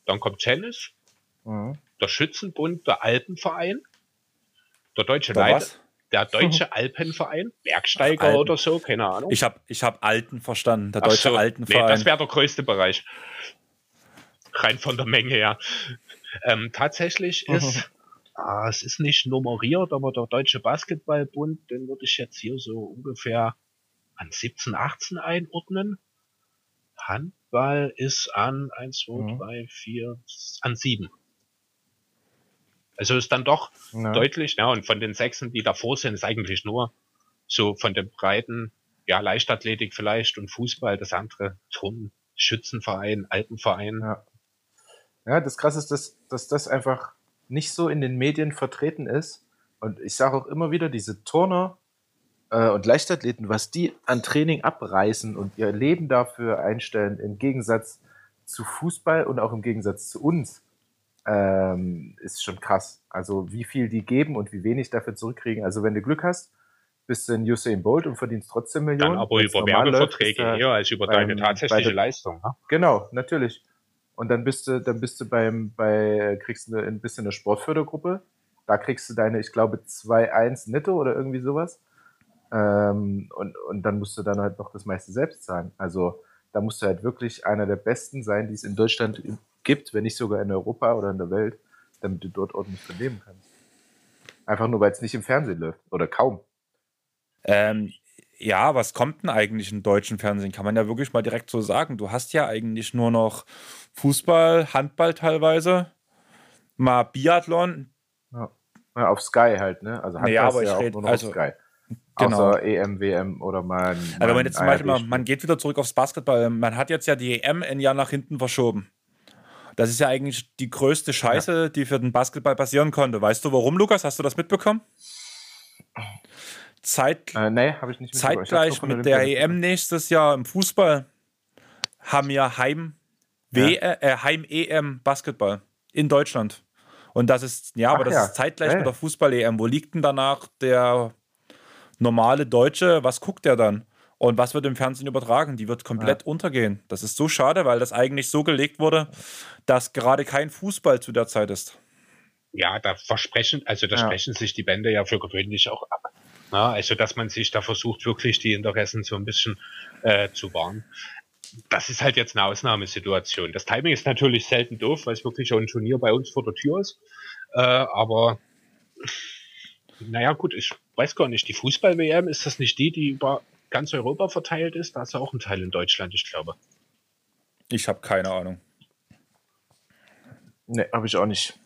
Dann kommt Tennis, mhm. der Schützenbund, der Alpenverein, der Deutsche Leiter der (laughs) Deutsche Alpenverein, Bergsteiger Alpen. oder so, keine Ahnung. Ich habe ich hab Alten verstanden, der Deutsche so, Alpenverein. Nee, das wäre der größte Bereich. Rein von der Menge her. Ähm, tatsächlich (laughs) ist ah, es ist nicht nummeriert, aber der Deutsche Basketballbund, den würde ich jetzt hier so ungefähr an 17, 18 einordnen. Handball ist an 1, 2, mhm. 3, 4, an 7. Also ist dann doch ja. deutlich, ja, und von den Sechsen, die davor sind, ist eigentlich nur so von den Breiten, ja, Leichtathletik vielleicht und Fußball, das andere Turnen, Schützenverein, Alpenverein. Ja. ja, das Krasse ist, dass, dass das einfach nicht so in den Medien vertreten ist. Und ich sage auch immer wieder, diese Turner äh, und Leichtathleten, was die an Training abreißen und ihr Leben dafür einstellen, im Gegensatz zu Fußball und auch im Gegensatz zu uns, ähm, ist schon krass. Also wie viel die geben und wie wenig dafür zurückkriegen. Also wenn du Glück hast, bist du ein Usain Bolt und verdienst trotzdem Millionen. Dann aber über Werbeverträge eher als über deine tatsächliche Leistung. Ne? Genau, natürlich. Und dann bist du, dann bist du beim, bei, kriegst du ein bisschen eine Sportfördergruppe. Da kriegst du deine, ich glaube, 2,1 netto oder irgendwie sowas. Ähm, und, und dann musst du dann halt noch das meiste selbst zahlen. Also da musst du halt wirklich einer der besten sein, die es in Deutschland gibt, wenn nicht sogar in Europa oder in der Welt, damit du dort ordentlich verleben kannst. Einfach nur, weil es nicht im Fernsehen läuft oder kaum. Ähm, ja, was kommt denn eigentlich im deutschen Fernsehen? Kann man ja wirklich mal direkt so sagen. Du hast ja eigentlich nur noch Fußball, Handball teilweise, mal Biathlon. Ja. ja auf Sky halt, ne? Also Handball ja, aber ich ja rede also, auf Sky. Genau. Außer EM, WM oder mal. Aber wenn jetzt zum Beispiel mal, man geht wieder zurück aufs Basketball, man hat jetzt ja die EM ein Jahr nach hinten verschoben. Das ist ja eigentlich die größte Scheiße, ja. die für den Basketball passieren konnte. Weißt du warum, Lukas? Hast du das mitbekommen? Zeit, äh, nee, nicht zeitgleich mit der EM nächstes Jahr im Fußball haben wir Heim ja. äh, Heim EM Basketball in Deutschland. Und das ist, ja, Ach aber das ja. ist zeitgleich ja. mit der Fußball-EM. Wo liegt denn danach der normale Deutsche? Was guckt der dann? Und was wird im Fernsehen übertragen? Die wird komplett untergehen. Das ist so schade, weil das eigentlich so gelegt wurde, dass gerade kein Fußball zu der Zeit ist. Ja, da versprechen, also da sprechen sich die Bände ja für gewöhnlich auch ab. Ja, also, dass man sich da versucht, wirklich die Interessen so ein bisschen äh, zu wahren. Das ist halt jetzt eine Ausnahmesituation. Das Timing ist natürlich selten doof, weil es wirklich auch ein Turnier bei uns vor der Tür ist. Äh, aber naja, gut, ich weiß gar nicht. Die Fußball-WM, ist das nicht die, die über ganz Europa verteilt ist? Da ist ja auch ein Teil in Deutschland, ich glaube. Ich habe keine Ahnung. Ne, habe ich auch nicht.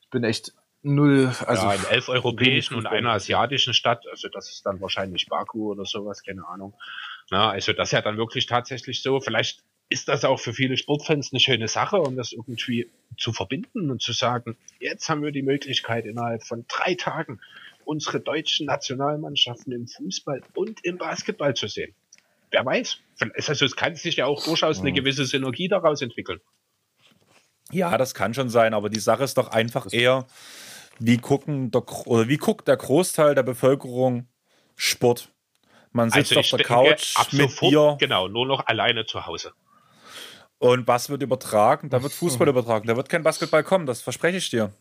Ich bin echt null. Also ja, in elf europäischen und einer asiatischen Stadt, also das ist dann wahrscheinlich Baku oder sowas, keine Ahnung. Na, also das ist ja dann wirklich tatsächlich so. Vielleicht ist das auch für viele Sportfans eine schöne Sache, um das irgendwie zu verbinden und zu sagen, jetzt haben wir die Möglichkeit innerhalb von drei Tagen unsere deutschen Nationalmannschaften im Fußball und im Basketball zu sehen. Wer weiß. Also es kann sich ja auch durchaus eine gewisse Synergie daraus entwickeln. Ja, das kann schon sein, aber die Sache ist doch einfach eher, wie gucken der, oder wie guckt der Großteil der Bevölkerung Sport? Man sitzt also auf der Couch mit sofort, Bier. Genau, nur noch alleine zu Hause. Und was wird übertragen? Da wird (laughs) Fußball übertragen. Da wird kein Basketball kommen, das verspreche ich dir.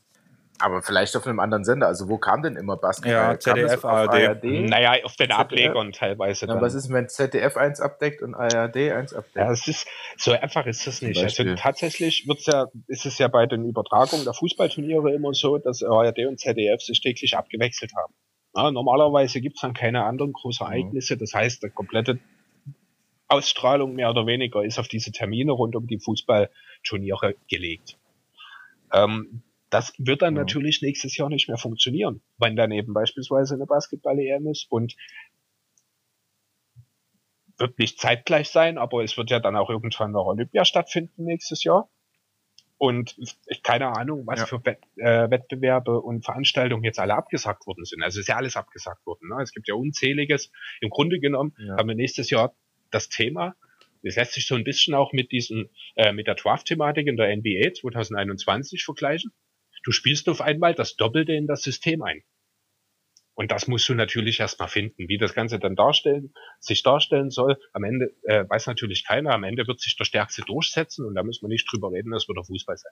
Aber vielleicht auf einem anderen Sender. Also wo kam denn immer Basketball? Ja, ZDF, ARD. ARD. Naja, auf den ZDF? Ablegern teilweise. Ja, was ist, wenn ZDF eins abdeckt und ARD eins abdeckt? Ja, es ist, so einfach ist das nicht. Also tatsächlich wird's ja, ist es ja bei den Übertragungen der Fußballturniere immer so, dass ARD und ZDF sich täglich abgewechselt haben. Ja, normalerweise gibt's dann keine anderen großen mhm. Ereignisse. Das heißt, der komplette Ausstrahlung mehr oder weniger ist auf diese Termine rund um die Fußballturniere gelegt. Ähm, das wird dann ja. natürlich nächstes Jahr nicht mehr funktionieren, wenn dann eben beispielsweise eine Basketball-EM ist und wird nicht zeitgleich sein, aber es wird ja dann auch irgendwann noch Olympia stattfinden nächstes Jahr. Und keine Ahnung, was ja. für Wett, äh, Wettbewerbe und Veranstaltungen jetzt alle abgesagt worden sind. Also ist ja alles abgesagt worden. Ne? Es gibt ja unzähliges. Im Grunde genommen ja. haben wir nächstes Jahr das Thema. Das lässt sich so ein bisschen auch mit diesem, äh, mit der Draft-Thematik in der NBA 2021 vergleichen. Du spielst auf einmal das Doppelte in das System ein. Und das musst du natürlich erstmal finden, wie das Ganze dann darstellen, sich darstellen soll. Am Ende äh, weiß natürlich keiner, am Ende wird sich der Stärkste durchsetzen und da müssen wir nicht drüber reden, das wird der Fußball sein.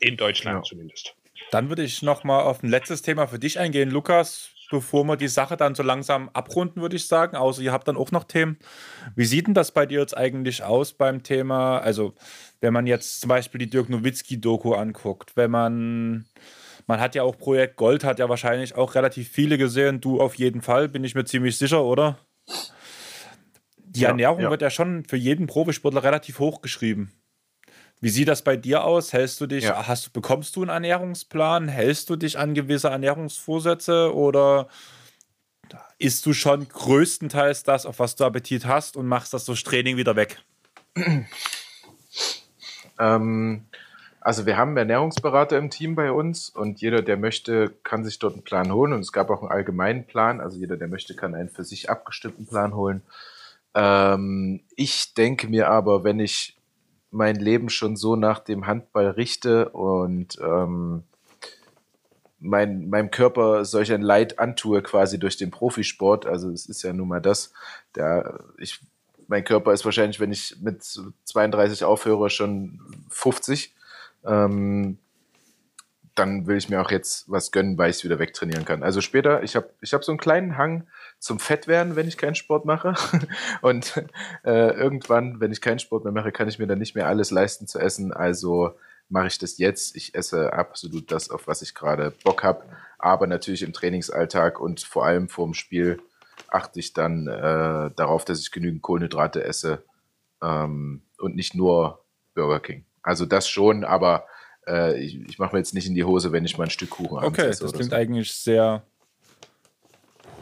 In Deutschland ja. zumindest. Dann würde ich nochmal auf ein letztes Thema für dich eingehen, Lukas bevor wir die Sache dann so langsam abrunden, würde ich sagen. Außer ihr habt dann auch noch Themen. Wie sieht denn das bei dir jetzt eigentlich aus beim Thema? Also, wenn man jetzt zum Beispiel die Dirk Nowitzki-Doku anguckt, wenn man Man hat ja auch Projekt Gold, hat ja wahrscheinlich auch relativ viele gesehen. Du auf jeden Fall, bin ich mir ziemlich sicher, oder? Die ja, Ernährung ja. wird ja schon für jeden Profisportler relativ hoch geschrieben. Wie sieht das bei dir aus? Hältst du dich, ja. hast, bekommst du einen Ernährungsplan? Hältst du dich an gewisse Ernährungsvorsätze oder isst du schon größtenteils das, auf was du Appetit hast und machst das durch Training wieder weg? ähm, also wir haben Ernährungsberater im Team bei uns und jeder, der möchte, kann sich dort einen Plan holen und es gab auch einen allgemeinen Plan. Also jeder, der möchte, kann einen für sich abgestimmten Plan holen. Ähm, ich denke mir aber, wenn ich mein Leben schon so nach dem Handball richte und ähm, mein, meinem Körper solch ein Leid antue, quasi durch den Profisport. Also es ist ja nun mal das, der, ich, mein Körper ist wahrscheinlich, wenn ich mit 32 aufhöre, schon 50. Ähm, dann will ich mir auch jetzt was gönnen, weil ich es wieder wegtrainieren kann. Also später, ich habe ich hab so einen kleinen Hang zum Fettwerden, wenn ich keinen Sport mache. (laughs) Und äh, irgendwann, wenn ich keinen Sport mehr mache, kann ich mir dann nicht mehr alles leisten zu essen. Also mache ich das jetzt. Ich esse absolut das, auf was ich gerade Bock habe. Aber natürlich im Trainingsalltag und vor allem vorm Spiel achte ich dann äh, darauf, dass ich genügend Kohlenhydrate esse ähm, und nicht nur Burger King. Also das schon, aber äh, ich, ich mache mir jetzt nicht in die Hose, wenn ich mal ein Stück Kuchen Okay, das klingt so. eigentlich sehr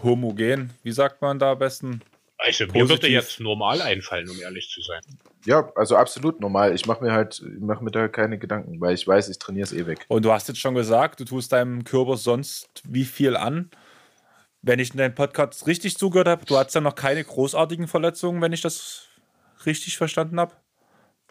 homogen. Wie sagt man da am besten? Also mir würde jetzt normal einfallen, um ehrlich zu sein. Ja, also absolut normal. Ich mache mir halt, mache mir da keine Gedanken, weil ich weiß, ich trainiere es eh weg. Und du hast jetzt schon gesagt, du tust deinem Körper sonst wie viel an? Wenn ich in deinem Podcast richtig zugehört habe, du hattest ja noch keine großartigen Verletzungen, wenn ich das richtig verstanden habe.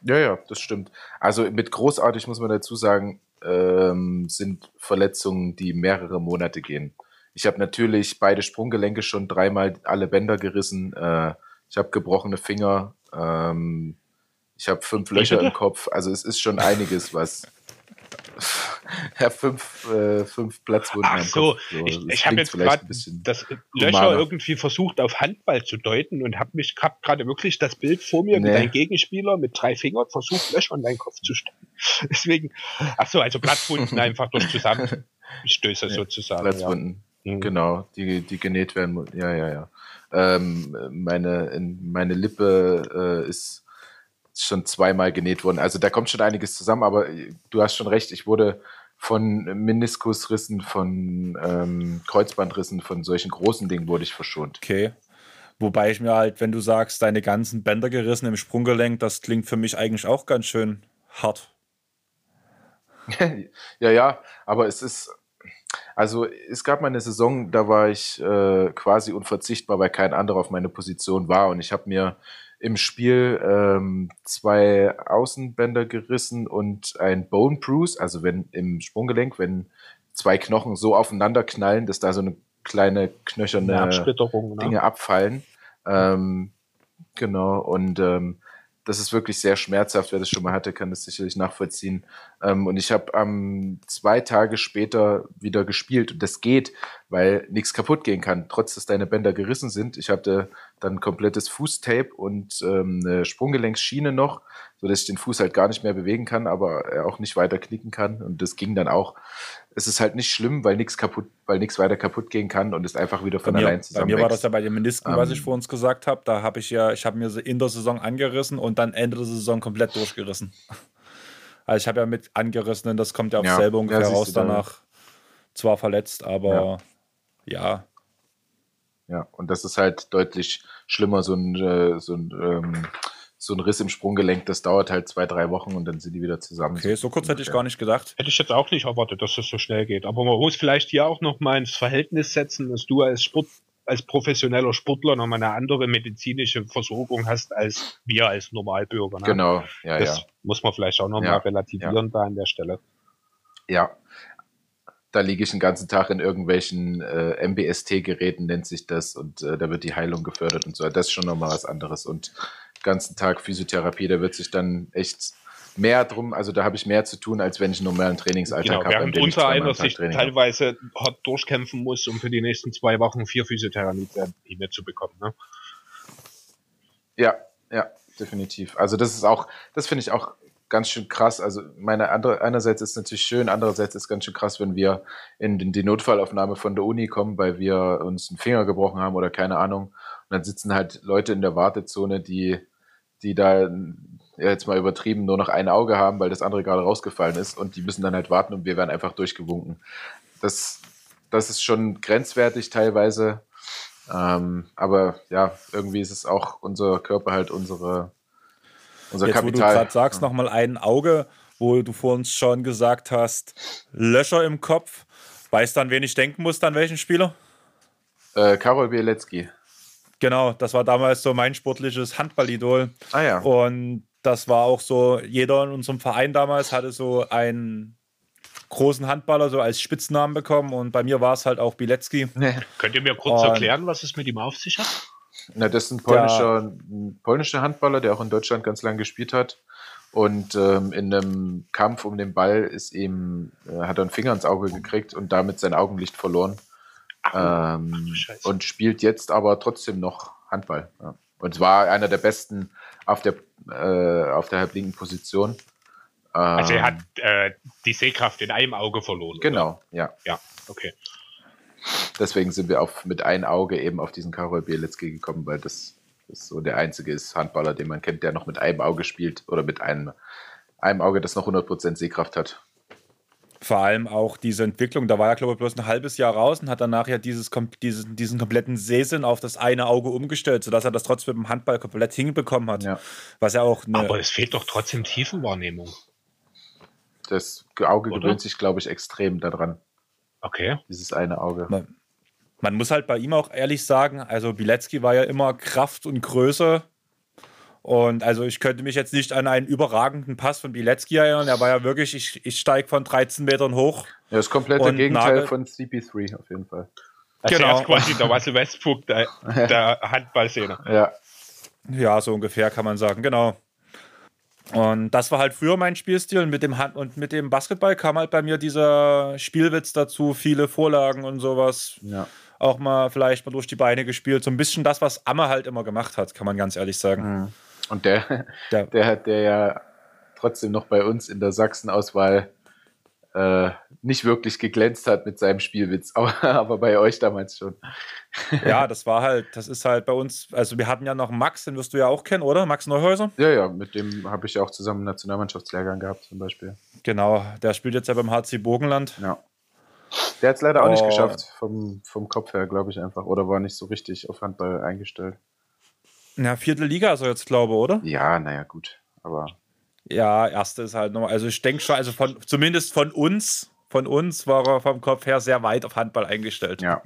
Ja, ja, das stimmt. Also mit großartig muss man dazu sagen, ähm, sind Verletzungen, die mehrere Monate gehen. Ich habe natürlich beide Sprunggelenke schon dreimal alle Bänder gerissen. Äh, ich habe gebrochene Finger. Ähm, ich habe fünf Löcher im Kopf. Also es ist schon einiges, was. (laughs) (laughs) ja, fünf, äh, fünf Platzwunden. Ach so, so ich, ich habe jetzt gerade das Löcher irgendwie versucht auf Handball zu deuten und habe mich hab gerade wirklich das Bild vor mir nee. mit einem Gegenspieler mit drei Fingern versucht, Löcher in deinen Kopf zu stecken. (laughs) Deswegen, ach so, also Platzwunden (laughs) einfach durch Zusammenstöße nee, sozusagen. Platzwunden. Ja. Mhm. Genau, die, die genäht werden. Ja, ja, ja. Ähm, meine, meine Lippe äh, ist schon zweimal genäht worden. Also da kommt schon einiges zusammen, aber du hast schon recht, ich wurde von Meniskusrissen, von ähm, Kreuzbandrissen, von solchen großen Dingen wurde ich verschont. Okay. Wobei ich mir halt, wenn du sagst, deine ganzen Bänder gerissen im Sprunggelenk, das klingt für mich eigentlich auch ganz schön hart. (laughs) ja, ja, aber es ist, also es gab mal eine Saison, da war ich äh, quasi unverzichtbar, weil kein anderer auf meine Position war. Und ich habe mir im Spiel ähm, zwei Außenbänder gerissen und ein Bone Bruise, also wenn im Sprunggelenk, wenn zwei Knochen so aufeinander knallen, dass da so eine kleine knöcherne ne? Dinge abfallen. Ähm, genau, und ähm, das ist wirklich sehr schmerzhaft. Wer das schon mal hatte, kann das sicherlich nachvollziehen. Ähm, und ich habe ähm, zwei Tage später wieder gespielt. Und das geht, weil nichts kaputt gehen kann, trotz dass deine Bänder gerissen sind. Ich hatte dann komplettes Fußtape und ähm, eine Sprunggelenkschiene noch, so dass ich den Fuß halt gar nicht mehr bewegen kann, aber auch nicht weiter knicken kann. Und das ging dann auch. Es ist halt nicht schlimm, weil nichts kaputt, weil nichts weiter kaputt gehen kann und ist einfach wieder von mir, allein zusammen. Bei mir war das ja bei den Menisken, was ich ähm, vor uns gesagt habe. Da habe ich ja, ich habe mir in der Saison angerissen und dann Ende der Saison komplett durchgerissen. (laughs) Also ich habe ja mit angerissenen, das kommt ja auf ja, selber ungefähr ja, raus danach. Zwar verletzt, aber ja. ja. Ja, und das ist halt deutlich schlimmer, so ein, äh, so ein ähm, so ein Riss im Sprunggelenk, das dauert halt zwei, drei Wochen und dann sind die wieder zusammen. Okay, so kurz hätte ich gar nicht gedacht. Hätte ich jetzt auch nicht erwartet, dass das so schnell geht. Aber man muss vielleicht hier auch noch mal ins Verhältnis setzen, dass du als Sport, als professioneller Sportler nochmal eine andere medizinische Versorgung hast als wir als Normalbürger. Ne? Genau, ja, das ja. muss man vielleicht auch nochmal ja, relativieren ja. da an der Stelle. Ja, da liege ich den ganzen Tag in irgendwelchen äh, MBST-Geräten, nennt sich das, und äh, da wird die Heilung gefördert und so. Das ist schon nochmal was anderes. Und ganzen Tag Physiotherapie, da wird sich dann echt mehr drum, also da habe ich mehr zu tun, als wenn ich einen normalen Trainingsalltag genau, habe. Während unser einer sich Training teilweise hart durchkämpfen muss, um für die nächsten zwei Wochen vier Physiotherapie zu bekommen. Ne? Ja, ja, definitiv. Also das ist auch, das finde ich auch ganz schön krass. Also meine andere, einerseits ist es natürlich schön, andererseits ist es ganz schön krass, wenn wir in die Notfallaufnahme von der Uni kommen, weil wir uns einen Finger gebrochen haben oder keine Ahnung. Und dann sitzen halt Leute in der Wartezone, die, die da ja, jetzt mal übertrieben nur noch ein Auge haben, weil das andere gerade rausgefallen ist und die müssen dann halt warten und wir werden einfach durchgewunken. Das, das ist schon grenzwertig teilweise. Ähm, aber ja, irgendwie ist es auch unser Körper halt unsere, unser Jetzt, Kapital. Wo du gerade sagst, ja. nochmal ein Auge, wo du vor uns schon gesagt hast, Löcher im Kopf. Weißt du, an wen ich denken musste, an welchen Spieler? Äh, Karol Bielecki. Genau, das war damals so mein sportliches Handballidol. Ah ja. Und das war auch so, jeder in unserem Verein damals hatte so einen großen Handballer so als Spitznamen bekommen und bei mir war es halt auch Bilecki. Nee. Könnt ihr mir kurz und erklären, was es mit ihm auf sich hat? Na, das ist ein polnischer, ein polnischer Handballer, der auch in Deutschland ganz lange gespielt hat. Und ähm, in einem Kampf um den Ball ist ihm, äh, hat er einen Finger ins Auge gekriegt und damit sein Augenlicht verloren. Ach, ähm, ach, und spielt jetzt aber trotzdem noch Handball. Ja. Und war einer der besten auf der, äh, auf der halblinken Position. also er hat ähm, äh, die Sehkraft in einem Auge verloren. Genau, oder? ja. Ja, okay. Deswegen sind wir auf, mit einem Auge eben auf diesen Karol Bielitzki gekommen, weil das, das so der einzige ist Handballer, den man kennt, der noch mit einem Auge spielt oder mit einem, einem Auge, das noch 100% Sehkraft hat. Vor allem auch diese Entwicklung, da war er, glaube ich, bloß ein halbes Jahr raus und hat danach ja dieses, diesen, diesen kompletten Sehsinn auf das eine Auge umgestellt, sodass er das trotzdem im Handball komplett hinbekommen hat. Ja. Was ja auch Aber es fehlt doch trotzdem Tiefenwahrnehmung. Das Auge Oder? gewöhnt sich, glaube ich, extrem daran. Okay. Dieses eine Auge. Man, man muss halt bei ihm auch ehrlich sagen, also Bilecki war ja immer Kraft und Größe. Und also ich könnte mich jetzt nicht an einen überragenden Pass von Bilecki erinnern. Er war ja wirklich, ich, ich steige von 13 Metern hoch. Ja, das komplette Gegenteil Nagel. von CP3 auf jeden Fall. Also genau. er ist quasi der Russell Westbrook der, (laughs) der Handballszene. Ja. Ja, so ungefähr kann man sagen, genau. Und das war halt früher mein Spielstil. Und mit dem, Hand und mit dem Basketball kam halt bei mir dieser Spielwitz dazu, viele Vorlagen und sowas. Ja. Auch mal vielleicht mal durch die Beine gespielt. So ein bisschen das, was Amme halt immer gemacht hat, kann man ganz ehrlich sagen. Mhm. Und der, der, (laughs) der, der ja trotzdem noch bei uns in der Sachsen-Auswahl äh, nicht wirklich geglänzt hat mit seinem Spielwitz, (laughs) aber, aber bei euch damals schon. (laughs) ja, das war halt, das ist halt bei uns, also wir hatten ja noch Max, den wirst du ja auch kennen, oder? Max Neuhäuser? Ja, ja, mit dem habe ich ja auch zusammen einen Nationalmannschaftslehrgang gehabt zum Beispiel. Genau, der spielt jetzt ja beim HC Burgenland. Ja. Der hat es leider auch oh. nicht geschafft, vom, vom Kopf her, glaube ich einfach, oder war nicht so richtig auf Handball eingestellt. Ja, vierte Liga also jetzt, glaube oder? Ja, naja, gut, aber ja, erste ist halt noch. Also ich denke schon, also von zumindest von uns, von uns war er vom Kopf her sehr weit auf Handball eingestellt. Ja.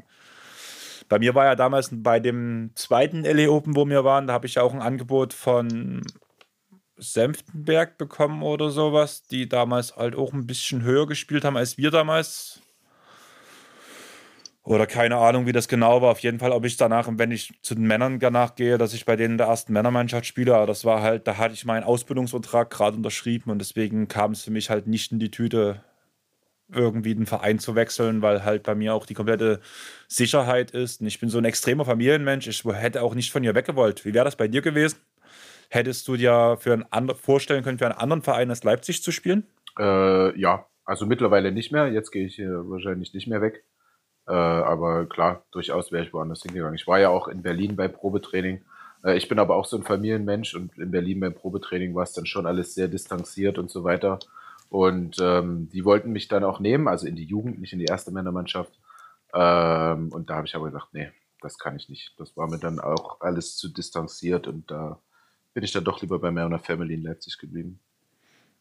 Bei mir war ja damals bei dem zweiten LA Open, wo wir waren, da habe ich ja auch ein Angebot von Senftenberg bekommen oder sowas, die damals halt auch ein bisschen höher gespielt haben als wir damals. Oder keine Ahnung, wie das genau war. Auf jeden Fall, ob ich danach, wenn ich zu den Männern danach gehe, dass ich bei denen der ersten Männermannschaft spiele. Aber das war halt, da hatte ich meinen Ausbildungsvertrag gerade unterschrieben und deswegen kam es für mich halt nicht in die Tüte, irgendwie den Verein zu wechseln, weil halt bei mir auch die komplette Sicherheit ist. Und ich bin so ein extremer Familienmensch. Ich hätte auch nicht von ihr weggewollt. Wie wäre das bei dir gewesen? Hättest du dir für einen anderen vorstellen können, für einen anderen Verein als Leipzig zu spielen? Äh, ja, also mittlerweile nicht mehr. Jetzt gehe ich hier wahrscheinlich nicht mehr weg. Äh, aber klar, durchaus wäre ich woanders hingegangen. Ich war ja auch in Berlin beim Probetraining. Äh, ich bin aber auch so ein Familienmensch und in Berlin beim Probetraining war es dann schon alles sehr distanziert und so weiter. Und ähm, die wollten mich dann auch nehmen, also in die Jugend, nicht in die erste Männermannschaft. Ähm, und da habe ich aber gesagt, nee, das kann ich nicht. Das war mir dann auch alles zu distanziert und da bin ich dann doch lieber bei meiner Family in Leipzig geblieben.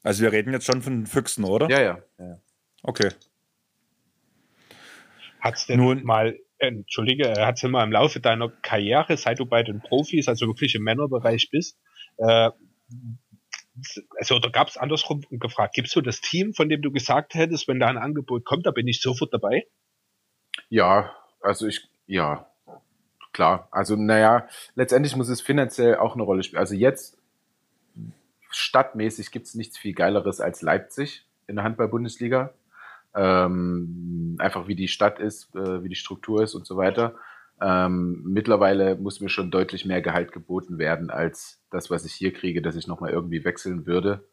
Also wir reden jetzt schon von Füchsen, oder? Ja, ja. ja. Okay. Hat es denn Nun, mal, entschuldige, hat es denn mal im Laufe deiner Karriere, seit du bei den Profis, also wirklich im Männerbereich bist, äh, also oder gab es andersrum gefragt, gibst du das Team, von dem du gesagt hättest, wenn da ein Angebot kommt, da bin ich sofort dabei? Ja, also ich, ja, klar. Also naja, letztendlich muss es finanziell auch eine Rolle spielen. Also jetzt stadtmäßig gibt es nichts viel Geileres als Leipzig in der Handball-Bundesliga ähm, einfach wie die Stadt ist, äh, wie die Struktur ist und so weiter. Ähm, mittlerweile muss mir schon deutlich mehr Gehalt geboten werden als das, was ich hier kriege, dass ich nochmal irgendwie wechseln würde.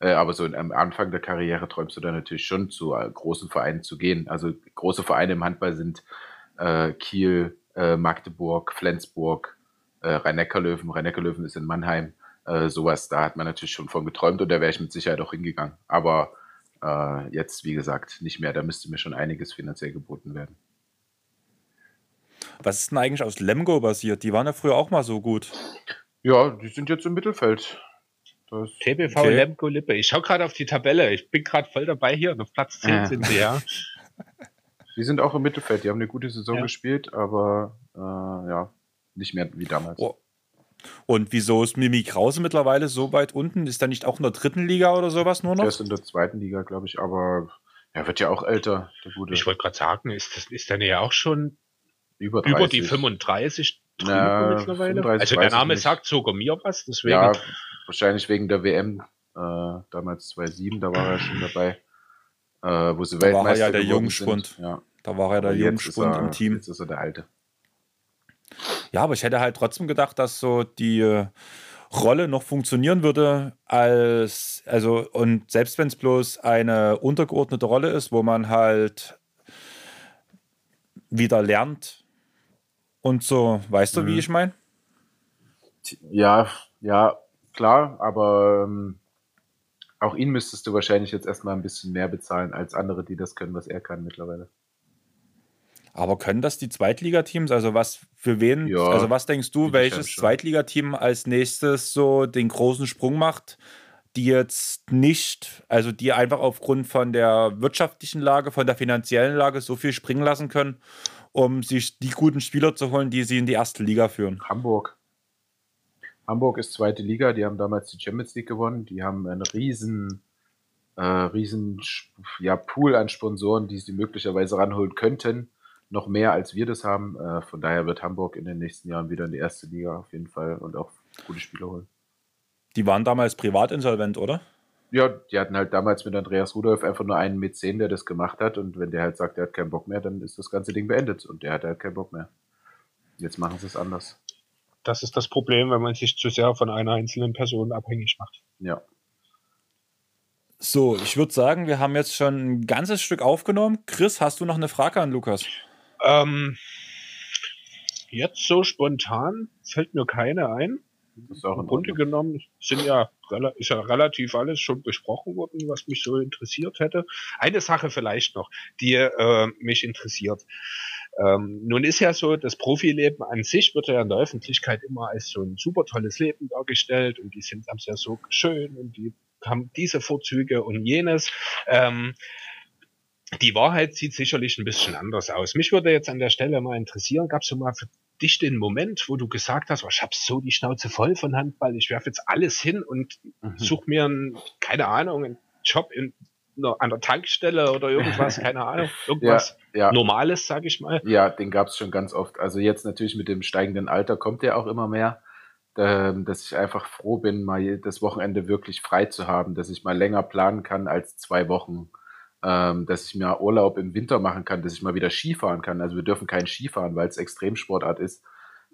Äh, aber so am Anfang der Karriere träumst du dann natürlich schon zu äh, großen Vereinen zu gehen. Also große Vereine im Handball sind äh, Kiel, äh, Magdeburg, Flensburg, Rhein-Neckar-Löwen. Rhein-Neckar-Löwen ist in Mannheim. Sowas, da hat man natürlich schon von geträumt und da wäre ich mit Sicherheit auch hingegangen. Aber äh, jetzt, wie gesagt, nicht mehr. Da müsste mir schon einiges finanziell geboten werden. Was ist denn eigentlich aus Lemgo basiert? Die waren ja früher auch mal so gut. Ja, die sind jetzt im Mittelfeld. Das TBV okay. Lemgo Lippe. Ich schaue gerade auf die Tabelle. Ich bin gerade voll dabei hier. Auf Platz 10 ja. sind sie, ja. (laughs) Die sind auch im Mittelfeld. Die haben eine gute Saison ja. gespielt, aber äh, ja, nicht mehr wie damals. Oh. Und wieso ist Mimi Krause mittlerweile so weit unten? Ist er nicht auch in der dritten Liga oder sowas nur noch? Er ist in der zweiten Liga, glaube ich, aber er wird ja auch älter, der Gute. Ich wollte gerade sagen, ist, das, ist der ja auch schon über, über die 35 Na, mittlerweile? 35, also der Name sagt sogar mir was, deswegen. Ja, wahrscheinlich wegen der WM, äh, damals 2007, da war er schon dabei. Äh, wo sie da Weltmeister war er ja der Jungspund. Ja. Da war er der Jungspund im Team. Jetzt ist er der Alte. Ja, aber ich hätte halt trotzdem gedacht, dass so die äh, Rolle noch funktionieren würde, als, also, und selbst wenn es bloß eine untergeordnete Rolle ist, wo man halt wieder lernt und so, weißt du, wie mhm. ich meine? Ja, ja, klar, aber ähm, auch ihn müsstest du wahrscheinlich jetzt erstmal ein bisschen mehr bezahlen als andere, die das können, was er kann mittlerweile. Aber können das die Zweitligateams? Also was für wen? Ja, also was denkst du, welches Zweitligateam als nächstes so den großen Sprung macht, die jetzt nicht, also die einfach aufgrund von der wirtschaftlichen Lage, von der finanziellen Lage so viel springen lassen können, um sich die guten Spieler zu holen, die sie in die erste Liga führen? Hamburg. Hamburg ist zweite Liga, die haben damals die Champions League gewonnen, die haben einen riesen, äh, riesen ja, Pool an Sponsoren, die sie möglicherweise ranholen könnten noch mehr als wir das haben. Äh, von daher wird Hamburg in den nächsten Jahren wieder in die erste Liga auf jeden Fall und auch gute Spieler holen. Die waren damals privat insolvent, oder? Ja, die hatten halt damals mit Andreas Rudolf einfach nur einen Mäzen, der das gemacht hat. Und wenn der halt sagt, er hat keinen Bock mehr, dann ist das ganze Ding beendet. Und der hat halt keinen Bock mehr. Jetzt machen sie es anders. Das ist das Problem, wenn man sich zu sehr von einer einzelnen Person abhängig macht. Ja. So, ich würde sagen, wir haben jetzt schon ein ganzes Stück aufgenommen. Chris, hast du noch eine Frage an Lukas? Ähm, jetzt so spontan fällt mir keine ein. Das ist auch Im Grunde genommen sind ja, ist ja relativ alles schon besprochen worden, was mich so interessiert hätte. Eine Sache vielleicht noch, die äh, mich interessiert. Ähm, nun ist ja so, das Profileben an sich wird ja in der Öffentlichkeit immer als so ein super tolles Leben dargestellt und die sind ja so schön und die haben diese Vorzüge und jenes. Ähm, die Wahrheit sieht sicherlich ein bisschen anders aus. Mich würde jetzt an der Stelle mal interessieren, gab es so mal für dich den Moment, wo du gesagt hast, oh, ich habe so die Schnauze voll von Handball, ich werfe jetzt alles hin und mhm. suche mir, einen, keine Ahnung, einen Job in, an der Tankstelle oder irgendwas, (laughs) keine Ahnung, irgendwas ja, ja. Normales, sag ich mal. Ja, den gab es schon ganz oft. Also jetzt natürlich mit dem steigenden Alter kommt der auch immer mehr, ähm, dass ich einfach froh bin, mal das Wochenende wirklich frei zu haben, dass ich mal länger planen kann als zwei Wochen ähm, dass ich mir Urlaub im Winter machen kann, dass ich mal wieder Skifahren kann. Also wir dürfen kein Skifahren, weil es Extremsportart ist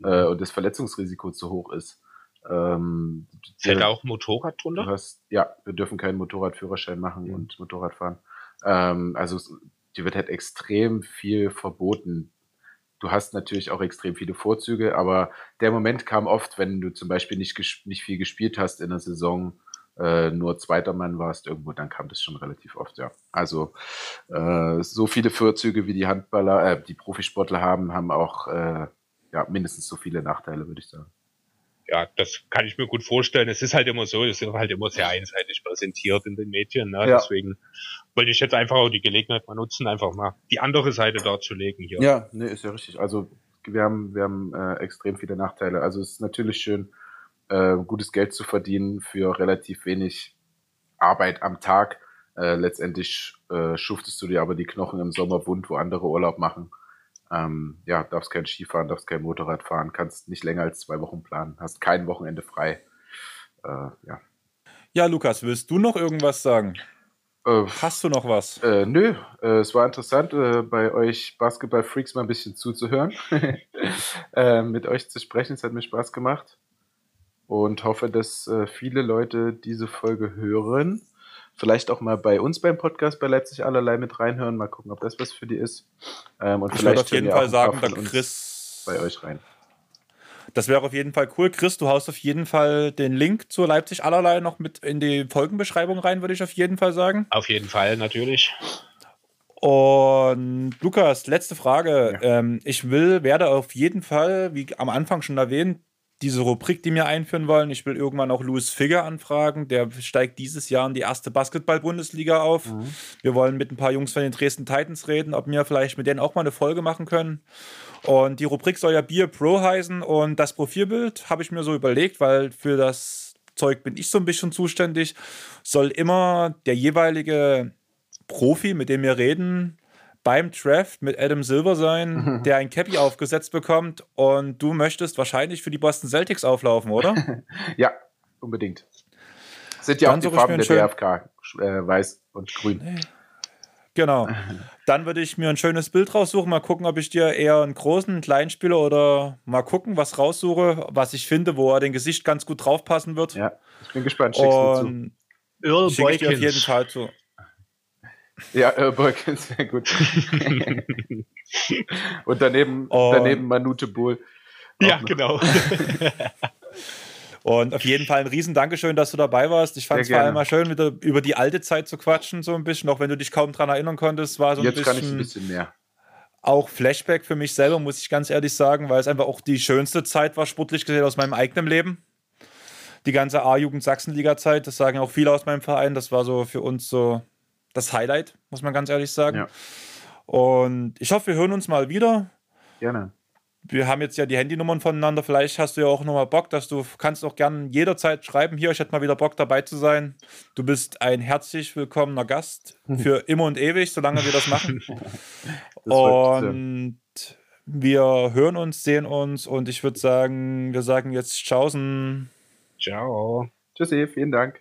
äh, mhm. und das Verletzungsrisiko zu hoch ist. Ähm, Fällt da auch Motorrad drunter? Hast, ja, wir dürfen keinen Motorradführerschein machen mhm. und Motorrad fahren. Ähm, also dir wird halt extrem viel verboten. Du hast natürlich auch extrem viele Vorzüge, aber der Moment kam oft, wenn du zum Beispiel nicht, nicht viel gespielt hast in der Saison, äh, nur zweiter Mann warst irgendwo, dann kam das schon relativ oft, ja. Also äh, so viele Vorzüge wie die Handballer, äh, die Profisportler haben, haben auch äh, ja, mindestens so viele Nachteile, würde ich sagen. Ja, das kann ich mir gut vorstellen. Es ist halt immer so, es ist halt immer sehr einseitig präsentiert in den Medien. Ne? Ja. Deswegen wollte ich jetzt einfach auch die Gelegenheit mal nutzen, einfach mal die andere Seite darzulegen hier. Ja, nee, ist ja richtig. Also wir haben, wir haben äh, extrem viele Nachteile. Also es ist natürlich schön, äh, gutes Geld zu verdienen für relativ wenig Arbeit am Tag. Äh, letztendlich äh, schuftest du dir aber die Knochen im Sommer wund, wo andere Urlaub machen. Ähm, ja, darfst kein Skifahren, darfst kein Motorrad fahren, kannst nicht länger als zwei Wochen planen, hast kein Wochenende frei. Äh, ja. Ja, Lukas, willst du noch irgendwas sagen? Äh, Hast du noch was? Äh, nö, äh, es war interessant, äh, bei euch Basketball-Freaks mal ein bisschen zuzuhören, (laughs) äh, mit euch zu sprechen. Es hat mir Spaß gemacht und hoffe, dass äh, viele Leute diese Folge hören. vielleicht auch mal bei uns beim Podcast bei Leipzig allerlei mit reinhören, mal gucken, ob das was für die ist. Ähm, und ich vielleicht würde auf jeden Fall sagen, da Chris bei euch rein. Das wäre auf jeden Fall cool. Chris, du haust auf jeden Fall den Link zur Leipzig allerlei noch mit in die Folgenbeschreibung rein, würde ich auf jeden Fall sagen. Auf jeden Fall, natürlich. Und Lukas, letzte Frage. Ja. Ähm, ich will, werde auf jeden Fall, wie am Anfang schon erwähnt, diese Rubrik, die wir einführen wollen. Ich will irgendwann auch Louis Figger anfragen. Der steigt dieses Jahr in die erste Basketball-Bundesliga auf. Mhm. Wir wollen mit ein paar Jungs von den Dresden Titans reden, ob wir vielleicht mit denen auch mal eine Folge machen können. Und die Rubrik soll ja Bier Pro heißen. Und das Profilbild habe ich mir so überlegt, weil für das Zeug bin ich so ein bisschen zuständig. Soll immer der jeweilige Profi, mit dem wir reden, beim Draft mit Adam Silver sein, der ein Cappy aufgesetzt bekommt und du möchtest wahrscheinlich für die Boston Celtics auflaufen, oder? (laughs) ja, unbedingt. Sind ja Dann auch die Farben der DFK, äh, weiß und grün. Genau. (laughs) Dann würde ich mir ein schönes Bild raussuchen, mal gucken, ob ich dir eher einen großen, einen kleinen Spieler oder mal gucken, was raussuche, was ich finde, wo er den Gesicht ganz gut draufpassen wird. Ja, ich bin gespannt. Schickst und du zu. Earl Boykins. Ich dir auf jeden Fall zu. Ja, äh, Boykins, (laughs) sehr gut. (laughs) Und daneben, oh. daneben Manute Bull. Ja, genau. (laughs) Und auf jeden Fall ein riesen Dankeschön, dass du dabei warst. Ich fand es vor allem mal schön, wieder über die alte Zeit zu quatschen, so ein bisschen, auch wenn du dich kaum daran erinnern konntest, war so ein Jetzt bisschen. kann ich ein bisschen mehr. Auch Flashback für mich selber, muss ich ganz ehrlich sagen, weil es einfach auch die schönste Zeit war, sportlich gesehen, aus meinem eigenen Leben. Die ganze A-Jugend Sachsenliga-Zeit, das sagen auch viele aus meinem Verein, das war so für uns so das Highlight, muss man ganz ehrlich sagen. Ja. Und ich hoffe, wir hören uns mal wieder. Gerne. Wir haben jetzt ja die Handynummern voneinander. Vielleicht hast du ja auch nochmal Bock, dass du kannst auch gerne jederzeit schreiben. Hier, ich hätte mal wieder Bock dabei zu sein. Du bist ein herzlich willkommener Gast (laughs) für immer und ewig, solange wir das machen. (laughs) das und wir hören uns, sehen uns und ich würde sagen, wir sagen jetzt Tschaußen. Ciao. Tschüssi, vielen Dank.